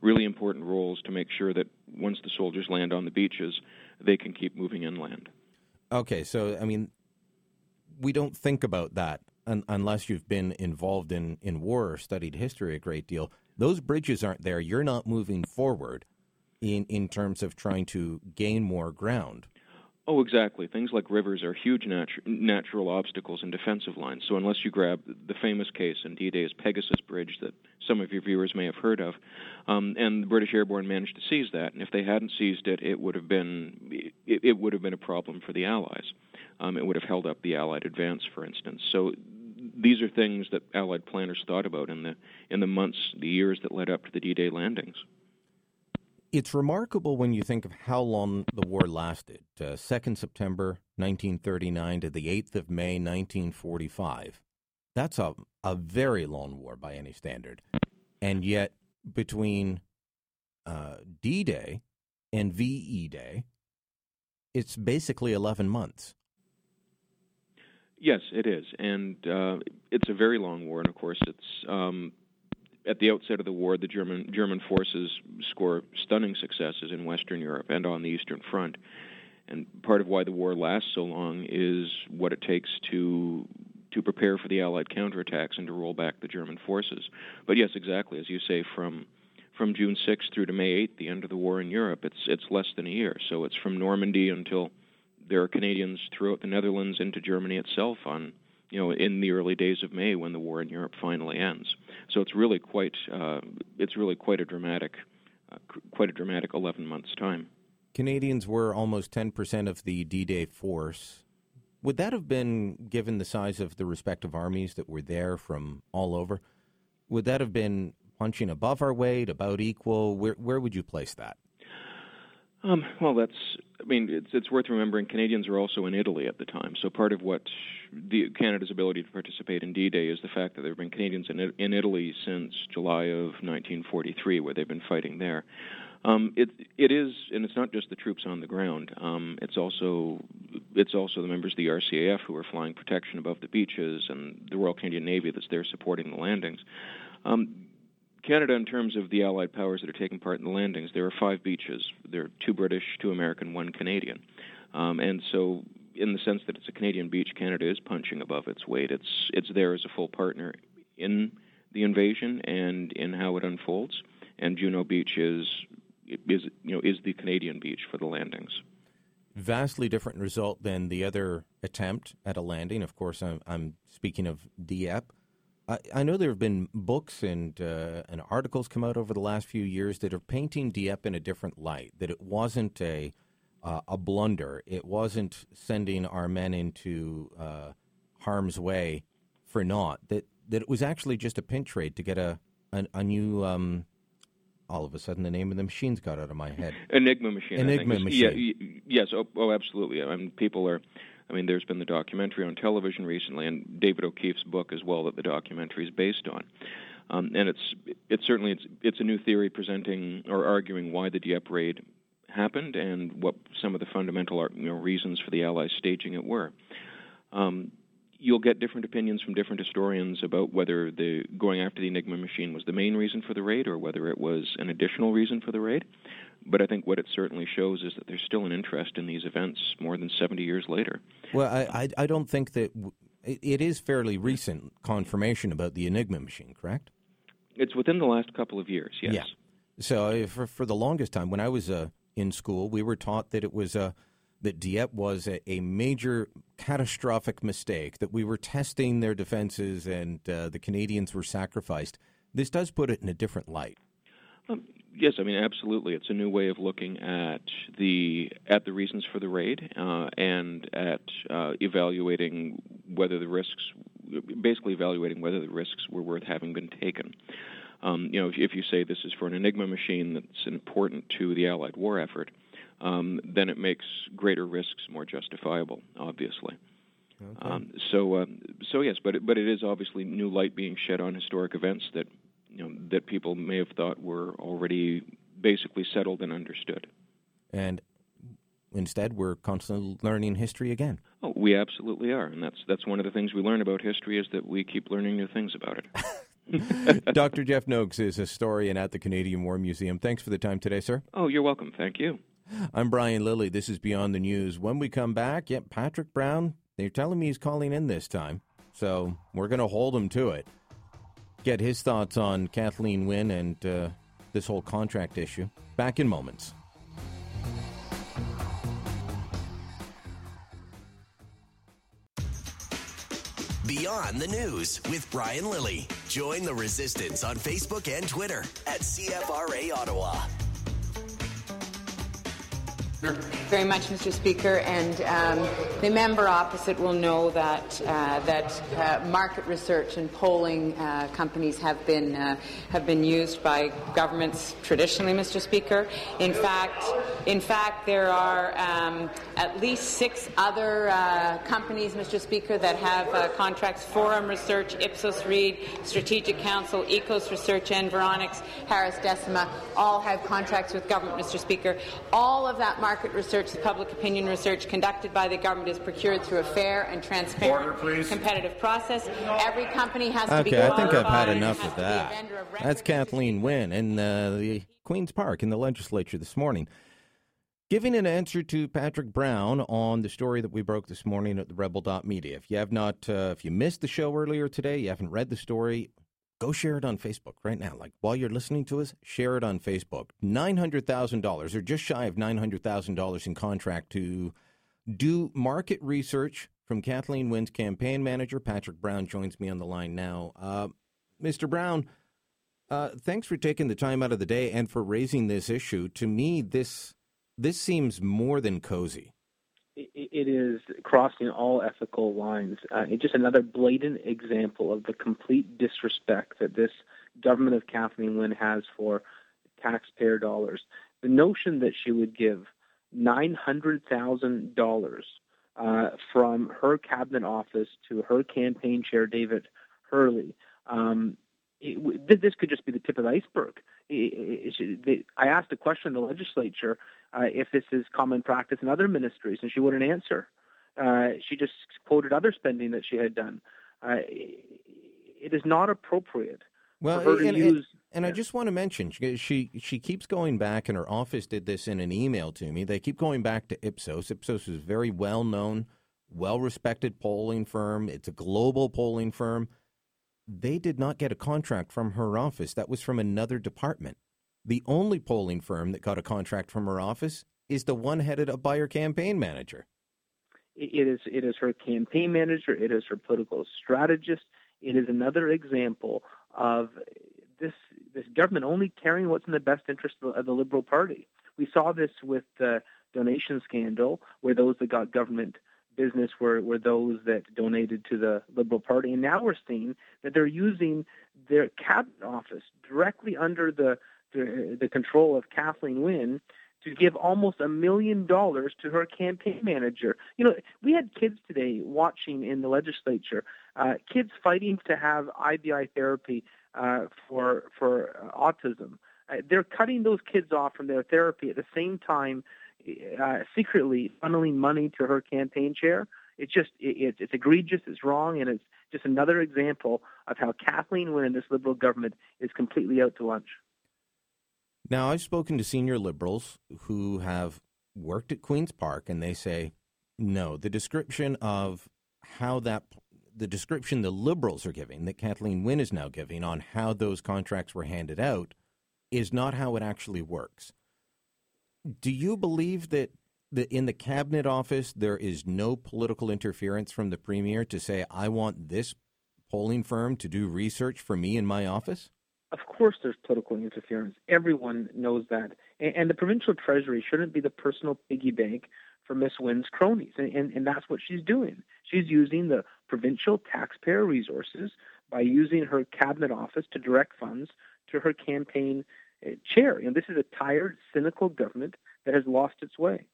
really important roles to make sure that once the soldiers land on the beaches, they can keep moving inland. Okay, so I mean, we don't think about that un- unless you've been involved in in war or studied history a great deal. Those bridges aren't there. You're not moving forward in in terms of trying to gain more ground. Oh, exactly. Things like rivers are huge natu- natural obstacles in defensive lines. So unless you grab the famous case in D-Day's Pegasus Bridge that some of your viewers may have heard of, um, and the British Airborne managed to seize that, and if they hadn't seized it, it would have been it, it would have been a problem for the Allies. Um, it would have held up the Allied advance, for instance. So these are things that Allied planners thought about in the in the months, the years that led up to the D-Day landings. It's remarkable when you think of how long the war lasted. Uh, 2nd September 1939 to the 8th of May 1945. That's a, a very long war by any standard. And yet, between uh, D Day and VE Day, it's basically 11 months. Yes, it is, and uh, it's a very long war. And of course, it's um, at the outset of the war, the German German forces score stunning successes in Western Europe and on the Eastern Front. And part of why the war lasts so long is what it takes to to prepare for the Allied counterattacks and to roll back the German forces. But yes, exactly as you say, from from June 6th through to May 8th, the end of the war in Europe, it's it's less than a year. So it's from Normandy until there are Canadians throughout the Netherlands into Germany itself on you know in the early days of May when the war in Europe finally ends. So it's really quite uh, it's really quite a dramatic uh, quite a dramatic 11 months time. Canadians were almost 10% of the D Day force. Would that have been, given the size of the respective armies that were there from all over, would that have been punching above our weight, about equal? Where, where would you place that? Um, well, that's. I mean, it's it's worth remembering. Canadians were also in Italy at the time, so part of what the Canada's ability to participate in D-Day is the fact that there have been Canadians in in Italy since July of 1943, where they've been fighting there. Um, it it is, and it's not just the troops on the ground. Um, it's also it's also the members of the RCAF who are flying protection above the beaches, and the Royal Canadian Navy that's there supporting the landings. Um, Canada, in terms of the Allied powers that are taking part in the landings, there are five beaches. There are two British, two American, one Canadian. Um, and so, in the sense that it's a Canadian beach, Canada is punching above its weight. It's it's there as a full partner in the invasion and in how it unfolds. And Juno Beach is is you know is the Canadian beach for the landings. Vastly different result than the other attempt at a landing. Of course, I'm, I'm speaking of Dieppe. I, I know there have been books and uh, and articles come out over the last few years that are painting Dieppe in a different light. That it wasn't a uh, a blunder. It wasn't sending our men into uh, harm's way for naught. That that it was actually just a pinch trade to get a a, a new. Um, all of a sudden, the name of the machine's got out of my head. Enigma machine. Enigma machine. Yeah, yes. Oh, oh, absolutely. I mean, people are. I mean, there's been the documentary on television recently, and David O'Keefe's book as well that the documentary is based on. Um, and it's it's certainly it's it's a new theory presenting or arguing why the Dieppe raid happened and what some of the fundamental you know, reasons for the Allies staging it were. Um, you'll get different opinions from different historians about whether the going after the Enigma machine was the main reason for the raid or whether it was an additional reason for the raid. But I think what it certainly shows is that there's still an interest in these events more than 70 years later. Well, I, I, I don't think that w- it, is fairly recent confirmation about the Enigma machine, correct? It's within the last couple of years, yes. Yeah. So uh, for for the longest time, when I was uh, in school, we were taught that it was uh, that Dieppe was a, a major catastrophic mistake. That we were testing their defenses, and uh, the Canadians were sacrificed. This does put it in a different light. Um, yes, I mean absolutely. It's a new way of looking at the at the reasons for the raid uh, and at uh, evaluating whether the risks, basically evaluating whether the risks were worth having been taken. Um, you know, if, if you say this is for an Enigma machine that's important to the Allied war effort, um, then it makes greater risks more justifiable, obviously. Um, so, um, so yes, but it, but it is obviously new light being shed on historic events that you know that people may have thought were already basically settled and understood. And instead, we're constantly learning history again. Oh, we absolutely are, and that's that's one of the things we learn about history is that we keep learning new things about it. Dr. Jeff Noakes is historian at the Canadian War Museum. Thanks for the time today, sir. Oh, you're welcome. Thank you. I'm Brian Lilley. This is Beyond the News. When we come back, yep, Patrick Brown, they're telling me he's calling in this time. So we're going to hold him to it. Get his thoughts on Kathleen Wynne and uh, this whole contract issue. Back in moments. Beyond the News with Brian Lilley. Join the resistance on Facebook and Twitter at CFRA Ottawa. Very much, Mr. Speaker, and um, the member opposite will know that uh, that uh, market research and polling uh, companies have been uh, have been used by governments traditionally, Mr. Speaker. In fact, in fact, there are um, at least six other uh, companies, Mr. Speaker, that have uh, contracts: Forum Research, Ipsos Reid, Strategic Counsel, EKOS Research, Environics, Harris Decima. All have contracts with government, Mr. Speaker. All of that market research, the public opinion research conducted by the government is procured through a fair and transparent competitive process. Every company has to be Okay, I think I've had enough of to be a that. of That's Kathleen Wynne in uh, the Queen's Park in the legislature this morning. Giving an answer to Patrick Brown on the story that we broke this morning at the Rebel.media. If you have not, uh, if you missed the show earlier today, you haven't read the story, go share it on Facebook right now. Like while you're listening to us, share it on Facebook. $900,000 or just shy of $900,000 in contract to do market research from Kathleen Wynne's campaign manager. Patrick Brown joins me on the line now. Uh, Mr. Brown, uh, thanks for taking the time out of the day and for raising this issue. To me, this this seems more than cozy. It is crossing all ethical lines. Uh, it's just another blatant example of the complete disrespect that this government of Kathleen Wynne has for taxpayer dollars. The notion that she would give nine hundred thousand dollars uh, from her cabinet office to her campaign chair David Herle. Um, it, this could just be the tip of the iceberg. It- it- I asked a question in the legislature uh, if this is common practice in other ministries, and she wouldn't answer. Uh, she just quoted other spending that she had done. Uh, it is not appropriate Well, for her to and, use. and, I just want to mention she, she she keeps going back, and her office did this in an email to me. They keep going back to Ipsos. Ipsos is a very well known, well respected polling firm. It's a global polling firm. They did not get a contract from her office. That was from another department. The only polling firm that got a contract from her office is the one headed up by her campaign manager. It is it is her campaign manager. It is her political strategist. It is another example of this this government only caring what's in the best interest of the, of the Liberal Party. We saw this with the donation scandal, where those that got government business were, were those that donated to the Liberal Party, and now we're seeing that they're using their cabinet office directly under the the, the control of Kathleen Wynne to give almost a million dollars to her campaign manager. You know, we had kids today watching in the legislature, uh, kids fighting to have IBI therapy uh, for for uh, autism. Uh, they're cutting those kids off from their therapy at the same time, uh, secretly funneling money to her campaign chair. It's just it, it's egregious, it's wrong, and it's just another example of how Kathleen Wynne and this Liberal government is completely out to lunch. Now, I've spoken to senior liberals who have worked at Queen's Park, and they say, no, the description of how that, the description the liberals are giving, that Kathleen Wynne is now giving on how those contracts were handed out, is not how it actually works. Do you believe that the, in the cabinet office there is no political interference from the premier to say, I want this polling firm to do research for me in my office? Of course, there's political interference. Everyone knows that. And, and the provincial treasury shouldn't be the personal piggy bank for Miss Wynne's cronies. And, and, and that's what she's doing. She's using the provincial taxpayer resources by using her cabinet office to direct funds to her campaign chair. And this is a tired, cynical government that has lost its way.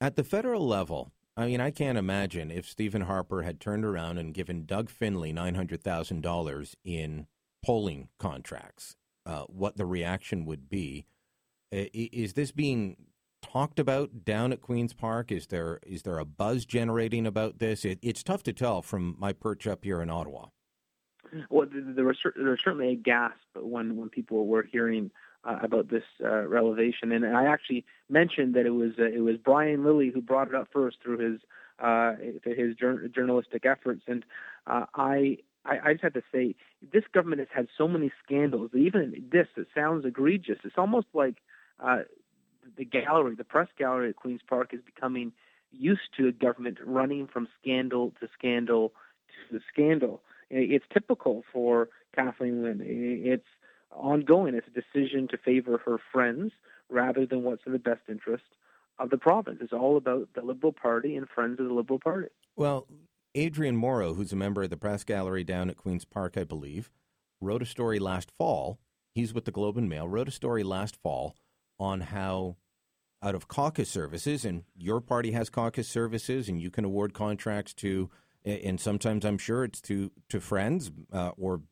At the federal level, I mean, I can't imagine if Stephen Harper had turned around and given Doug Finley $900,000 in polling contracts, uh, what the reaction would be. Is this being talked about down at Queen's Park? Is there is there a buzz generating about this? It, it's tough to tell from my perch up here in Ottawa. Well, there was, there was certainly a gasp when when people were hearing uh, about this uh, revelation. And I actually mentioned that it was uh, it was Brian Lilley who brought it up first through his uh, his jur- journalistic efforts. And uh, I, I I just have to say this government has had so many scandals even this it sounds egregious. It's almost like uh, the gallery, the press gallery at Queens Park, is becoming used to a government running from scandal to scandal to scandal. It's typical for Kathleen Wynne. It's ongoing. It's a decision to favor her friends rather than what's in the best interest of the province. It's all about the Liberal Party and friends of the Liberal Party. Well, Adrian Morrow, who's a member of the press gallery down at Queen's Park, I believe, wrote a story last fall. He's with the Globe and Mail, wrote a story last fall on how out of caucus services, and your party has caucus services, and you can award contracts to, and sometimes I'm sure it's to to friends uh, or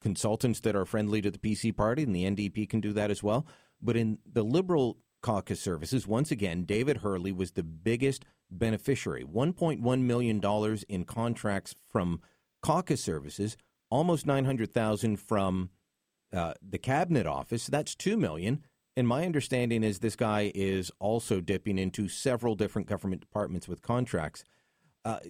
consultants that are friendly to the PC party, and the NDP can do that as well. But in the Liberal caucus services, once again, David Herle was the biggest beneficiary $1.1 million in contracts from caucus services, almost 900000 from uh, the cabinet office. That's 2 million. And my understanding is this guy is also dipping into several different government departments with contracts. Uh,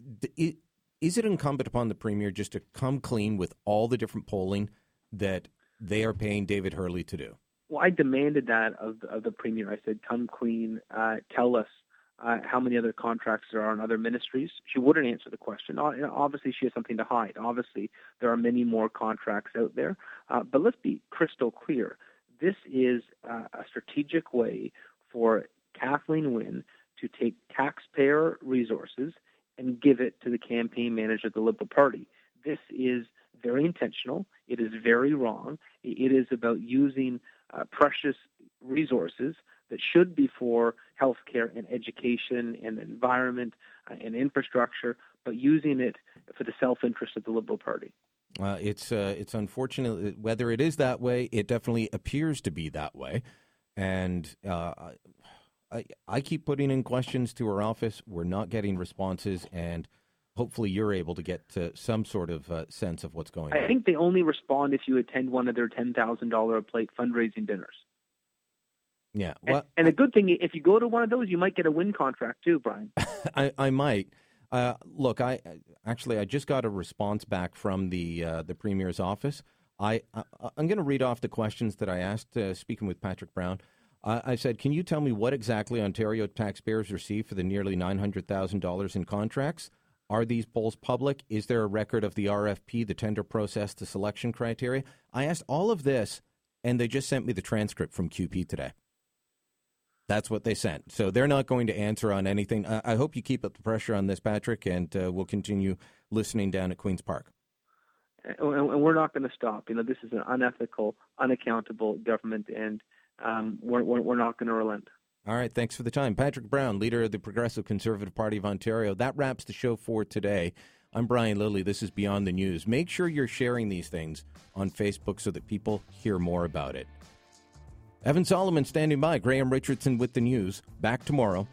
is it incumbent upon the premier just to come clean with all the different polling that they are paying David Herle to do? Well, I demanded that of the, of the premier. I said, "Come clean. Uh, tell us uh, how many other contracts there are in other ministries." She wouldn't answer the question. Obviously, she has something to hide. Obviously, there are many more contracts out there. Uh, but let's be crystal clear. This is uh, a strategic way for Kathleen Wynne to take taxpayer resources and give it to the campaign manager of the Liberal Party. This is very intentional. It is very wrong. It is about using uh, precious resources that should be for healthcare and education and environment uh, and infrastructure, but using it for the self-interest of the Liberal Party. Uh, it's it's unfortunate whether it is that way. It definitely appears to be that way, and uh, I, I keep putting in questions to her office. We're not getting responses, and hopefully you're able to get to some sort of uh, sense of what's going I on. I think they only respond if you attend one of their $10,000 a plate fundraising dinners. Yeah. Well, and, and the good thing, if you go to one of those, you might get a Wynne contract too, Brian. I, I might. Uh, look, I actually I just got a response back from the uh, the premier's office. I, I am going to read off the questions that I asked uh, speaking with Patrick Brown. I said, Can you tell me what exactly Ontario taxpayers receive for the nearly $900,000 in contracts? Are these polls public? Is there a record of the RFP, the tender process, the selection criteria? I asked all of this, and they just sent me the transcript from QP today. That's what they sent. So they're not going to answer on anything. I, hope you keep up the pressure on this, Patrick, and uh, we'll continue listening down at Queen's Park. And we're not going to stop. You know, this is an unethical, unaccountable government, and um, we're, we're, we're not going to relent. All right, thanks for the time. Patrick Brown, leader of the Progressive Conservative Party of Ontario. That wraps the show for today. I'm Brian Lilley. This is Beyond the News. Make sure you're sharing these things on Facebook so that people hear more about it. Evan Solomon standing by. Graham Richardson with the news. Back tomorrow.